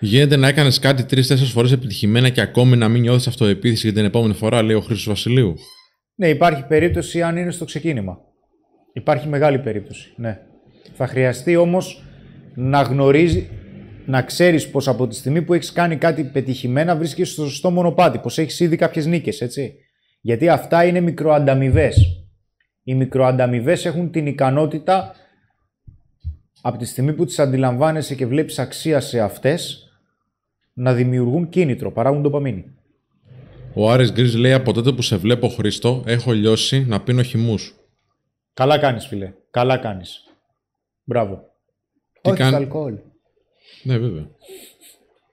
Γίνεται να έκανες κάτι τρει-τέσσερι φορές επιτυχημένα και ακόμη να μην νιώθεις αυτοεπίθεση για την επόμενη φορά, λέει ο Χρήστος Βασιλείου. Ναι, υπάρχει περίπτωση αν είναι στο ξεκίνημα. Υπάρχει μεγάλη περίπτωση, ναι. Θα χρειαστεί όμως να γνωρίζει, να ξέρεις πως από τη στιγμή που έχεις κάνει κάτι πετυχημένα βρίσκεσαι στο σωστό μονοπάτι, πως έχεις ήδη κάποιες νίκες, έτσι. Γιατί αυτά είναι μικροανταμοιβές. Οι μικροανταμοιβές έχουν την ικανότητα από τη στιγμή που τις αντιλαμβάνεσαι και βλέπεις αξία σε αυτές να δημιουργούν κίνητρο, παράγουν ντοπαμίνη. Ο Άρης Γκρίζ λέει από τότε που σε βλέπω Χρήστο, έχω λιώσει να πίνω χυμούς. Καλά κάνεις, φίλε. Καλά κάνεις. Μπράβο. Τι Όχι κάνει- στο αλκοόλ. Ναι, βέβαια.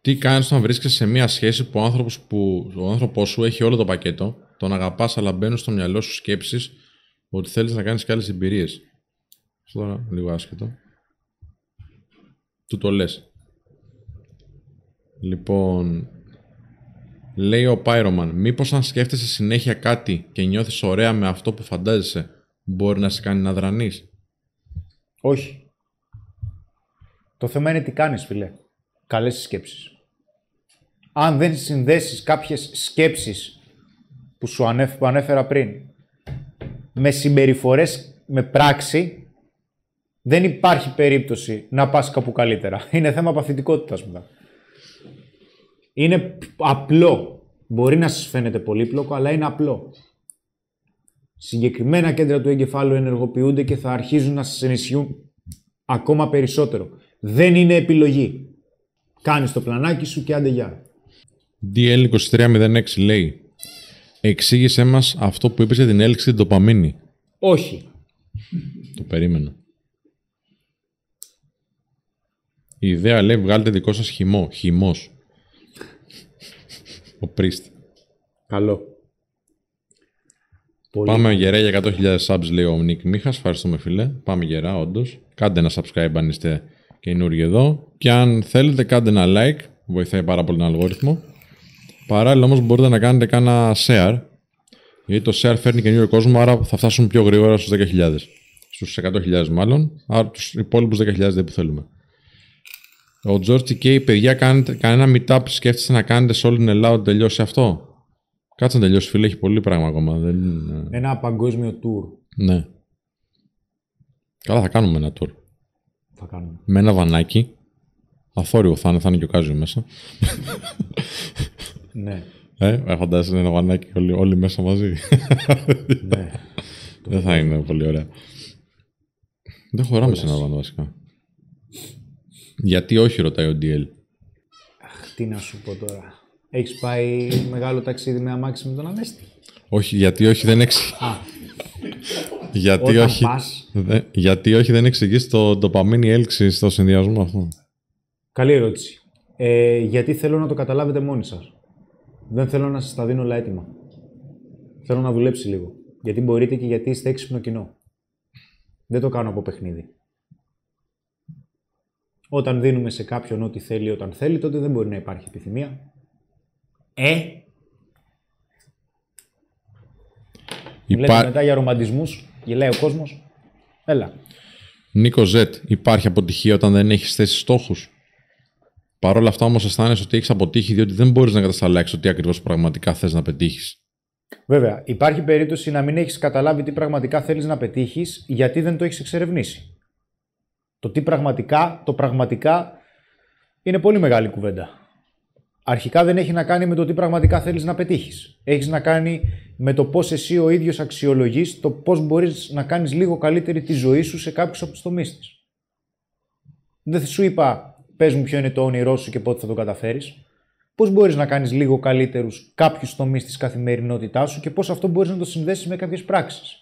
Τι κάνεις όταν βρίσκεσαι σε μια σχέση που ο άνθρωπος που, ο άνθρωπός σου έχει όλο το πακέτο, τον αγαπάς, αλλά μπαίνουν στο μυαλό σου σκέψεις ότι θέλεις να κάνεις και άλλες εμπειρίες. Αυτό τώρα λίγο άσχετο. Του το λες. Λοιπόν, λέει ο Pyroman, μήπως αν σκέφτεσαι συνέχεια κάτι και νιώθεις ωραία με αυτό που φαντάζεσαι, μπορεί να σε κάνει να δρανείς; Όχι. Το θέμα είναι τι κάνεις, φίλε. Καλές σκέψεις. αν δεν συνδέσεις κάποιες σκέψεις που σου ανέφ- που ανέφερα πριν με συμπεριφορές, με πράξη, δεν υπάρχει περίπτωση να πας κάπου καλύτερα. Είναι θέμα παθητικότητας μετά. Είναι π- απλό. Μπορεί να σας φαίνεται πολύπλοκο, αλλά είναι απλό. Συγκεκριμένα κέντρα του εγκεφάλου ενεργοποιούνται και θα αρχίζουν να σας ενισχύουν ακόμα περισσότερο. Δεν είναι επιλογή. Κάνεις το πλανάκι σου και άντε γεια. DL2306 λέει Εξήγησέ μας αυτό που είπες για την έλξη την ντοπαμίνη. Όχι. Το περίμενα. Η ιδέα λέει βγάλτε δικό σας χυμό. Χυμός. Ο Πρίστ. Καλό. Πολύ. Πάμε γερά για 100.000 subs λέει ο Νίκ Μίχας. Ευχαριστούμε φίλε. Πάμε γερά όντως. Κάντε ένα subscribe αν είστε καινούργιοι εδώ. Και αν θέλετε κάντε ένα like. Βοηθάει πάρα πολύ τον αλγόριθμο. Παράλληλα όμως μπορείτε να κάνετε κάνα share. Γιατί το share φέρνει καινούριο κόσμο, άρα θα φτάσουμε πιο γρήγορα στους 10.000. Στους 100.000 μάλλον, άρα τους υπόλοιπους 10.000 δεν που θέλουμε. Ο George και παιδιά, κάνετε, κανένα meetup σκέφτεστε να κάνετε σε όλη την Ελλάδα τελειώσει αυτό; Κάτσε να τελειώσει, φίλε, έχει πολύ πράγμα ακόμα. Δεν... είναι- Ένα παγκόσμιο tour Ναι. Καλά, θα κάνουμε ένα tour. θα κάνουμε. Με ένα βανάκι. Αθόρυβο θα είναι, θα είναι και ο Κάζιο μέσα. Ναι. Ε, ε, φαντάζεσαι ένα βανάκι όλοι, όλοι μέσα μαζί. ναι. Δεν θα είναι πολύ ωραία. Δεν χωράμε σε ένα βανό βασικά. Γιατί όχι, ρωτάει ο DL. Αχ, τι να σου πω τώρα. Έχεις πάει μεγάλο ταξίδι με αμάξι με τον Ανέστη; Όχι, γιατί όχι δεν εξ... Α, γιατί, όταν όχι... πας, Δε- γιατί όχι δεν εξηγείς το ντοπαμίνη έλξη στο συνδυασμό αυτό; Καλή ερώτηση. Ε, γιατί θέλω να το καταλάβετε μόνοι σας. Δεν θέλω να σας τα δίνω όλα έτοιμα. Θέλω να δουλέψει λίγο. Γιατί μπορείτε και γιατί είστε έξυπνο κοινό. Δεν το κάνω από παιχνίδι. Όταν δίνουμε σε κάποιον ό,τι θέλει όταν θέλει, τότε δεν μπορεί να υπάρχει επιθυμία. Ε! Λέτε Υπά... μετά για ρομαντισμούς, γελάει ο κόσμος. Έλα. Νίκο Ζετ, υπάρχει αποτυχία όταν δεν έχεις θέσει στόχους; Παρ' όλα αυτά όμως αισθάνεσαι ότι έχεις αποτύχει διότι δεν μπορείς να κατασταλάξεις ότι ακριβώς πραγματικά θες να πετύχεις. Βέβαια, υπάρχει περίπτωση να μην έχεις καταλάβει τι πραγματικά θέλεις να πετύχεις γιατί δεν το έχεις εξερευνήσει. Το τι πραγματικά, το πραγματικά είναι πολύ μεγάλη κουβέντα. Αρχικά δεν έχει να κάνει με το τι πραγματικά θέλεις να πετύχεις. Έχεις να κάνει με το πώς εσύ ο ίδιος αξιολογείς το πώς μπορείς να κάνεις λίγο καλύτερη τη ζωή σου σε κάποιους από τους τομείς της. Δεν σου είπα, πες μου ποιο είναι το όνειρό σου και πότε θα το καταφέρεις. Πώς μπορείς να κάνεις λίγο καλύτερους κάποιους τομείς της καθημερινότητάς σου και πώς αυτό μπορείς να το συνδέσεις με κάποιες πράξεις.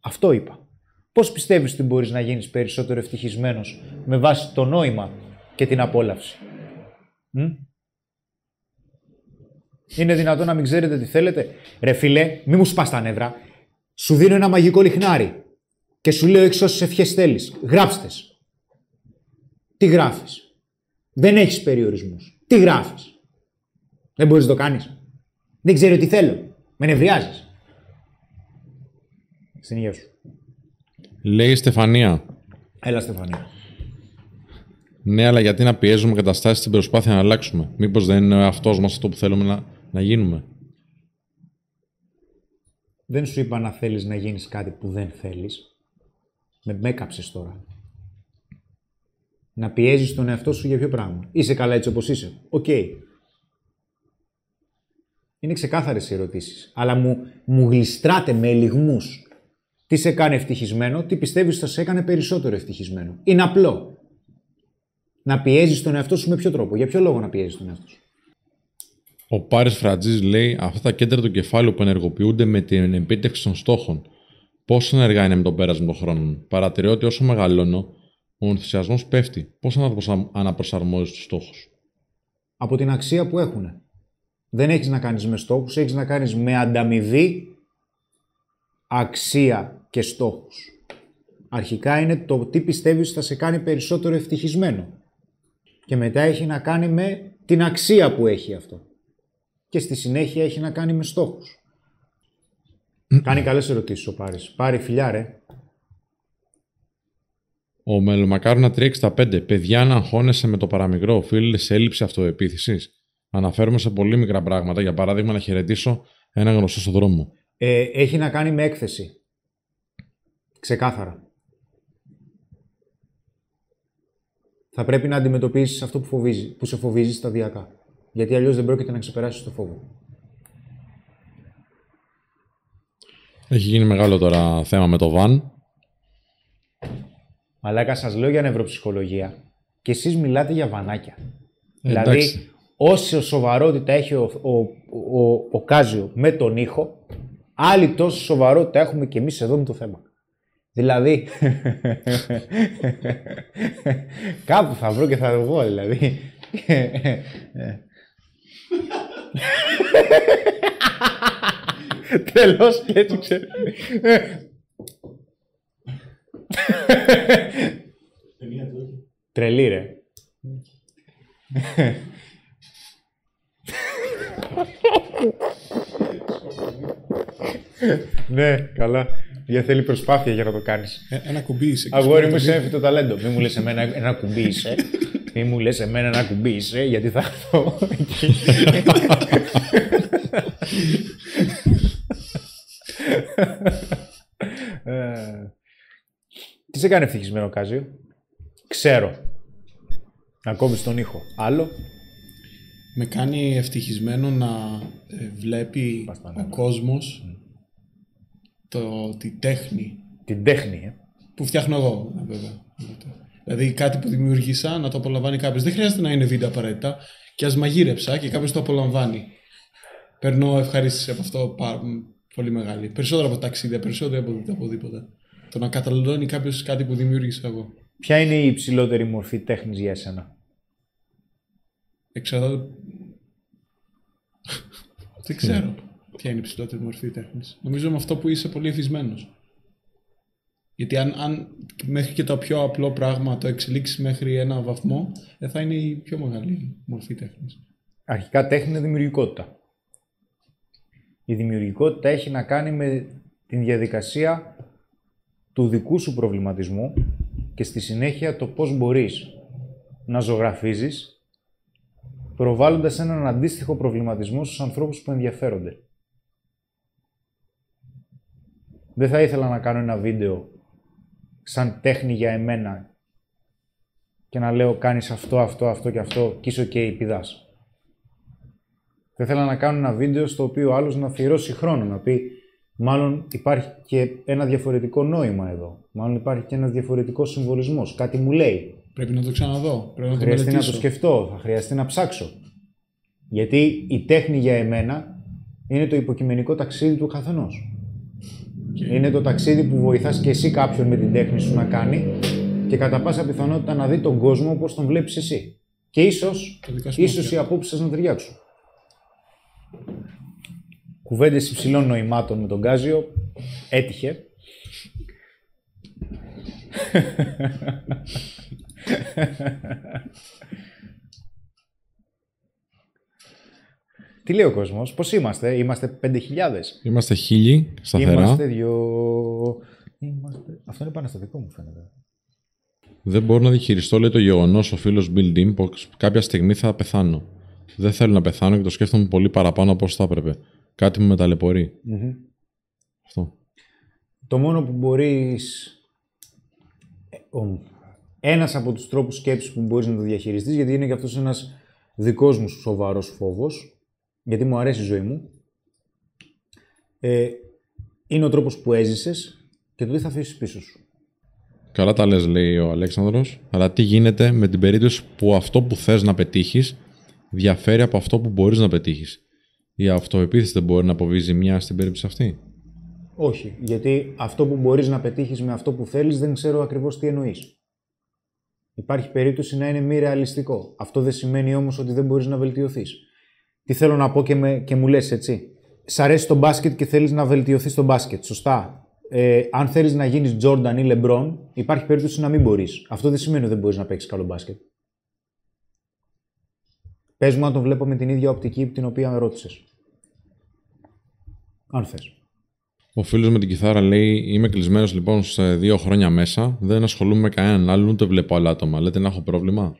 Αυτό είπα. Πώς πιστεύεις ότι μπορείς να γίνεις περισσότερο ευτυχισμένος με βάση το νόημα και την απόλαυση; Μ; Είναι δυνατόν να μην ξέρετε τι θέλετε; Ρε φίλε, μη μου σπάς τα νεύρα. Σου δίνω ένα μαγικό λιχνάρι και σου λέω έξω όσες ευχές θέλεις. Γράψτες. Τι γράφεις; Δεν έχεις περιορισμούς. Τι γράφεις; Δεν μπορείς να το κάνεις. Δεν ξέρω τι θέλω. Με νευριάζεις. Στην υγεία σου. Λέει η Στεφανία. Έλα Στεφανία. Ναι, αλλά γιατί να πιέζουμε καταστάσεις στην προσπάθεια να αλλάξουμε; Μήπως δεν είναι αυτός μας αυτό που θέλουμε να, να γίνουμε; Δεν σου είπα να θέλεις να γίνεις κάτι που δεν θέλεις. Με έκαψες τώρα. Να πιέζεις τον εαυτό σου για ποιο πράγμα. Είσαι καλά έτσι όπως είσαι. Οκ. Είναι ξεκάθαρες οι ερωτήσεις. Αλλά μου, μου γλιστράτε με ελιγμούς. Τι σε κάνει ευτυχισμένο, τι πιστεύεις ότι θα σε έκανε περισσότερο ευτυχισμένο. Είναι απλό. Να πιέζεις τον εαυτό σου με ποιο τρόπο. Για ποιο λόγο να πιέζεις τον εαυτό σου. Ο Πάρης Φρατζή λέει: Αυτά τα κέντρα του κεφάλου που ενεργοποιούνται με την επίτευξη των στόχων, πόσο ενεργά είναι με το πέρασμα των χρόνων. Παρατηρώ ότι όσο μεγαλώνω, ο ενθουσιασμός πέφτει. Πώς αναπροσαρμόζεις τους στόχους; από την αξία που έχουν. Δεν έχεις να κάνεις με στόχους, έχεις να κάνεις με ανταμοιβή, αξία και στόχους. Αρχικά είναι το τι πιστεύεις θα σε κάνει περισσότερο ευτυχισμένο. Και μετά έχει να κάνει με την αξία που έχει αυτό. Και στη συνέχεια έχει να κάνει με στόχους. κάνει καλές ερωτήσεις ο Πάρης. Πάρη φιλιά ρε. Ο Μελομακάρονα 365. Παιδιά, να αγχώνεσαι με το παραμικρό, οφείλει σε έλλειψη αυτοεπίθεσης. Αναφέρομαι σε πολύ μικρά πράγματα. Για παράδειγμα, να χαιρετήσω ένα γνωστό στον δρόμο. Ε, έχει να κάνει με έκθεση. Ξεκάθαρα. Θα πρέπει να αντιμετωπίσεις αυτό που, φοβίζει, που σε φοβίζει σταδιακά. Γιατί αλλιώς δεν πρόκειται να ξεπεράσεις το φόβο. Έχει γίνει μεγάλο τώρα θέμα με το βαν. Μαλάκα, σας λέω για νευροψυχολογία και εσείς μιλάτε για βανάκια. Ε, δηλαδή, εντάξει. όση σοβαρότητα έχει ο, ο, ο, ο Κάζιο με τον ήχο, άλλη τόσο σοβαρότητα έχουμε και εμείς εδώ με το θέμα. Δηλαδή, κάπου θα βρω και θα το βγω, δηλαδή. Τέλος, και έτσι ξέρω. Τρελή ρε. ναι, καλά. Για θέλει προσπάθεια για να το κάνεις. Ε, ένα κουμπί είσαι. Αγόρι μου, είσαι έμφυτο ταλέντο. Μην μου λες εμένα ένα κουμπί είσαι. Μην μου λες εμένα ένα κουμπί είσαι, γιατί θα έρθω εκεί. Ε, Τι σε κάνει ευτυχισμένο, Κάζιο; Ξέρω. Ακόμη στον ήχο. Άλλο; Με κάνει ευτυχισμένο να ε, βλέπει Πας τα ο νεύρα. κόσμος το, τη τέχνη Την τέχνη, ε. που φτιάχνω εγώ, βέβαια. Δηλαδή κάτι που δημιούργησα να το απολαμβάνει κάποιος. Δεν χρειάζεται να είναι βίντεο απαραίτητα. Και ας μαγείρεψα και κάποιος το απολαμβάνει. Παίρνω ευχαρίστηση από αυτό πάρα πολύ μεγάλη. Περισσότερο από ταξίδια, περισσότερο από οπουδήποτε. Το να καταλαβαίνει κάποιος κάτι που δημιούργησα εγώ. Ποια είναι η υψηλότερη μορφή τέχνης για εσένα; Εξαρτάται. Δεν ξέρω ποια είναι η ψηλότερη μορφή τέχνης. Νομίζω με αυτό που είσαι πολύ ευθυσμένο. Γιατί αν, αν μέχρι και το πιο απλό πράγμα το εξελίξεις μέχρι ένα βαθμό, ε, θα είναι η πιο μεγάλη μορφή τέχνης. Αρχικά τέχνη είναι δημιουργικότητα. Η δημιουργικότητα έχει να κάνει με την διαδικασία του δικού σου προβληματισμού και στη συνέχεια το πώς μπορείς να ζωγραφίζεις προβάλλοντας έναν αντίστοιχο προβληματισμό στους ανθρώπους που ενδιαφέρονται. Δεν θα ήθελα να κάνω ένα βίντεο σαν τέχνη για εμένα και να λέω κάνεις αυτό, αυτό, αυτό και αυτό και είσαι οκ, πηδάς. Θα ήθελα να κάνω ένα βίντεο στο οποίο ο άλλος να αφιερώσει χρόνο, να πει μάλλον υπάρχει και ένα διαφορετικό νόημα εδώ. Μάλλον υπάρχει και ένας διαφορετικός συμβολισμός. Κάτι μου λέει. Πρέπει να το ξαναδώ. Πρέπει να Θα το χρειαστεί να το μελετήσω. σκεφτώ, θα χρειαστεί να ψάξω. Γιατί η τέχνη για εμένα είναι το υποκειμενικό ταξίδι του καθενός. Είναι το ταξίδι που βοηθάς και εσύ κάποιον με την τέχνη σου να κάνει και κατά πάσα πιθανότητα να δει τον κόσμο όπως τον βλέπεις εσύ. Και ίσως, Τα δικά σου ίσως μάτια. οι απόψεις σας να ταιριάξουν. Κουβέντες υψηλών νοημάτων με τον Γκάζιο. Έτυχε. Τι λέει ο κόσμος, πώς είμαστε, είμαστε 5.000. Είμαστε χίλιοι σταθερά. Είμαστε δυο... Είμαστε... Αυτό είναι επαναστατικό μου φαίνεται. Δεν μπορώ να διαχειριστώ, λέει το γεγονός ο φίλος Bill Dim, πως κάποια στιγμή θα πεθάνω. Δεν θέλω να πεθάνω και το σκέφτομαι πολύ παραπάνω από όσο θα έπρεπε. Κάτι μου με ταλαιπωρεί. Αυτό. Το μόνο που μπορείς... ε, ο- Ένας από τους τρόπους σκέψης που μπορείς να το διαχειριστείς, γιατί είναι και αυτός ένας δικός μου σοβαρός φόβος, γιατί μου αρέσει η ζωή μου, ε, είναι ο τρόπος που έζησες και το τι θα αφήσεις πίσω σου. Καλά τα λες, λέει ο Αλέξανδρος, αλλά τι γίνεται με την περίπτωση που αυτό που θες να πετύχεις διαφέρει από αυτό που μπορείς να πετύχεις; Η αυτοεπίθεση δεν μπορεί να αποβεί ζημιά στην περίπτωση αυτή; Όχι, γιατί αυτό που μπορείς να πετύχεις με αυτό που θέλεις δεν ξέρω ακριβώς τι εννοείς. Υπάρχει περίπτωση να είναι μη ρεαλιστικό. Αυτό δεν σημαίνει όμως ότι δεν μπορείς να βελτιωθείς. Τι θέλω να πω και, με, και μου λες έτσι. Σ' αρέσει το μπάσκετ και θέλεις να βελτιωθείς στο μπάσκετ, σωστά. Ε, αν θέλεις να γίνεις Jordan ή LeBron, υπάρχει περίπτωση να μην μπορείς. Αυτό δεν σημαίνει ότι δεν μπορείς να παίξεις καλό μπάσκετ. Πες μου αν τον βλέπω με την ίδια οπτική την οποία με ρώτησες. Αν θες. Ο φίλος με την κιθάρα λέει: Είμαι κλεισμένος λοιπόν σε δύο χρόνια μέσα, δεν ασχολούμαι με κανέναν άλλον, ούτε βλέπω άλλα άτομα. Λέτε να έχω πρόβλημα;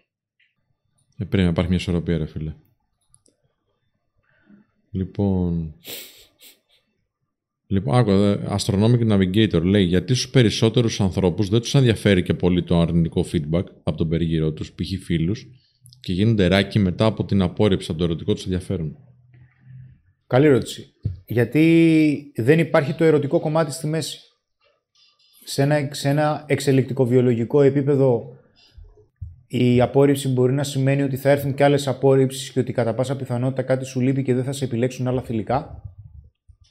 Ε, πρέπει να υπάρχει μια ισορροπία, ρε φίλε. Λοιπόν. Λοιπόν, άκου, ε, Astronomic Navigator λέει γιατί στους περισσότερους ανθρώπους δεν τους ενδιαφέρει και πολύ το αρνητικό feedback από τον περίγυρό τους, π.χ. φίλους, και γίνονται ράκι μετά από την απόρριψη από το ερωτικό τους ενδιαφέρον; Καλή ερώτηση. Γιατί δεν υπάρχει το ερωτικό κομμάτι στη μέση. Σε ένα, σε ένα εξελικτικό βιολογικό επίπεδο η απόρριψη μπορεί να σημαίνει ότι θα έρθουν και άλλες απόρριψεις και ότι κατά πάσα πιθανότητα κάτι σου λείπει και δεν θα σε επιλέξουν άλλα θηλυκά.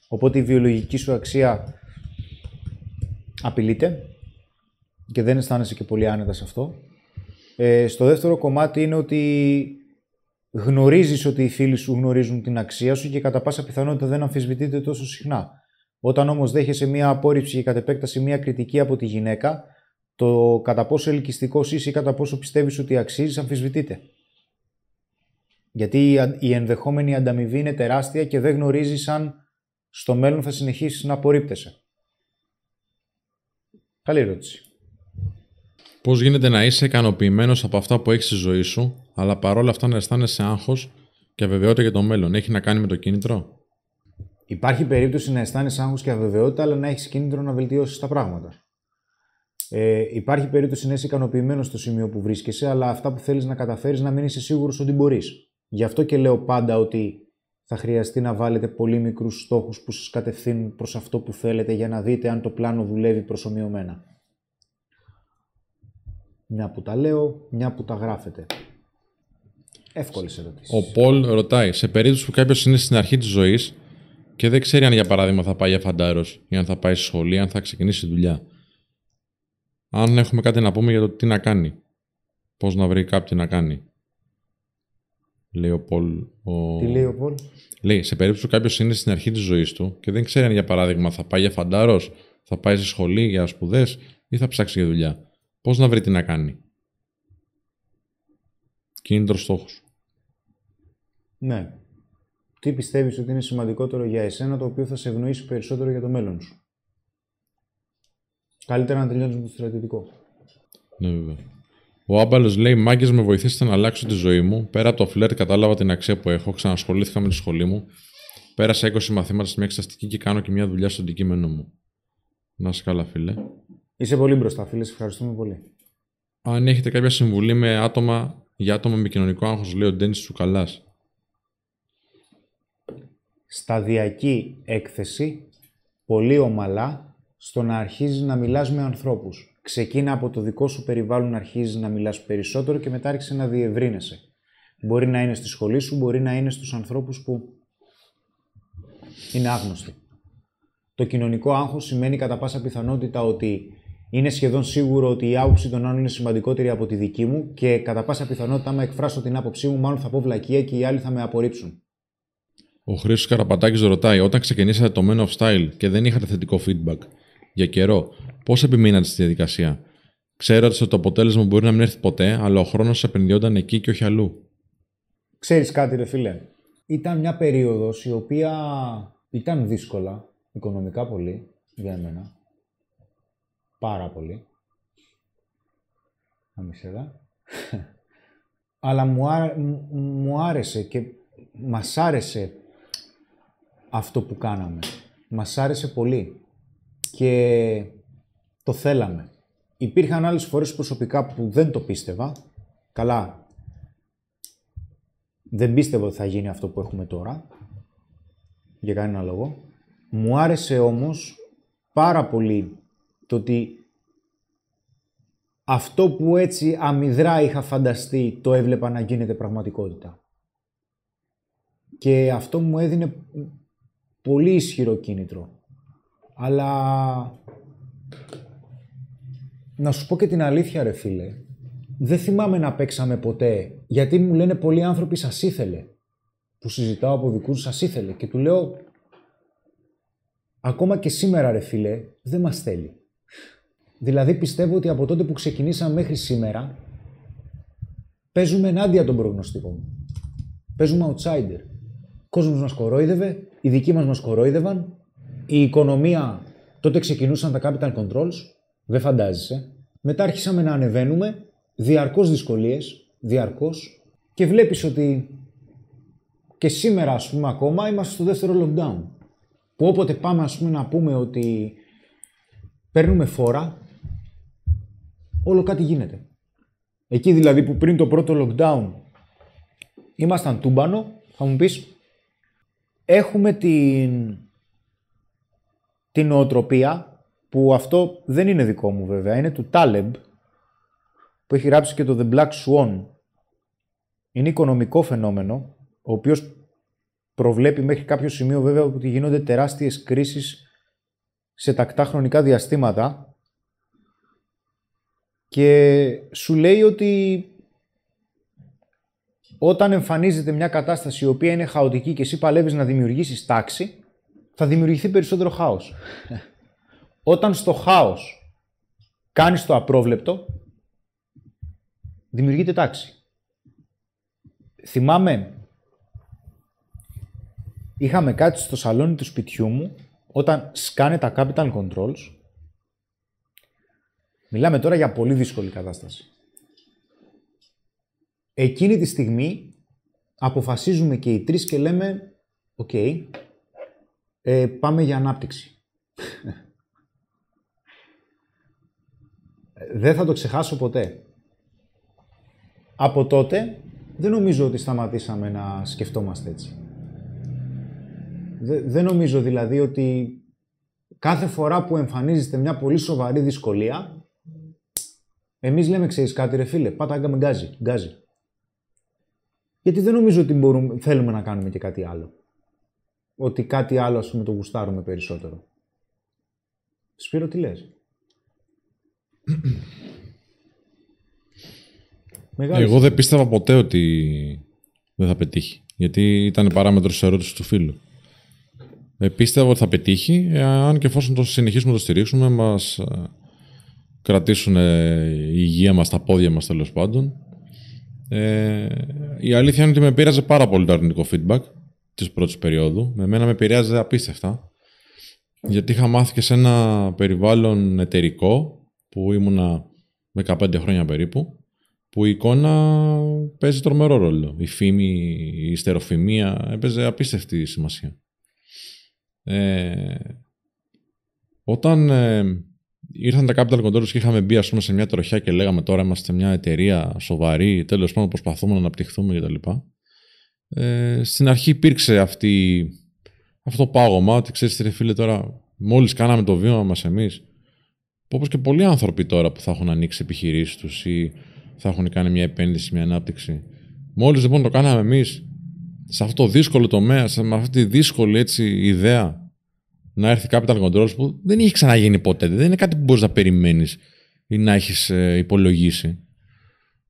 Οπότε η βιολογική σου αξία απειλείται και δεν αισθάνεσαι και πολύ άνετα σε αυτό. Ε, στο δεύτερο κομμάτι είναι ότι γνωρίζεις ότι οι φίλοι σου γνωρίζουν την αξία σου και κατά πάσα πιθανότητα δεν αμφισβητείται τόσο συχνά. Όταν όμως δέχεσαι μία απόρριψη και κατ' επέκταση μία κριτική από τη γυναίκα, το κατά πόσο ελκυστικός είσαι ή κατά πόσο πιστεύεις ότι αξίζεις αμφισβητείται. Γιατί η ενδεχόμενη ανταμοιβή είναι τεράστια και δεν γνωρίζεις αν στο μέλλον θα συνεχίσεις να απορρίπτεσαι. Καλή ερώτηση. Πώς γίνεται να είσαι ικανοποιημένος από αυτά που έχεις στη ζωή σου, αλλά παρόλα αυτά να αισθάνεσαι άγχος και αβεβαιότητα για το μέλλον. Έχει να κάνει με το κίνητρο; Υπάρχει περίπτωση να αισθάνεσαι άγχος και αβεβαιότητα, αλλά να έχεις κίνητρο να βελτιώσεις τα πράγματα. Ε, υπάρχει περίπτωση να είσαι ικανοποιημένος στο σημείο που βρίσκεσαι, αλλά αυτά που θέλεις να καταφέρεις να μην είσαι σίγουρος ότι μπορείς. Γι' αυτό και λέω πάντα ότι θα χρειαστεί να βάλετε πολύ μικρούς στόχους που σας κατευθύνουν προς αυτό που θέλετε για να δείτε αν το πλάνο δουλεύει προσωμιωμένα. Μια που τα λέω, μια που τα γράφετε. Εύκολες ερωτήσεις. Ο Πολ ρωτάει, σε περίπτωση που κάποιος είναι στην αρχή της ζωής και δεν ξέρει αν για παράδειγμα θα πάει για φαντάρος ή αν θα πάει στη σχολή, αν θα ξεκινήσει δουλειά. Αν έχουμε κάτι να πούμε για το τι να κάνει. Πώς να βρει κάποιον να κάνει. Λέει ο Πολ. Ο... Τι λέει ο Πολ; Λέει, σε περίπτωση που κάποιος είναι στην αρχή της ζωής του και δεν ξέρει αν για παράδειγμα θα πάει για φαντάρος, θα πάει στη σχολή για σπουδές ή θα ψάξει για δουλειά. Πώς να βρει τι να κάνει. Κίνητρο στόχος. Ναι. Τι πιστεύεις ότι είναι σημαντικότερο για εσένα το οποίο θα σε ευνοήσει περισσότερο για το μέλλον σου; Καλύτερα να τελειώνεις με το στρατιωτικό. Ναι, βέβαια. Ο Άμπαλος λέει: Μάγκες με βοηθήσατε να αλλάξω τη ζωή μου. Πέρα από το φλερ, κατάλαβα την αξία που έχω. Ξανασχολήθηκα με τη σχολή μου. Πέρασα 20 μαθήματα στη μια εξεταστική και κάνω και μια δουλειά στο αντικείμενό μου. Να είσαι καλά, φίλε. Είσαι πολύ μπροστά, φίλε. Σε ευχαριστούμε πολύ. Αν έχετε κάποια συμβουλή με άτομα, για άτομα με κοινωνικό άγχος, λέει ο Ντένις Τσουκαλάς. Σταδιακή έκθεση, πολύ ομαλά, στο να αρχίζεις να μιλάς με ανθρώπους. Ξεκίνα από το δικό σου περιβάλλον να αρχίζεις να μιλάς περισσότερο και μετά άρχισε να διευρύνεσαι. Μπορεί να είναι στη σχολή σου, μπορεί να είναι στους ανθρώπους που είναι άγνωστοι. Το κοινωνικό άγχος σημαίνει κατά πάσα πιθανότητα ότι είναι σχεδόν σίγουρο ότι η άποψη των άλλων είναι σημαντικότερη από τη δική μου και κατά πάσα πιθανότητα, άμα εκφράσω την άποψή μου, μάλλον θα πω βλακεία και οι άλλοι θα με απορρίψουν. Ο Χρήστος Καραπατάκης ρωτάει: Όταν ξεκινήσατε το Men of Style και δεν είχατε θετικό feedback για καιρό, πώς επιμείνατε στη διαδικασία; Ξέρατε ότι το αποτέλεσμα μπορεί να μην έρθει ποτέ, αλλά ο χρόνος επενδυόταν εκεί και όχι αλλού. Ξέρεις κάτι ρε φίλε, ήταν μια περίοδος η οποία ήταν δύσκολα, οικονομικά πολύ, για εμένα. Πάρα πολύ. Να μην σε δω. Αλλά μου, άρα- μου- μου άρεσε και μας άρεσε αυτό που κάναμε. Μας άρεσε πολύ. Και το θέλαμε. Υπήρχαν άλλες φορές προσωπικά που δεν το πίστευα. Καλά, δεν πίστευα ότι θα γίνει αυτό που έχουμε τώρα. Για κανένα λόγο. Μου άρεσε όμως πάρα πολύ το ότι αυτό που έτσι αμυδρά είχα φανταστεί το έβλεπα να γίνεται πραγματικότητα. Και αυτό μου έδινε πολύ ισχυρό κίνητρο. Αλλά να σου πω και την αλήθεια ρε φίλε, δεν θυμάμαι να παίξαμε ποτέ, γιατί μου λένε πολλοί άνθρωποι σας ήθελε. Που συζητάω από δικούς σας ήθελε και του λέω ακόμα και σήμερα ρε φίλε δεν μας θέλει. Δηλαδή πιστεύω ότι από τότε που ξεκινήσαμε μέχρι σήμερα παίζουμε ενάντια των προγνωστικών. Παίζουμε outsider. Ο κόσμος μας κορόιδευε, οι δικοί μας μας κορόιδευαν, η οικονομία τότε ξεκινούσαν τα capital controls, δεν φαντάζεσαι. Μετά άρχισαμε να ανεβαίνουμε, διαρκώς δυσκολίες, διαρκώς και βλέπεις ότι και σήμερα, ας πούμε, ακόμα είμαστε στο δεύτερο lockdown. Που όποτε πάμε, ας πούμε, να πούμε ότι παίρνουμε φόρα, όλο κάτι γίνεται. Εκεί δηλαδή που πριν το πρώτο lockdown ήμασταν τούμπανο, θα μου πεις, έχουμε την, την νοοτροπία, που αυτό δεν είναι δικό μου βέβαια, είναι του Taleb, που έχει γράψει και το The Black Swan. Είναι οικονομικό φαινόμενο, ο οποίος προβλέπει μέχρι κάποιο σημείο βέβαια ότι γίνονται τεράστιες κρίσεις σε τακτά χρονικά διαστήματα και σου λέει ότι όταν εμφανίζεται μια κατάσταση η οποία είναι χαοτική και εσύ παλεύεις να δημιουργήσεις τάξη, θα δημιουργηθεί περισσότερο χάος. όταν στο χάος κάνεις το απρόβλεπτο, δημιουργείται τάξη. Θυμάμαι, είχαμε κάτι στο σαλόνι του σπιτιού μου όταν σκάνε τα capital controls. Μιλάμε τώρα για πολύ δύσκολη κατάσταση. Εκείνη τη στιγμή αποφασίζουμε και οι τρεις και λέμε «Ok, ε, πάμε για ανάπτυξη». Δεν θα το ξεχάσω ποτέ. Από τότε δεν νομίζω ότι σταματήσαμε να σκεφτόμαστε έτσι. Δεν νομίζω δηλαδή ότι κάθε φορά που εμφανίζεται μια πολύ σοβαρή δυσκολία, εμείς λέμε, ξέρεις κάτι ρε φίλε, πάτα με γκάζι, γκάζι. Γιατί δεν νομίζω ότι μπορούμε, θέλουμε να κάνουμε και κάτι άλλο. Ότι κάτι άλλο, ας πούμε, το γουστάρουμε περισσότερο. Σπύρο, τι λες; Εγώ δεν πίστευα ποτέ ότι δεν θα πετύχει. Γιατί ήταν παράμετρος ερώτησης του φίλου. Ε, πίστευα ότι θα πετύχει, αν και εφόσον το συνεχίσουμε να το στηρίξουμε, μας ε, κρατήσουν η υγεία μας, τα πόδια μας τέλος πάντων. Ε, η αλήθεια είναι ότι με πείραζε πάρα πολύ το αρνητικό feedback της πρώτης περίοδου. Με μένα με επηρέαζε απίστευτα. Γιατί είχα μάθει και σε ένα περιβάλλον εταιρικό που ήμουνα 15 χρόνια περίπου που η εικόνα παίζει τρομερό ρόλο. Η φήμη, η στεροφημία έπαιζε απίστευτη σημασία. Ε, όταν ε, ήρθαν τα capital controls και είχαμε μπει ας πούμε, σε μια τροχιά και λέγαμε τώρα είμαστε μια εταιρεία σοβαρή, τέλος πάντων προσπαθούμε να αναπτυχθούμε κτλ. Ε, στην αρχή υπήρξε αυτή, αυτό το πάγωμα ότι ξέρεις ρε φίλε τώρα μόλις κάναμε το βήμα μας εμείς όπως και πολλοί άνθρωποι τώρα που θα έχουν ανοίξει επιχειρήσεις τους ή θα έχουν κάνει μια επένδυση, μια ανάπτυξη. Μόλις λοιπόν το κάναμε εμείς σε αυτό το δύσκολο τομέα, σε αυτή τη δύσκολη έτσι, ιδέα να έρθει capital controls που δεν είχε ξαναγίνει ποτέ. Δεν είναι κάτι που μπορείς να περιμένεις ή να έχεις ε, υπολογίσει.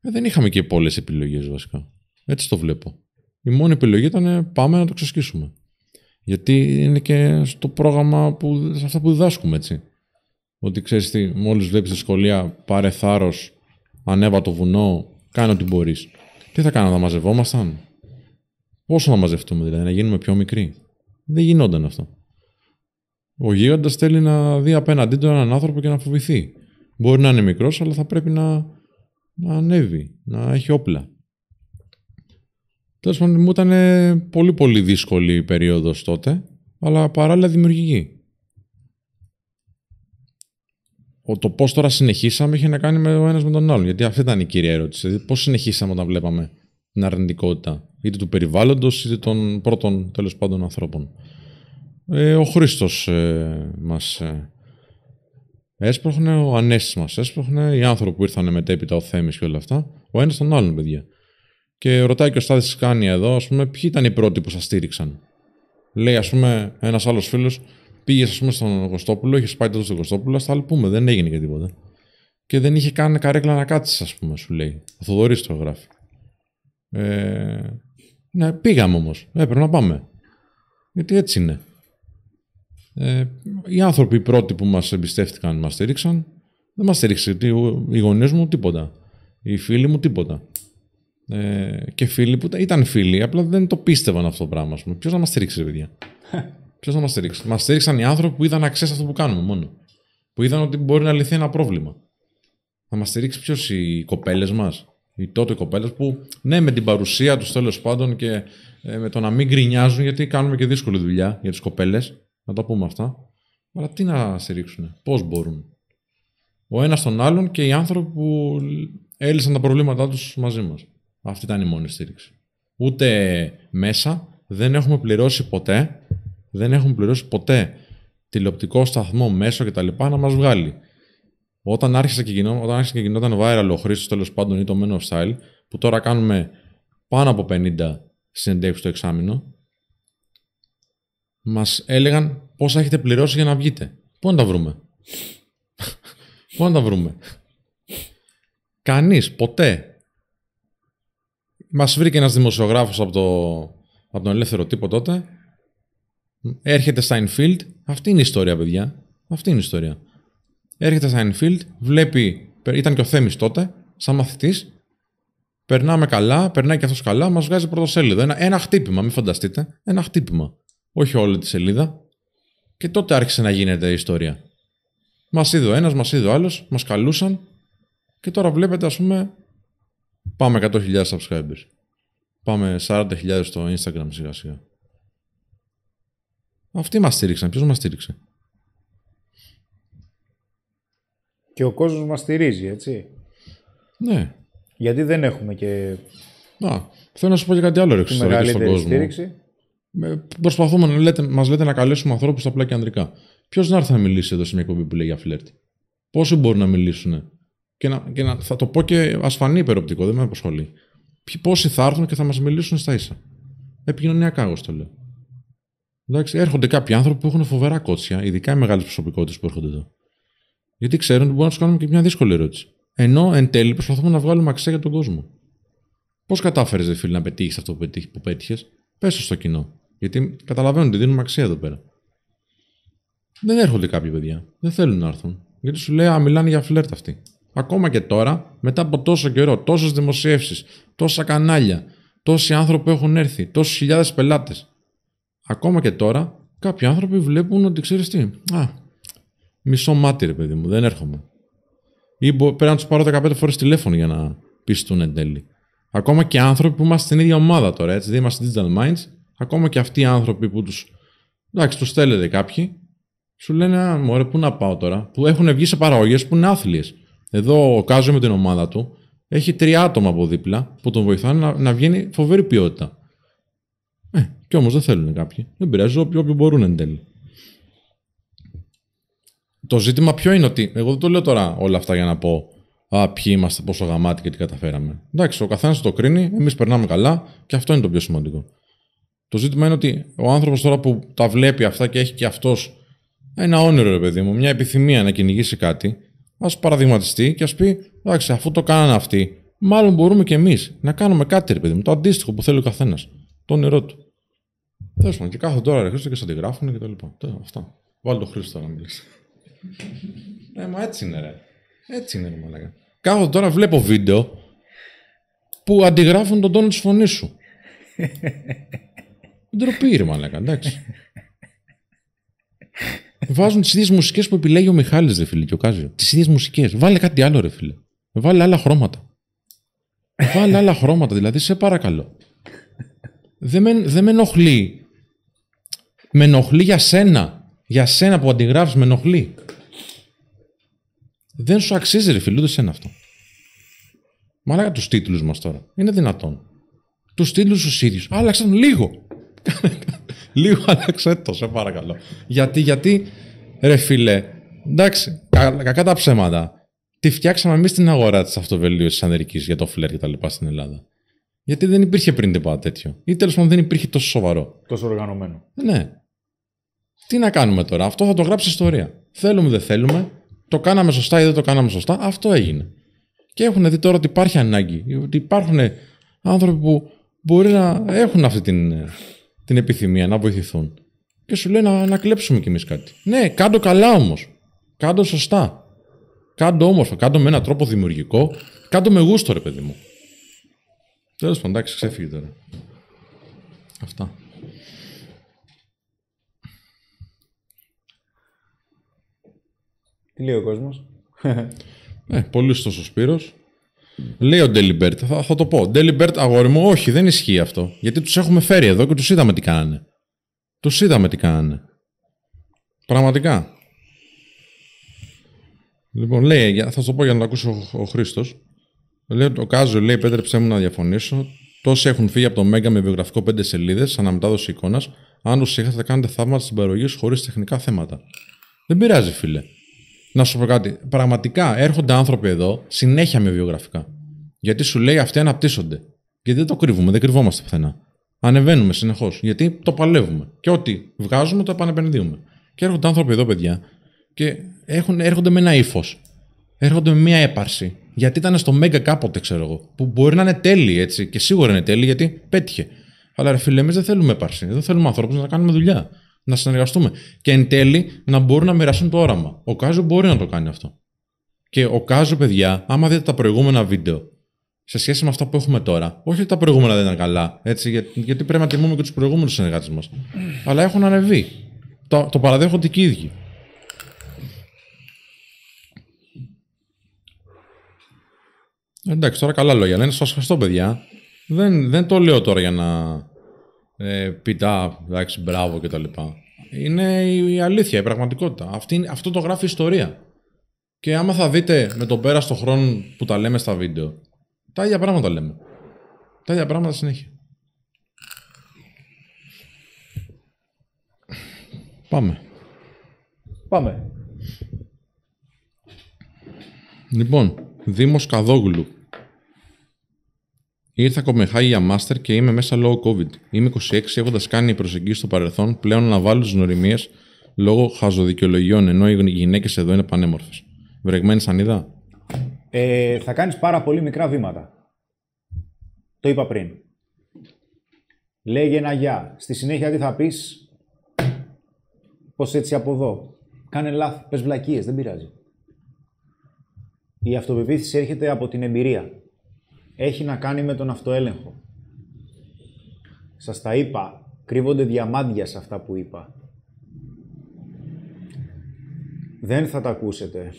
Ε, δεν είχαμε και πολλές επιλογές βασικά. Έτσι το βλέπω. Η μόνη επιλογή ήταν πάμε να το ξεσκίσουμε. Γιατί είναι και στο πρόγραμμα που, σε αυτά που διδάσκουμε έτσι. Ότι ξέρεις τι, μόλις βλέπεις τη σχολεία, πάρε θάρρος ανέβα το βουνό, κάνε ό,τι μπορείς. Τι θα κάναμε, θα μαζευόμασταν; Πόσο να μαζευτούμε, δηλαδή, να γίνουμε πιο μικροί; Δεν γινόταν αυτό. Ο γίγαντας θέλει να δει απέναντί του έναν άνθρωπο και να φοβηθεί. Μπορεί να είναι μικρός, αλλά θα πρέπει να, να ανέβει, να έχει όπλα. Τέλος πάντων, μου ήταν πολύ πολύ δύσκολη η περίοδος τότε, αλλά παράλληλα δημιουργική. το πώς τώρα συνεχίσαμε είχε να κάνει με ο ένας με τον άλλον. Γιατί αυτή ήταν η κύρια ερώτηση. Δηλαδή, πώς συνεχίσαμε όταν βλέπαμε την αρνητικότητα είτε του περιβάλλοντος είτε των πρώτων τέλος πάντων ανθρώπων. Ε, ο Χρήστος ε, μας ε, έσπροχνε, ο Ανέστη μας έσπροχνε, οι άνθρωποι που ήρθαν μετέπειτα, ο Θέμης και όλα αυτά. Ο ένας τον άλλον, παιδιά. Και ρωτάει και ο Στάδη κάνει εδώ, ας πούμε, ποιοι ήταν οι πρώτοι που σας στήριξαν. Λέει, ας πούμε, ένας άλλος φίλος, Πήγες, ας πούμε, στον Κωστόπουλο, είχες πάει τότε στον Κωστόπουλο, θα πούμε, δεν έγινε και τίποτα. Και δεν είχε καν καρέκλα να κάτσεις, ας πούμε, σου λέει. Ο Θοδωρής το γράφει. Ε, ναι, πήγαμε όμως. Έπρεπε να πάμε. Γιατί έτσι είναι. Ε, οι άνθρωποι οι πρώτοι που μας εμπιστεύτηκαν, μας στήριξαν. Δεν μας στήριξε οι γονείς μου τίποτα. Οι φίλοι μου τίποτα. Ε, και φίλοι που ήταν φίλοι, απλά δεν το πίστευαν αυτό το πράγμα. Ποιος να μας στηρίξει, παιδιά; Ποιος θα μας στηρίξει. Μας στήριξαν οι άνθρωποι που είδαν αξία αυτό που κάνουμε μόνο. Που είδαν ότι μπορεί να λυθεί ένα πρόβλημα. Θα μας στηρίξει ποιος οι κοπέλες μας, οι τότε κοπέλες που, ναι, με την παρουσία τους τέλος πάντων και ε, με το να μην γκρινιάζουν, γιατί κάνουμε και δύσκολη δουλειά για τις κοπέλες, να τα πούμε αυτά. Αλλά τι να στηρίξουν, πώς μπορούν. Ο ένας τον άλλον και οι άνθρωποι που έλυσαν τα προβλήματά τους μαζί μας. Αυτή ήταν η μόνη στήριξη. Ούτε μέσα δεν έχουμε πληρώσει ποτέ, δεν έχουμε πληρώσει ποτέ τηλεοπτικό σταθμό μέσο και τα λοιπά να μας βγάλει. Όταν άρχισε και, γινό, όταν άρχισε και γινόταν viral ο Χρήστος τέλος πάντων ή το Men of Style, που τώρα κάνουμε πάνω από 50 συνεντεύξεις το εξάμεινο, μας έλεγαν πόσα έχετε πληρώσει για να βγείτε. Πού να τα βρούμε; Πού να τα βρούμε; Κανείς, ποτέ. Μας βρήκε ένας δημοσιογράφος από, το, από τον ελεύθερο τύπο τότε. Έρχεται στα Infield. Αυτή είναι η ιστορία, παιδιά. Αυτή είναι η ιστορία. Έρχεται στα Infield, βλέπει, ήταν και ο Θέμης τότε, σαν μαθητής, περνάμε καλά, περνάει και αυτός καλά, μας βγάζει πρωτοσέλιδο. Ένα, ένα χτύπημα, μην φανταστείτε. Ένα χτύπημα. Όχι όλη τη σελίδα. Και τότε άρχισε να γίνεται η ιστορία. Μας είδε ο ένας, μας είδε ο άλλος, μας καλούσαν και τώρα βλέπετε, ας πούμε, πάμε 100.000 subscribers. Πάμε 40.000 στο Instagram σιγά σιγά. Αυτοί μας στήριξαν. Ποιος μας στήριξε; Και ο κόσμος μας στηρίζει, έτσι. Ναι. Γιατί δεν έχουμε και Α, θέλω να σου πω και κάτι άλλο ρε τη Χριστό, και στον μεγαλύτερη κόσμο. στήριξη. Ε, Προσπαθούμε να λέτε, μας λέτε να καλέσουμε ανθρώπους απλά και ανδρικά. Ποιος να έρθει να μιλήσει εδώ σε μια εκπομπή που λέει για φλερτ; Πόσοι μπορούν να μιλήσουν; Και, να, και να, θα το πω και ασφανή υπεροπτικό, δεν με απασχολεί. Ποιοι- Πόσοι θα έρθουν και θα μας μιλήσουν στα ίσα. Επικοινωνιακά, εγώ το λέω. Εντάξει, έρχονται κάποιοι άνθρωποι που έχουν φοβερά κότσια, ειδικά οι μεγάλες προσωπικότητες που έρχονται εδώ. Γιατί ξέρουν ότι μπορούμε να τους κάνουμε και μια δύσκολη ερώτηση. Ενώ εν τέλει προσπαθούμε να βγάλουμε αξία για τον κόσμο. Πώς κατάφερες, δε φίλε, να πετύχεις αυτό που, πετύχ, που πέτυχες, πες στο κοινό. Γιατί καταλαβαίνουν ότι δίνουμε αξία εδώ πέρα. Δεν έρχονται κάποιοι παιδιά. Δεν θέλουν να έρθουν. Γιατί σου λέει, Α, μιλάνε για φλερτ αυτοί. Ακόμα και τώρα, μετά από τόσο καιρό, τόσες δημοσιεύσεις, τόσα κανάλια, τόσοι άνθρωποι που έχουν έρθει, τόσου χιλιάδες πελάτες. Ακόμα και τώρα, κάποιοι άνθρωποι βλέπουν ότι ξέρεις τι. Α, μισό μάτι, ρε παιδί μου, δεν έρχομαι. Ή μπο- πρέπει να τους πάρω 15 φορές τηλέφωνο για να πιστούν εν τέλει. Ακόμα και άνθρωποι που είμαστε στην ίδια ομάδα τώρα, έτσι, δεν είμαστε digital minds, ακόμα και αυτοί οι άνθρωποι που του. Εντάξει, τους στέλνετε κάποιοι, σου λένε, Α, μωρέ, πού να πάω τώρα, που έχουν βγει σε παραγωγές που είναι άθλιες. Εδώ ο Κάζο με την ομάδα του έχει τρία άτομα από δίπλα που τον βοηθάνε να, να βγαίνει φοβερή ποιότητα. Ε, κι όμως δεν θέλουν κάποιοι. Δεν πειράζει, όποιοι, όποιοι μπορούν εν τέλει. Το ζήτημα ποιο είναι ότι. Εγώ δεν το λέω τώρα όλα αυτά για να πω Α, ποιοι είμαστε, πόσο γαμάτοι και τι καταφέραμε. Εντάξει, ο καθένας το κρίνει, εμείς περνάμε καλά και αυτό είναι το πιο σημαντικό. Το ζήτημα είναι ότι ο άνθρωπος τώρα που τα βλέπει αυτά και έχει και αυτός ένα όνειρο, ρε παιδί μου, μια επιθυμία να κυνηγήσει κάτι, ας παραδειγματιστεί και ας πει: Εντάξει, αφού το κάνανε αυτοί, μάλλον μπορούμε κι εμείς να κάνουμε κάτι, ρε παιδί μου, το αντίστοιχο που θέλει ο καθένας. Το όνειρό του. Τέλος πάντων, και κάθε τώρα ρε Χρήστο και σε αντιγράφουν και τα λοιπά. Τέλος, αυτά. Βάλει το Χρήστο τώρα να μιλήσει. Ε, μα έτσι είναι, ρε. Έτσι είναι, ρε μαλάκα. Κάθομαι τώρα, βλέπω βίντεο που αντιγράφουν τον τόνο της φωνής σου. Ντροπή, ρε μαλάκα, εντάξει. Βάζουν τις ίδιες μουσικές που επιλέγει ο Μιχάλης, ρε φίλε, και ο Κάζιο. Τις ίδιες μουσικές. Βάλε κάτι άλλο, ρε φίλε. Βάλε άλλα χρώματα. Βάλε άλλα χρώματα, δηλαδή, σε παρακαλώ. Δεν με, δεν με ενοχλεί. Με ενοχλεί για σένα. Για σένα που αντιγράφεις, με ενοχλεί. Δεν σου αξίζει, ρε φίλε, ούτε σένα αυτό. Μαλάκα τους τίτλους μας τώρα. Είναι δυνατόν. Τους τίτλους τους ίδιους. Άλλαξε τον λίγο. λίγο άλλαξε το, σε παρακαλώ. Γιατί, γιατί, ρε φίλε, εντάξει, κα- κακά τα ψέματα. Τη φτιάξαμε εμείς την αγορά της αυτοβελτίωση ανδρική για το φλερ και τα λοιπά στην Ελλάδα. Γιατί δεν υπήρχε πριν τίποτα τέτοιο. Ή τέλος πάντων δεν υπήρχε τόσο σοβαρό. Τόσο οργανωμένο. Ναι. Τι να κάνουμε τώρα; Αυτό θα το γράψει ιστορία. Θέλουμε, δεν θέλουμε. Το κάναμε σωστά ή δεν το κάναμε σωστά. Αυτό έγινε. Και έχουν δει τώρα ότι υπάρχει ανάγκη. Ότι υπάρχουν άνθρωποι που μπορεί να έχουν αυτή την, την επιθυμία να βοηθηθούν. Και σου λέει να, να κλέψουμε κι εμείς κάτι. Ναι, κάντο καλά όμως. Κάντο σωστά. Κάντο όμορφα. Κάντο με έναν τρόπο δημιουργικό. Κάντο με γούστο, ρε παιδί μου. Τέλος πάντων, εντάξει, ξέφυγε τώρα. Αυτά. Τι λέει ο κόσμος; Ε, πολύ σωστός ο Σπύρος. Λέει ο Ντέλιμπερτ, θα, θα το πω. Ντέλιμπερτ, αγόρι μου, όχι, δεν ισχύει αυτό. Γιατί τους έχουμε φέρει εδώ και τους είδαμε τι κάνανε. Τους είδαμε τι κάνανε. Πραγματικά. Λοιπόν, λέει, για- θα σου το πω για να το ακούσει ο, ο Χρήστος. Λέει, ο Κάζο λέει, επέτρεψέ μου να διαφωνήσω. Τόσοι έχουν φύγει από το Μέγκα με βιογραφικό 5 σελίδες, αναμετάδοση εικόνας. Αν του είχατε, θα κάνετε θαύματα στην παραγωγή χωρίς τεχνικά θέματα. Δεν πειράζει, φίλε. Να σου πω κάτι. Πραγματικά έρχονται άνθρωποι εδώ συνέχεια με βιογραφικά. Γιατί σου λέει αυτοί αναπτύσσονται. Γιατί δεν το κρύβουμε, δεν κρυβόμαστε πουθενά. Ανεβαίνουμε συνεχώς. Γιατί το παλεύουμε. Και ό,τι βγάζουμε το επανεπενδύουμε. Και έρχονται άνθρωποι εδώ, παιδιά, και έχουν, έρχονται με ένα ύφος. Έρχονται με μια έπαρση. Γιατί ήταν στο Μέγκα κάποτε, ξέρω εγώ. Που μπορεί να είναι τέλειοι έτσι. Και σίγουρα είναι τέλειοι γιατί πέτυχε. Αλλά ρε φίλε, εμείς δεν θέλουμε έπαρση. Δεν θέλουμε ανθρώπους να κάνουμε δουλειά. Να συνεργαστούμε. Και εν τέλει να μπορούν να μοιραστούν το όραμα. Ο Κάζο μπορεί να το κάνει αυτό. Και ο Κάζο, παιδιά, άμα δείτε τα προηγούμενα βίντεο, σε σχέση με αυτά που έχουμε τώρα, όχι ότι τα προηγούμενα δεν ήταν καλά, έτσι, για- γιατί πρέπει να τιμούμε και τους προηγούμενους συνεργάτες μας. Αλλά έχουν ανεβεί. Το, το παραδέχονται και οι ίδιοι. Εντάξει, τώρα καλά λόγια. Λένε, σας ευχαριστώ, παιδιά. Δεν, δεν το λέω τώρα για να ε, πείτε, «Α, εντάξει, μπράβο κτλ. Είναι η, η αλήθεια, η πραγματικότητα. Αυτή, είναι- αυτό το γράφει η ιστορία. Και άμα θα δείτε με τον πέρας στο χρόνο που τα λέμε στα βίντεο, τα ίδια πράγματα λέμε. Τα ίδια πράγματα συνέχεια. Πάμε. Πάμε. Λοιπόν, Δήμος Καδόγλου. Ήρθα Κοπενχάγη για μάστερ και είμαι μέσα λόγω COVID. Είμαι 26 έχοντας κάνει προσεγγίσεις στο παρελθόν, πλέον αναβάλω τις νοημίε λόγω χαζοδικαιολογιών, ενώ οι γυναίκες εδώ είναι πανέμορφες. Βρεγμένη σανίδα; Ε, θα κάνεις πάρα πολύ μικρά βήματα. Το είπα πριν. Λέγε ένα γεια. Στη συνέχεια τι θα πεις; Πώς έτσι από εδώ; Κάνε λάθη, πες βλακίες, δεν πειράζει. Η αυτοπεποίθηση έρχεται από την εμπειρία. Έχει να κάνει με τον αυτοέλεγχο. Σας τα είπα. Κρύβονται διαμάντια σε αυτά που είπα. Δεν θα τα ακούσετε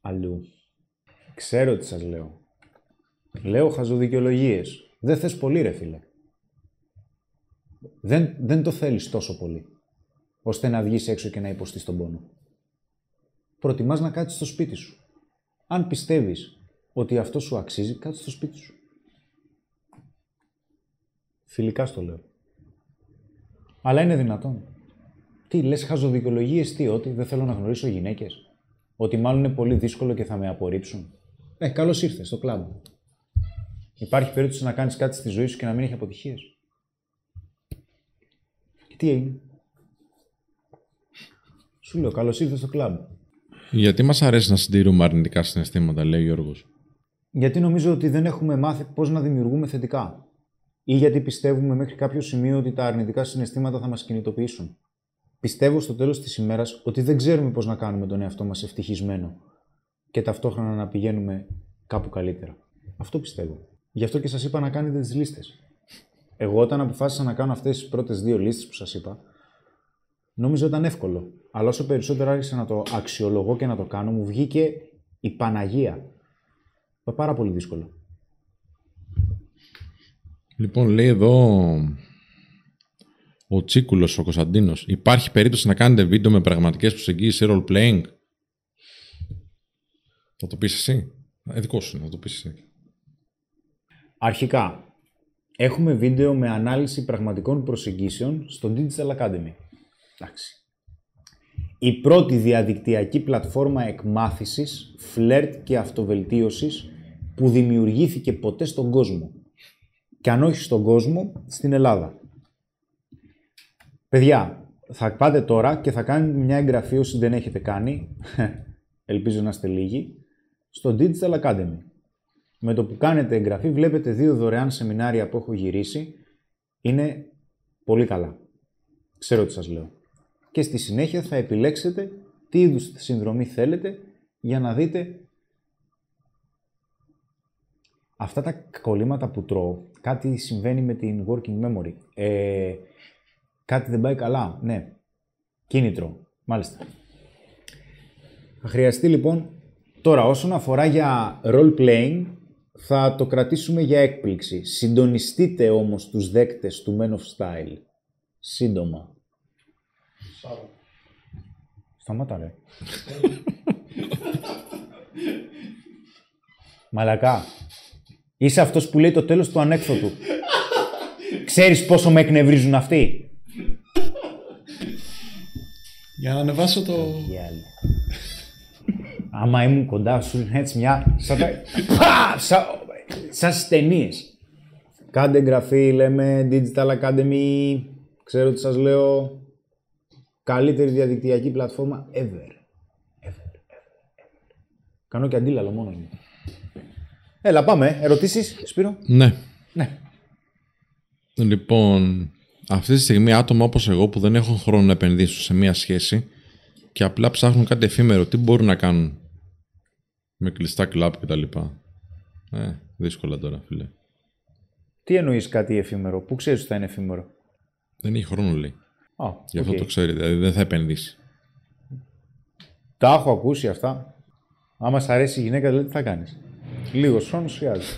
αλλού. Ξέρω τι σας λέω. Λέω χαζοδικαιολογίες. Δεν θες πολύ ρε φίλε. Δεν, δεν το θέλεις τόσο πολύ, ώστε να βγεις έξω και να υποστείς τον πόνο. Προτιμάς να κάτσεις στο σπίτι σου. Αν πιστεύεις ότι αυτό σου αξίζει, κάτσε στο σπίτι σου. Φιλικά στο λέω. Αλλά είναι δυνατόν. Τι, λες χαζοδικαιολογίες, τι, ότι δεν θέλω να γνωρίσω γυναίκες. Ότι μάλλον είναι πολύ δύσκολο και θα με απορρίψουν. Ε, καλώς ήρθες στο κλαμπ. Υπάρχει περίπτωση να κάνεις κάτι στη ζωή σου και να μην έχει αποτυχίες. Και τι έγινε; Σου λέω, καλώς ήρθες στο κλαμπ. Γιατί μας αρέσει να συντηρούμε αρνητικά συναισθήματα, λέει ο Γιώργος. Γιατί νομίζω ότι δεν έχουμε μάθει πώς να δημιουργούμε θετικά. Ή γιατί πιστεύουμε μέχρι κάποιο σημείο ότι τα αρνητικά συναισθήματα θα μας κινητοποιήσουν. Πιστεύω στο τέλος της ημέρας ότι δεν ξέρουμε πώς να κάνουμε τον εαυτό μας ευτυχισμένο και ταυτόχρονα να πηγαίνουμε κάπου καλύτερα. Αυτό πιστεύω. Γι' αυτό και σας είπα να κάνετε τις λίστες. Εγώ όταν αποφάσισα να κάνω αυτές τις πρώτες δύο λίστες που σας είπα, νόμιζα ήταν εύκολο. Αλλά όσο περισσότερο άρχισα να το αξιολογώ και να το κάνω, μου βγήκε η Παναγία. Πάρα πολύ δύσκολο. Λοιπόν, λέει εδώ ο Τσίκουλος, ο Κωνσταντίνος. Υπάρχει περίπτωση να κάνετε βίντεο με πραγματικές προσεγγίσεις role playing; Θα το πεις εσύ. Ε, δικός σου είναι, θα το πεις εσύ. Αρχικά, έχουμε βίντεο με ανάλυση πραγματικών προσεγγίσεων στο Digital Academy. Εντάξει. Η πρώτη διαδικτυακή πλατφόρμα εκμάθησης, φλερτ και αυτοβελτίωσης που δημιουργήθηκε ποτέ στον κόσμο. Και αν όχι στον κόσμο, στην Ελλάδα. Παιδιά, θα πάτε τώρα και θα κάνετε μια εγγραφή όσοι δεν έχετε κάνει, ελπίζω να είστε λίγοι, στο Digital Academy. Με το που κάνετε εγγραφή βλέπετε δύο δωρεάν σεμινάρια που έχω γυρίσει. Είναι πολύ καλά. Ξέρω τι σας λέω. Και στη συνέχεια θα επιλέξετε τι είδους συνδρομή θέλετε για να δείτε αυτά τα κολλήματα που τρώω. Κάτι συμβαίνει με την working memory. Ε, κάτι δεν πάει καλά. Ναι. Κίνητρο. Μάλιστα. Θα χρειαστεί λοιπόν Τώρα, όσον αφορά για role playing, θα το κρατήσουμε για έκπληξη. Συντονιστείτε όμως τους δέκτες του Men of Style. Σύντομα. Σταμάτα, ρε. Μαλακά. Είσαι αυτός που λέει το τέλος του ανέκδοτου. Ξέρεις πόσο με εκνευρίζουν αυτοί; Για να ανεβάσω το. Οι άλλοι. Άμα ήμουν κοντά σου, είναι έτσι μια. Σαν τα. Πα! Σαν, σαν στις ταινίες. Κάντε εγγραφή, λέμε Digital Academy. Ξέρω ότι σας λέω. Καλύτερη διαδικτυακή πλατφόρμα ever. Ever, ever, ever. Κάνω και αντίλαλο μόνο μου. Έλα, πάμε. Ερωτήσεις, Σπύρο; Ναι. Ναι. Λοιπόν, αυτή τη στιγμή άτομα όπως εγώ που δεν έχουν χρόνο να επενδύσουν σε μία σχέση και απλά ψάχνουν κάτι εφήμερο, τι μπορούν να κάνουν με κλειστά κλαμπ και τα λοιπά. Ε, δύσκολα τώρα, φίλε. Τι εννοείς κάτι εφήμερο, πού ξέρεις ότι θα είναι εφήμερο; Δεν έχει χρόνο, λέει. Α, Γι' αυτό οκ. το ξέρει, δηλαδή δεν θα επενδύσει. Τα έχω ακούσει αυτά. Άμα σ' αρέσει η γυναίκα, δηλαδή τι θα κάνεις; Λίγο χρόνο χρειάζεται.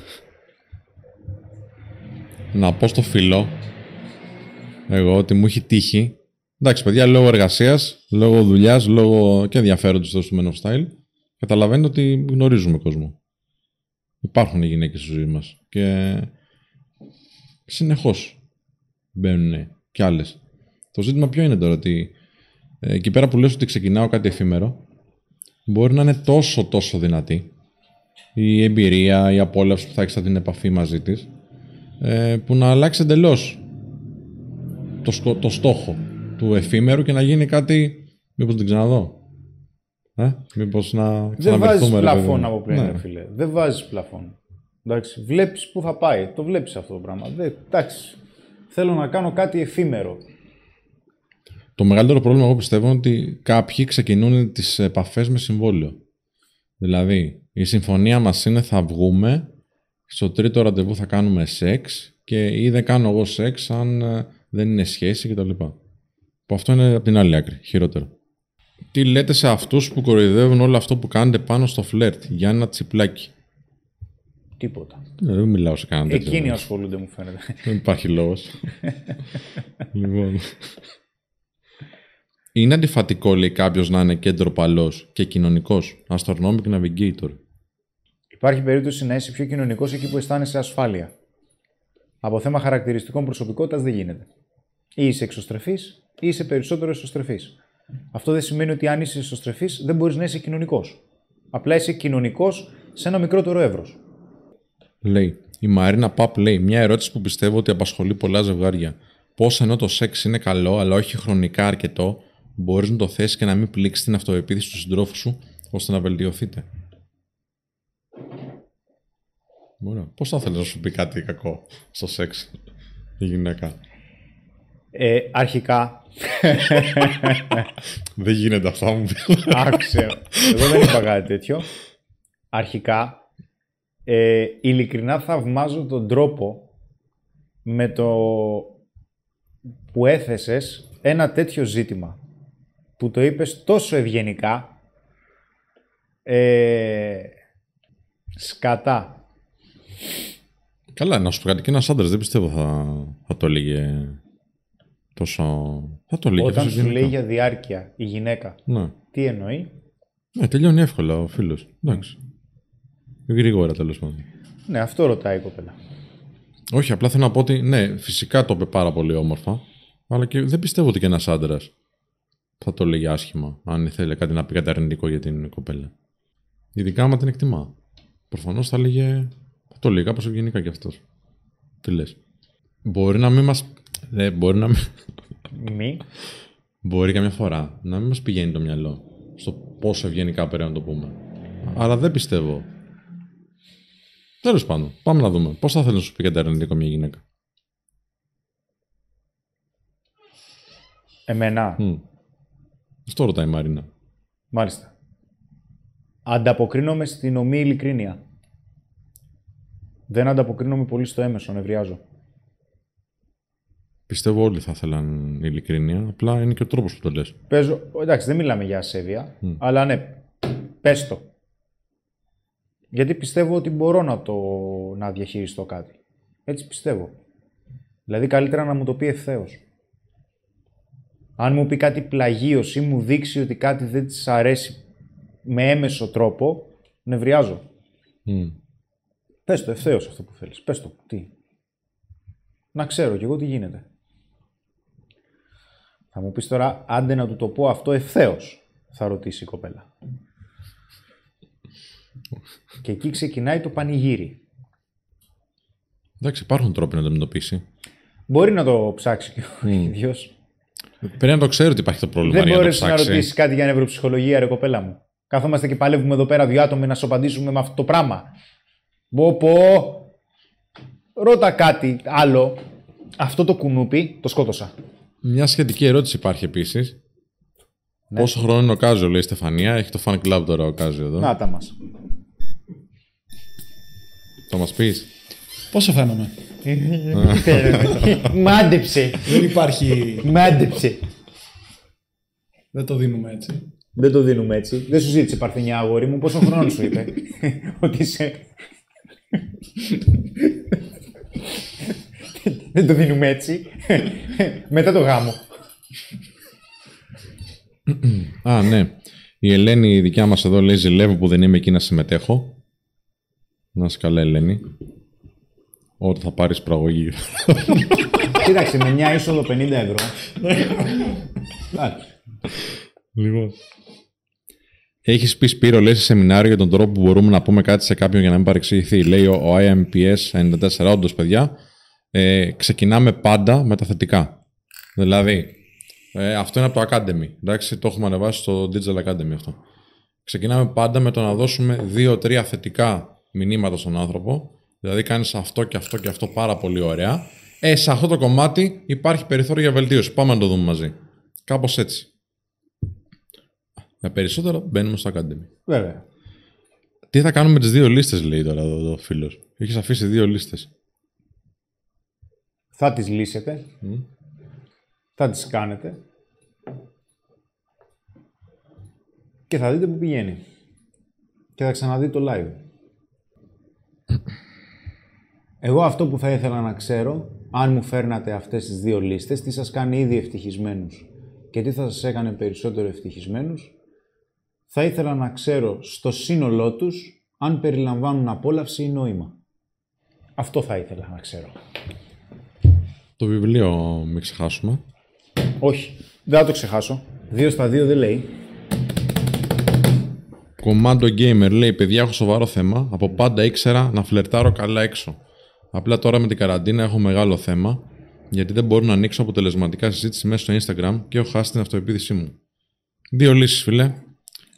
Να πω στο φιλό, εγώ ότι μου έχει τύχει. Εντάξει, παιδιά, λόγω εργασίας, λόγω δουλειάς, λόγω και ενδιαφέροντος του Men of Style, καταλαβαίνετε ότι γνωρίζουμε κόσμο. Υπάρχουν οι γυναίκες στη ζωή μας. Και συνεχώς μπαίνουν κι άλλες. Το ζήτημα ποιο είναι τώρα, ότι ε, εκεί πέρα που λες ότι ξεκινάω κάτι εφήμερο, μπορεί να είναι τόσο τόσο δυνατή η εμπειρία, η απόλαυση που θα έχεις από την επαφή μαζί της, ε, που να αλλάξει εντελώς το, σκο- το στόχο του εφήμερου και να γίνει κάτι. Μήπως την ξαναδώ. Ε, μήπως να Δεν ξαναβρεθούμε, βάζεις ρε παιδί πλαφόν μου. από πριν, Ναι. ρε φίλε. Δεν βάζεις πλαφόν. Εντάξει, βλέπεις πού θα πάει. Το βλέπεις αυτό το πράγμα. Δεν, εντάξει, θέλω να κάνω κάτι εφήμερο. Το μεγαλύτερο πρόβλημα, εγώ πιστεύω, είναι ότι κάποιοι ξεκινούν τις επαφές με συμβόλαιο. Δηλαδή, η συμφωνία μας είναι θα βγούμε, στο τρίτο ραντεβού θα κάνουμε σεξ και ή δεν κάνω εγώ σεξ αν ε, δεν είναι σχέση κτλ. Που αυτό είναι από την άλλη άκρη, χειρότερο. Τι λέτε σε αυτούς που κοροϊδεύουν όλο αυτό που κάνετε πάνω στο φλερτ για ένα τσιπλάκι; Τίποτα. Ε, Δεν μιλάω σε κανέναν τέτοιο. Εκείνοι ασχολούνται, μου φαίνεται. Δεν υπάρχει λόγος. λοιπόν. Είναι αντιφατικό, λέει κάποιος, να είναι και ντροπαλό και κοινωνικός. Astronomic Navigator. Υπάρχει περίπτωση να είσαι πιο κοινωνικός εκεί που αισθάνεσαι ασφάλεια. Από θέμα χαρακτηριστικών προσωπικότητας δεν γίνεται. Ή είσαι εξωστρεφής ή είσαι περισσότερο εσωστρεφής. Αυτό δεν σημαίνει ότι αν είσαι εσωστρεφής δεν μπορείς να είσαι κοινωνικός. Απλά είσαι κοινωνικός σε ένα μικρότερο εύρος. Λέει. Η Μαρίνα Παπ λέει: Μια ερώτηση που πιστεύω ότι απασχολεί πολλά ζευγάρια. Πώς ενώ το σεξ είναι καλό, αλλά όχι χρονικά αρκετό, μπορείς να το θέσει και να μην πλήξεις την αυτοεπίθεση του συντρόφου σου, ώστε να βελτιωθείτε. Ωραία. Πώς θα θέλεις να σου πει κάτι κακό στο σεξ η γυναίκα; Ε, αρχικά, Δεν γίνεται αυτό, μου πει. άκουσε, εγώ δεν είπα κάτι τέτοιο. Αρχικά, ε, ειλικρινά θαυμάζω τον τρόπο με το που έθεσες ένα τέτοιο ζήτημα που το είπες τόσο ευγενικά ε, σκατά. Καλά, να σου πω κάτι. Και ένας άντρας δεν πιστεύω θα, θα το έλεγε τόσο. Θα το έλεγε Όταν τόσο σου λέει γενικά. για διάρκεια η γυναίκα, Ναι. τι εννοεί; ναι, τελειώνει εύκολα ο φίλος. Εντάξει. Γρήγορα τέλος πάντων. Ναι, αυτό ρωτάει η κοπέλα. Όχι, απλά θέλω να πω ότι ναι, φυσικά το είπε πάρα πολύ όμορφα. Αλλά και δεν πιστεύω ότι και ένας άντρας θα το έλεγε άσχημα, αν ήθελε κάτι να πει κάτι αρνητικό για την κοπέλα. Ειδικά άμα την εκτιμά. Προφανώς θα έλεγε. Θα το λέει κάπως ευγενικά κι αυτός. Τι λες. Μπορεί να μην μας. Ναι, μπορεί να μην. Μη. Μπορεί καμιά φορά να μην μας πηγαίνει το μυαλό στο πόσο ευγενικά πρέπει να το πούμε. Αλλά δεν πιστεύω. Τέλος πάντων, πάμε να δούμε. Πώς θα θέλει να σου πει κάτι αρνητικό μια γυναίκα. Εμένα. Μμ. Αυτό ρωτάει η Μαρίνα. Μάλιστα. Ανταποκρίνομαι στην ομή ειλικρίνεια. Δεν ανταποκρίνομαι πολύ στο έμεσο, νευριάζω. Πιστεύω όλοι θα ήθελαν ειλικρίνεια. Απλά είναι και ο τρόπος που το λες. Παίζω, εντάξει, δεν μιλάμε για ασέβεια, αλλά ναι, πες το. Γιατί πιστεύω ότι μπορώ να το να διαχειριστώ κάτι. Έτσι πιστεύω. Δηλαδή καλύτερα να μου το πει ευθέως. Αν μου πει κάτι πλαγίως ή μου δείξει ότι κάτι δεν της αρέσει με έμεσο τρόπο, νευριάζω. Μμ. Πες το ευθέως αυτό που θέλεις. Πες το. Τι; Να ξέρω κι εγώ τι γίνεται. Θα μου πεις τώρα, άντε να του το πω αυτό ευθέως, θα ρωτήσει η κοπέλα. Και εκεί ξεκινάει το πανηγύρι. Εντάξει, υπάρχουν τρόποι να το αντιμετωπίσει. Μπορεί να το ψάξει και ο ίδιος. Πρέπει να το ξέρει ότι υπάρχει το πρόβλημα. Δεν για να το μπόρεσε να ψάξει. ρωτήσεις κάτι για νευροψυχολογία, ρε κοπέλα μου. Καθόμαστε και παλεύουμε εδώ πέρα δύο άτομοι να σου απαντήσουμε με αυτό το πράγμα. Πω πω. Ρώτα κάτι άλλο. Αυτό το κουνούπι το σκότωσα. Μια σχετική ερώτηση υπάρχει επίσης. Πόσο χρόνο είναι ο Κάζιο, λέει η Στεφανία. Έχει το fan club τώρα ο Κάζιο εδώ. Να τα μας. Θα μας πεις. Πόσο φαίνομαι; Μάντεψε. Δεν υπάρχει. Μάντεψε. Δεν το δίνουμε έτσι. Δεν το δίνουμε έτσι. Δεν σου ζήτησε παρθενιά αγόρι μου. Πόσο χρόνο σου είπε; Ότι είσαι... Δεν το δίνουμε έτσι. Μετά το γάμο. Α, ναι. Η Ελένη, η δικιά μας εδώ, λέει: Ζηλεύω που δεν είμαι εκεί να συμμετέχω. Να είσαι καλά, Ελένη. Όταν θα πάρεις πραγωγή. Κοίταξε, με μια είσοδο 50 ευρώ. Εντάξει. Λοιπόν. Έχεις πει Σπύρο, λέει σε σεμινάριο για τον τρόπο που μπορούμε να πούμε κάτι σε κάποιον για να μην παρεξηγηθεί. Λέει ο, ο IMPS 94, όντως, παιδιά, ε, ξεκινάμε πάντα με τα θετικά. Δηλαδή, ε, αυτό είναι από το Academy. Εντάξει, το έχουμε ανεβάσει στο Digital Academy αυτό. Ξεκινάμε πάντα με το να δώσουμε δύο-τρία θετικά μηνύματα στον άνθρωπο. Δηλαδή, κάνεις αυτό και αυτό και αυτό πάρα πολύ ωραία. Ε, σε αυτό το κομμάτι υπάρχει περιθώριο για βελτίωση. Πάμε να το δούμε μαζί. Κάπως έτσι. Για περισσότερο μπαίνουμε στο Academy. Βέβαια. Τι θα κάνουμε με τις δύο λίστες, λέει τώρα εδώ ο φίλος. Έχεις αφήσει δύο λίστες. Θα τις λύσετε. Θα τις κάνετε. Και θα δείτε που πηγαίνει. Και θα ξαναδείτε το live. Εγώ αυτό που θα ήθελα να ξέρω, αν μου φέρνατε αυτές τις δύο λίστες, τι σας κάνει ήδη ευτυχισμένους και τι θα σας έκανε περισσότερο ευτυχισμένους, θα ήθελα να ξέρω στο σύνολό τους αν περιλαμβάνουν απόλαυση ή νόημα. Αυτό θα ήθελα να ξέρω. Το βιβλίο, μην ξεχάσουμε. Όχι, δεν θα το ξεχάσω. Δύο στα δύο δεν λέει. Commando Gamer λέει: Παιδιά, έχω σοβαρό θέμα. Από πάντα ήξερα να φλερτάρω καλά έξω. Απλά τώρα με την καραντίνα έχω μεγάλο θέμα, γιατί δεν μπορώ να ανοίξω αποτελεσματικά συζήτηση μέσα στο Instagram και έχω χάσει την αυτοεπίδησή μου. Δύο λύσεις, φίλε.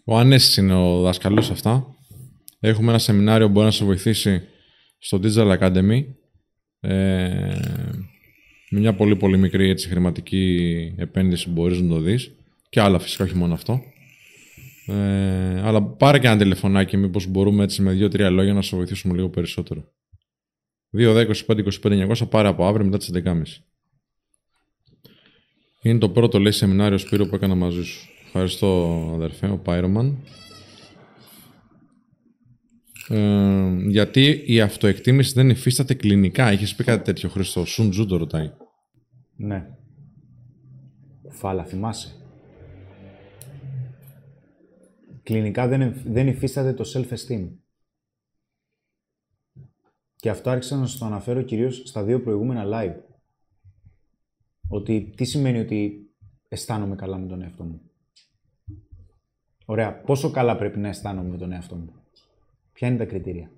Ο Ανέσης είναι ο δάσκαλο σε αυτά. Έχουμε ένα σεμινάριο που μπορεί να σε βοηθήσει στο Digital Academy. Ε, με μια πολύ πολύ μικρή έτσι, χρηματική επένδυση μπορείς να το δεις. Και άλλα φυσικά, όχι μόνο αυτό. Ε, αλλά πάρε και ένα τηλεφωνάκι, μήπως μπορούμε έτσι με δύο-τρία λόγια να σε βοηθήσουμε λίγο περισσότερο. 2, 10, 25, 25, 900 πάρε από αύριο μετά τις 11.30. Είναι το πρώτο λέει σεμινάριο Σπύρο που έκανα μαζί σου. Ευχαριστώ αδερφέ, ο Πάιρομαν. Ε, γιατί η αυτοεκτίμηση δεν υφίσταται κλινικά. Έχεις πει κάτι τέτοιο, Χρήστο; Σουν Τζου το ρωτάει. Ναι. Φάλα, θυμάσαι. Κλινικά δεν, εμφ- δεν υφίσταται το self-esteem. Και αυτό άρχισα να σας το αναφέρω κυρίως στα δύο προηγούμενα live. Ότι τι σημαίνει ότι αισθάνομαι καλά με τον εαυτό μου. Ωραία. Πόσο καλά πρέπει να αισθάνομαι με τον εαυτό μου. Ποια είναι τα κριτήρια.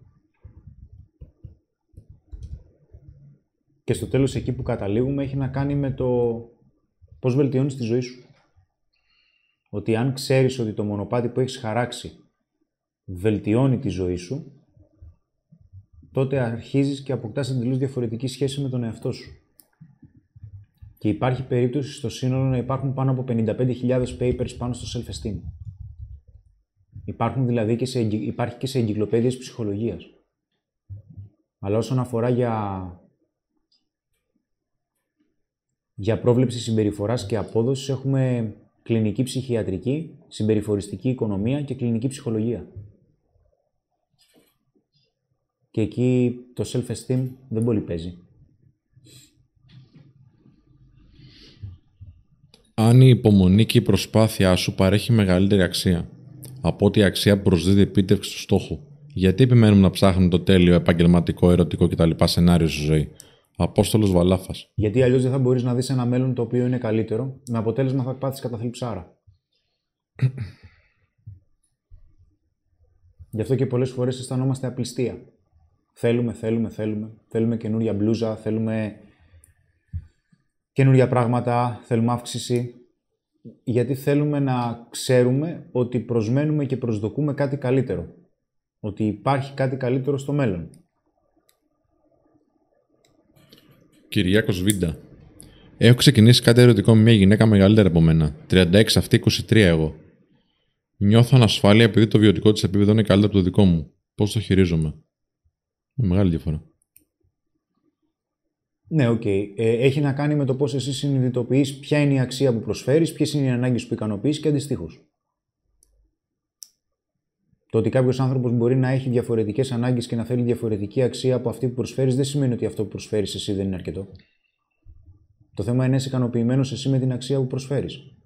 Και στο τέλος εκεί που καταλήγουμε έχει να κάνει με το πώς βελτιώνεις τη ζωή σου. Ότι αν ξέρεις ότι το μονοπάτι που έχεις χαράξει βελτιώνει τη ζωή σου, τότε αρχίζεις και αποκτάς εντελώς διαφορετική σχέση με τον εαυτό σου. Και υπάρχει περίπτωση στο σύνολο να υπάρχουν πάνω από 55.000 papers πάνω στο self-esteem. Υπάρχουν δηλαδή και σε, εγκυ- υπάρχει και σε εγκυκλοπαίδειες ψυχολογίας. Αλλά όσον αφορά για, για πρόβλεψη συμπεριφοράς και απόδοσης έχουμε κλινική ψυχιατρική, συμπεριφοριστική οικονομία και κλινική ψυχολογία. Και εκεί το self-esteem δεν πολύ παίζει. Αν η υπομονή και η προσπάθειά σου παρέχει μεγαλύτερη αξία από ότι η αξία που προσδίδει επίτευξη του στόχου, γιατί επιμένουμε να ψάχνουμε το τέλειο επαγγελματικό, ερωτικό κτλ. σενάριο στη ζωή; Απόστολος Βαλάφας. Γιατί αλλιώς δεν θα μπορείς να δεις ένα μέλλον το οποίο είναι καλύτερο, με αποτέλεσμα θα πάθεις καταθλιψάρα. Γι' αυτό και πολλές φορές αισθανόμαστε απληστία. Θέλουμε, θέλουμε, θέλουμε. Θέλουμε καινούρια μπλούζα, θέλουμε καινούρια πράγματα, θέλουμε αύξηση. Γιατί θέλουμε να ξέρουμε ότι προσμένουμε και προσδοκούμε κάτι καλύτερο. Ότι υπάρχει κάτι καλύτερο στο μέλλον. Κυριάκος Βίντα. Έχω ξεκινήσει κάτι ερωτικό με μια γυναίκα μεγαλύτερη από μένα. 36 αυτή, 23 εγώ. Νιώθω ανασφάλεια επειδή το βιωτικό της επίπεδο είναι καλύτερο από το δικό μου. Πώς το χειρίζομαι; Με μεγάλη διαφορά. Ναι, οκ. Ε, έχει να κάνει με το πώς εσύ συνειδητοποιείς ποια είναι η αξία που προσφέρεις, ποιες είναι οι ανάγκες που ικανοποιείς και αντιστοίχως. Το ότι κάποιος άνθρωπος μπορεί να έχει διαφορετικές ανάγκες και να θέλει διαφορετική αξία από αυτή που προσφέρεις δεν σημαίνει ότι αυτό που προσφέρεις εσύ δεν είναι αρκετό. Το θέμα είναι να είσαι ικανοποιημένος εσύ με την αξία που προσφέρεις.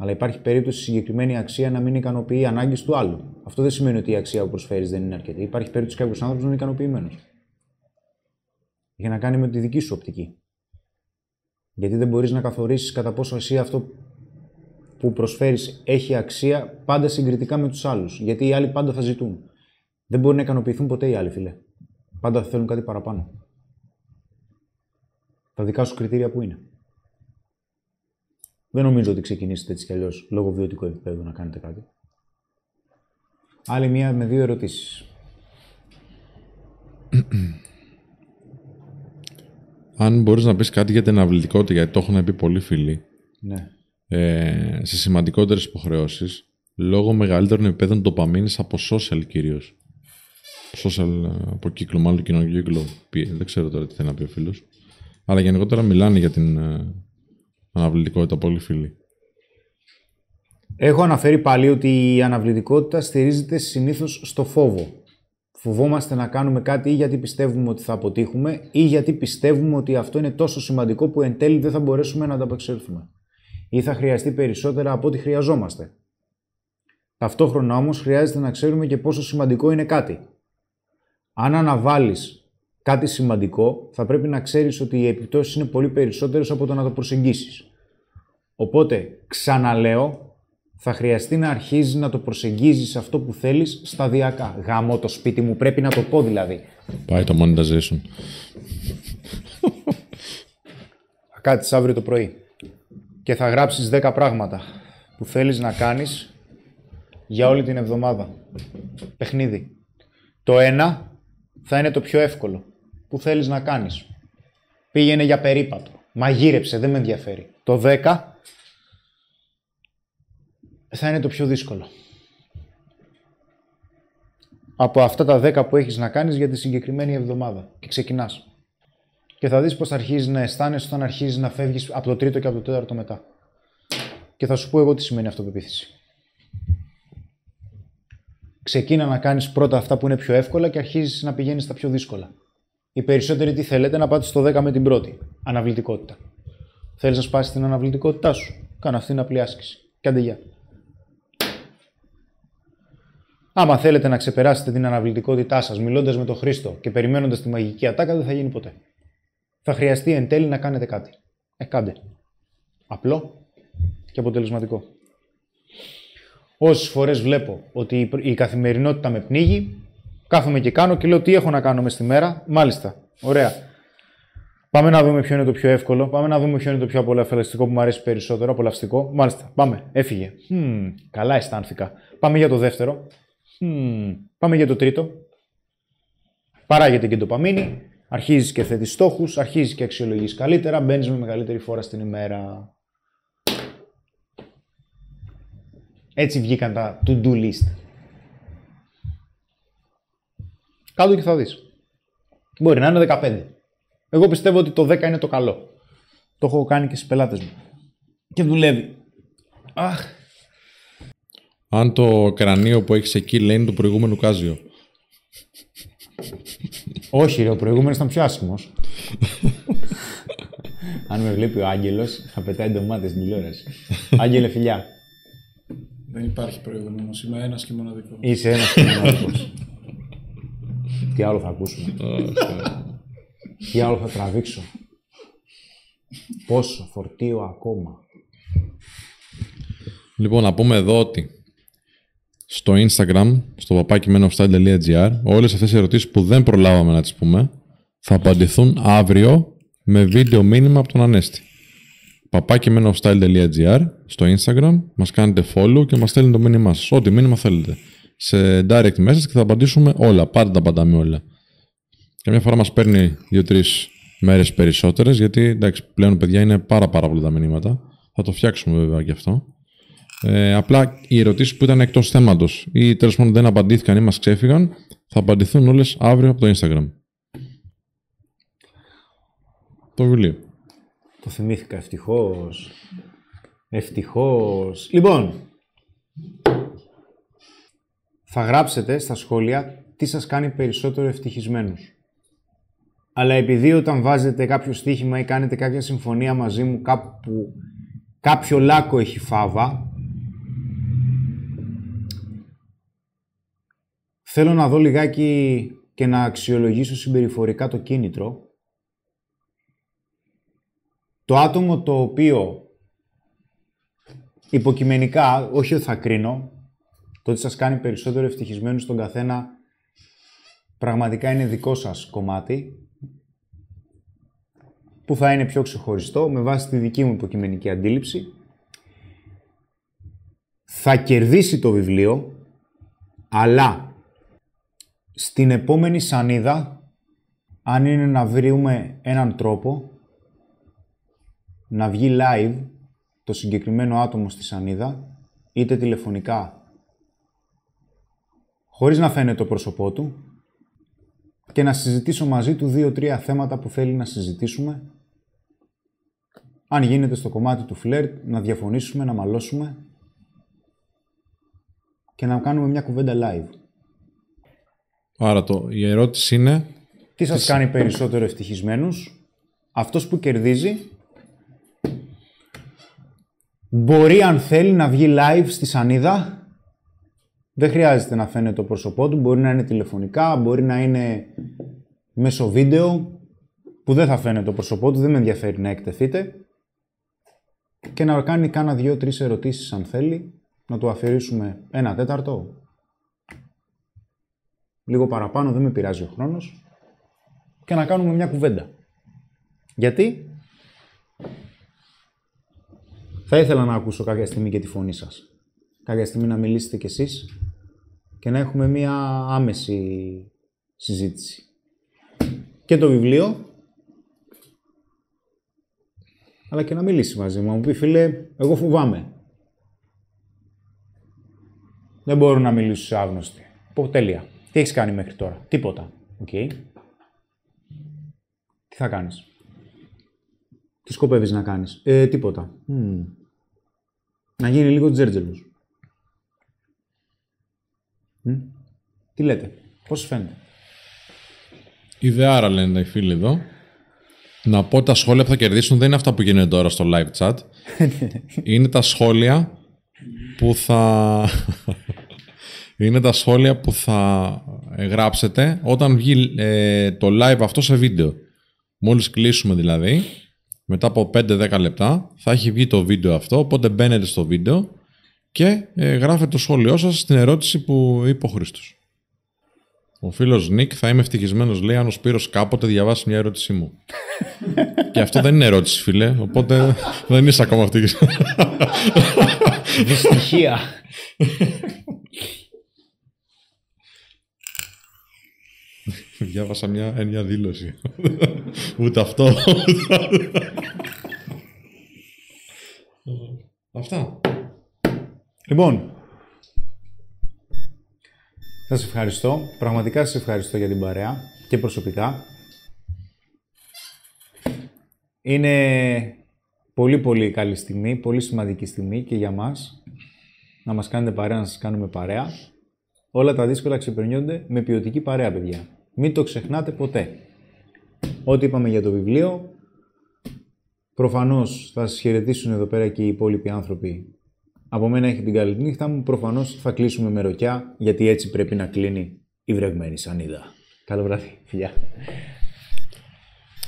Αλλά υπάρχει περίπτωση συγκεκριμένη αξία να μην ικανοποιεί ανάγκες του άλλου. Αυτό δεν σημαίνει ότι η αξία που προσφέρεις δεν είναι αρκετή. Υπάρχει περίπτωση κάποιος άνθρωπος να είναι ικανοποιημένος. Έχει να κάνει με τη δική σου οπτική. Γιατί δεν μπορείς να καθορίσεις κατά πόσο εσύ αυτό που προσφέρεις έχει αξία πάντα συγκριτικά με τους άλλους. Γιατί οι άλλοι πάντα θα ζητούν. Δεν μπορεί να ικανοποιηθούν ποτέ οι άλλοι, φίλε. Πάντα θα θέλουν κάτι παραπάνω. Τα δικά σου κριτήρια που είναι. Δεν νομίζω ότι ξεκινήσετε έτσι κι αλλιώς λόγω βιωτικού επίπεδου να κάνετε κάτι. Άλλη μία με δύο ερωτήσεις. Αν μπορείς να πεις κάτι για την αυλητικότητα, γιατί το έχουν πει πολλοί φίλοι. Ναι ε, σε σημαντικότερες υποχρεώσεις λόγω μεγαλύτερων επίπεδων ντοπαμίνης από social κυρίως. Social, ε, από κύκλο, μάλλον κοινωνικό κύκλο. Δεν ξέρω τώρα τι θέλει να πει ο φίλος. Αλλά γενικότερα μιλάνε για την ε, αναβλητικότητα πολύ φίλοι. Έχω αναφέρει πάλι ότι η αναβλητικότητα στηρίζεται συνήθως στο φόβο. Φοβόμαστε να κάνουμε κάτι ή γιατί πιστεύουμε ότι θα αποτύχουμε ή γιατί πιστεύουμε ότι αυτό είναι τόσο σημαντικό που εν τέλει δεν θα μπορέσουμε να ανταπεξέλθουμε ή θα χρειαστεί περισσότερα από ό,τι χρειαζόμαστε. Ταυτόχρονα όμως χρειάζεται να ξέρουμε και πόσο σημαντικό είναι κάτι. Αν αναβάλεις κάτι σημαντικό, θα πρέπει να ξέρεις ότι οι επιπτώσεις είναι πολύ περισσότερες από το να το προσεγγίσεις. Οπότε, ξαναλέω, θα χρειαστεί να αρχίζεις να το προσεγγίζεις αυτό που θέλεις σταδιακά. Γάμο το σπίτι μου, πρέπει να το πω δηλαδή. Πάει το monetization. Θα κάτσεις αύριο το πρωί και θα γράψεις 10 πράγματα που θέλεις να κάνεις για όλη την εβδομάδα. Παιχνίδι. Το ένα θα είναι το πιο εύκολο. Που θέλεις να κάνεις. Πήγαινε για περίπατο. Μαγείρεψε, δεν με ενδιαφέρει. Το 10 θα είναι το πιο δύσκολο. Από αυτά τα 10 που έχεις να κάνεις για τη συγκεκριμένη εβδομάδα. Και ξεκινάς και θα δεις πώς αρχίζεις να αισθάνεσαι όταν αρχίζεις να φεύγεις από το τρίτο και από το τέταρτο μετά. Και θα σου πω εγώ τι σημαίνει αυτοπεποίθηση. Ξεκίνα να κάνεις πρώτα αυτά που είναι πιο εύκολα και αρχίζεις να πηγαίνεις στα πιο δύσκολα. Οι περισσότεροι τι θέλετε να πάτε στο 10 με την πρώτη. Αναβλητικότητα. Θέλεις να σπάσεις την αναβλητικότητά σου. Κάνε αυτή την απλή άσκηση. Κάντε γεια. Άμα θέλετε να ξεπεράσετε την αναβλητικότητά σας μιλώντας με τον Χρήστο και περιμένοντας τη μαγική ατάκα δεν θα γίνει ποτέ θα χρειαστεί εν τέλει να κάνετε κάτι. Ε, κάντε. Απλό και αποτελεσματικό. Όσες φορές βλέπω ότι η καθημερινότητα με πνίγει, κάθομαι και κάνω και λέω τι έχω να κάνω μες στη μέρα; Μάλιστα. Ωραία. Πάμε να δούμε ποιο είναι το πιο εύκολο. Πάμε να δούμε ποιο είναι το πιο απολαυστικό που μου αρέσει περισσότερο. Απολαυστικό. Μάλιστα. Πάμε. Έφυγε. Hm, καλά αισθάνθηκα. Πάμε για το δεύτερο. Hm, πάμε για το τρίτο. Παράγεται και το παμίνι. Αρχίζεις και θέτεις στόχους, αρχίζεις και αξιολογείς καλύτερα, μπαίνεις με μεγαλύτερη φορά στην ημέρα. Έτσι βγήκαν τα to-do list. Κάτω και θα δεις. Μπορεί να είναι 15. Εγώ πιστεύω ότι το 10 είναι το καλό. Το έχω κάνει και στις πελάτες μου. Και δουλεύει. Αχ. Αν το κρανίο που έχεις εκεί λέει είναι το προηγούμενο κάζιο. Όχι, ρε, ο προηγούμενος ήταν πιο άσχημος. Αν με βλέπει ο Άγγελος, θα πετάει ντομάτες στην τηλεόραση. Άγγελε, φιλιά. Δεν υπάρχει προηγούμενος. Είμαι ένας και μοναδικός. Είσαι ένας και μοναδικός. Τι άλλο θα ακούσουμε; Τι άλλο θα τραβήξω; Πόσο φορτίο ακόμα; Λοιπόν, να πούμε εδώ ότι στο Instagram, στο papakimenoffstyle.gr, όλες αυτές οι ερωτήσεις που δεν προλάβαμε να τις πούμε, θα απαντηθούν αύριο με βίντεο μήνυμα από τον Ανέστη. papakimenoffstyle.gr στο Instagram, μας κάνετε follow και μας στέλνετε το μήνυμά σας. Ό,τι μήνυμα θέλετε. Σε direct message και θα απαντήσουμε όλα. Πάντα τα απαντάμε όλα. Καμιά φορά μας παίρνει δύο-τρεις μέρες περισσότερες, γιατί εντάξει, πλέον παιδιά είναι πάρα πάρα πολλά τα μηνύματα. Θα το φτιάξουμε βέβαια και αυτό. Ε, απλά οι ερωτήσεις που ήταν εκτός θέματος ή τέλος πάντων δεν απαντήθηκαν ή μας ξέφυγαν, θα απαντηθούν όλες αύριο από το Instagram. Το βιβλίο. Το θυμήθηκα ευτυχώς. Ευτυχώς. Λοιπόν, θα γράψετε στα σχόλια τι σας κάνει περισσότερο ευτυχισμένους. Αλλά επειδή όταν βάζετε κάποιο στοίχημα ή κάνετε κάποια συμφωνία μαζί μου κάπου κάποιο λάκκο έχει φάβα, Θέλω να δω λιγάκι και να αξιολογήσω συμπεριφορικά το κίνητρο. Το άτομο το οποίο υποκειμενικά, όχι ότι θα κρίνω, το ότι σας κάνει περισσότερο ευτυχισμένους στον καθένα πραγματικά είναι δικό σας κομμάτι που θα είναι πιο ξεχωριστό με βάση τη δική μου υποκειμενική αντίληψη. Θα κερδίσει το βιβλίο, αλλά στην επόμενη σανίδα, αν είναι να βρούμε έναν τρόπο να βγει live το συγκεκριμένο άτομο στη σανίδα, είτε τηλεφωνικά, χωρίς να φαίνεται το πρόσωπό του, και να συζητήσω μαζί του δύο-τρία θέματα που θέλει να συζητήσουμε. Αν γίνεται στο κομμάτι του φλερτ, να διαφωνήσουμε, να μαλώσουμε και να κάνουμε μια κουβέντα live. Άρα το, η ερώτηση είναι... Τι σας κάνει περισσότερο ευτυχισμένους; Αυτός που κερδίζει; Μπορεί αν θέλει να βγει live στη σανίδα; Δεν χρειάζεται να φαίνεται το πρόσωπό του. Μπορεί να είναι τηλεφωνικά, μπορεί να είναι μέσω βίντεο που δεν θα φαίνεται το πρόσωπό του. Δεν με ενδιαφέρει να εκτεθείτε. Και να κάνει κάνα δύο-τρεις ερωτήσεις αν θέλει. Να του αφαιρήσουμε ένα τέταρτο, λίγο παραπάνω, δεν με πειράζει ο χρόνος, και να κάνουμε μια κουβέντα. Γιατί; Θα ήθελα να ακούσω κάποια στιγμή και τη φωνή σας. Κάποια στιγμή να μιλήσετε κι εσείς και να έχουμε μια άμεση συζήτηση. Και το βιβλίο, αλλά και να μιλήσει μαζί μου. μου πει, φίλε, εγώ φοβάμαι. Δεν μπορώ να μιλήσω σε άγνωστη. Πω, τέλεια. Τι έχεις κάνει μέχρι τώρα; Τίποτα. Οκ. Τι θα κάνεις; Τι σκοπεύεις να κάνεις; Ε, τίποτα. Να γίνει λίγο τζέρτζελος. Τι λέτε. Πώς φαίνεται; Ιδεάρα λένε οι φίλοι εδώ. Να πω τα σχόλια που θα κερδίσουν δεν είναι αυτά που γίνονται τώρα στο live chat. είναι τα σχόλια που θα είναι τα σχόλια που θα ε, γράψετε όταν βγει ε, το live αυτό σε βίντεο. Μόλις κλείσουμε δηλαδή, μετά από 5-10 λεπτά θα έχει βγει το βίντεο αυτό, οπότε μπαίνετε στο βίντεο και ε, γράφετε το σχόλιο σας στην ερώτηση που είπε ο Χρήστος. Ο φίλος Νίκ θα είμαι ευτυχισμένος, λέει, αν ο Σπύρος κάποτε διαβάσει μια ερώτησή μου. και αυτό δεν είναι ερώτηση, φίλε. Οπότε δεν είσαι ακόμα ευτυχισμένος. Δυστυχία. Διάβασα μια έννοια δήλωση. Ούτε αυτό. Αυτά. Λοιπόν, σας ευχαριστώ. Πραγματικά σας ευχαριστώ για την παρέα και προσωπικά. Είναι πολύ πολύ καλή στιγμή, πολύ σημαντική στιγμή και για μας να μας κάνετε παρέα, να σας κάνουμε παρέα. Όλα τα δύσκολα ξεπερνιόνται με ποιοτική παρέα, παιδιά. Μην το ξεχνάτε ποτέ. Ό,τι είπαμε για το βιβλίο, προφανώς θα σας χαιρετήσουν εδώ πέρα και οι υπόλοιποι άνθρωποι. Από μένα έχει την καλή νύχτα μου, προφανώς θα κλείσουμε με ροκιά, γιατί έτσι πρέπει να κλείνει η βρεγμένη σανίδα. Καλό βράδυ, φιλιά.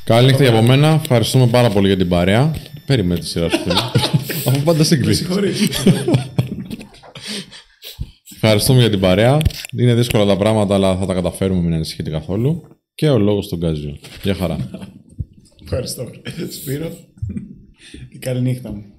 Καλή νύχτα για από μένα. Ευχαριστούμε πάρα πολύ για την παρέα. Περίμενε τη σειρά σου, φίλε. Αφού πάντα συγκλήσει. Ευχαριστούμε για την παρέα. Είναι δύσκολα τα πράγματα, αλλά θα τα καταφέρουμε, μην ανησυχείτε καθόλου. Και ο λόγος στον Κάζιο. Γεια χαρά. Ευχαριστώ. Σπύρο. Καλή νύχτα μου.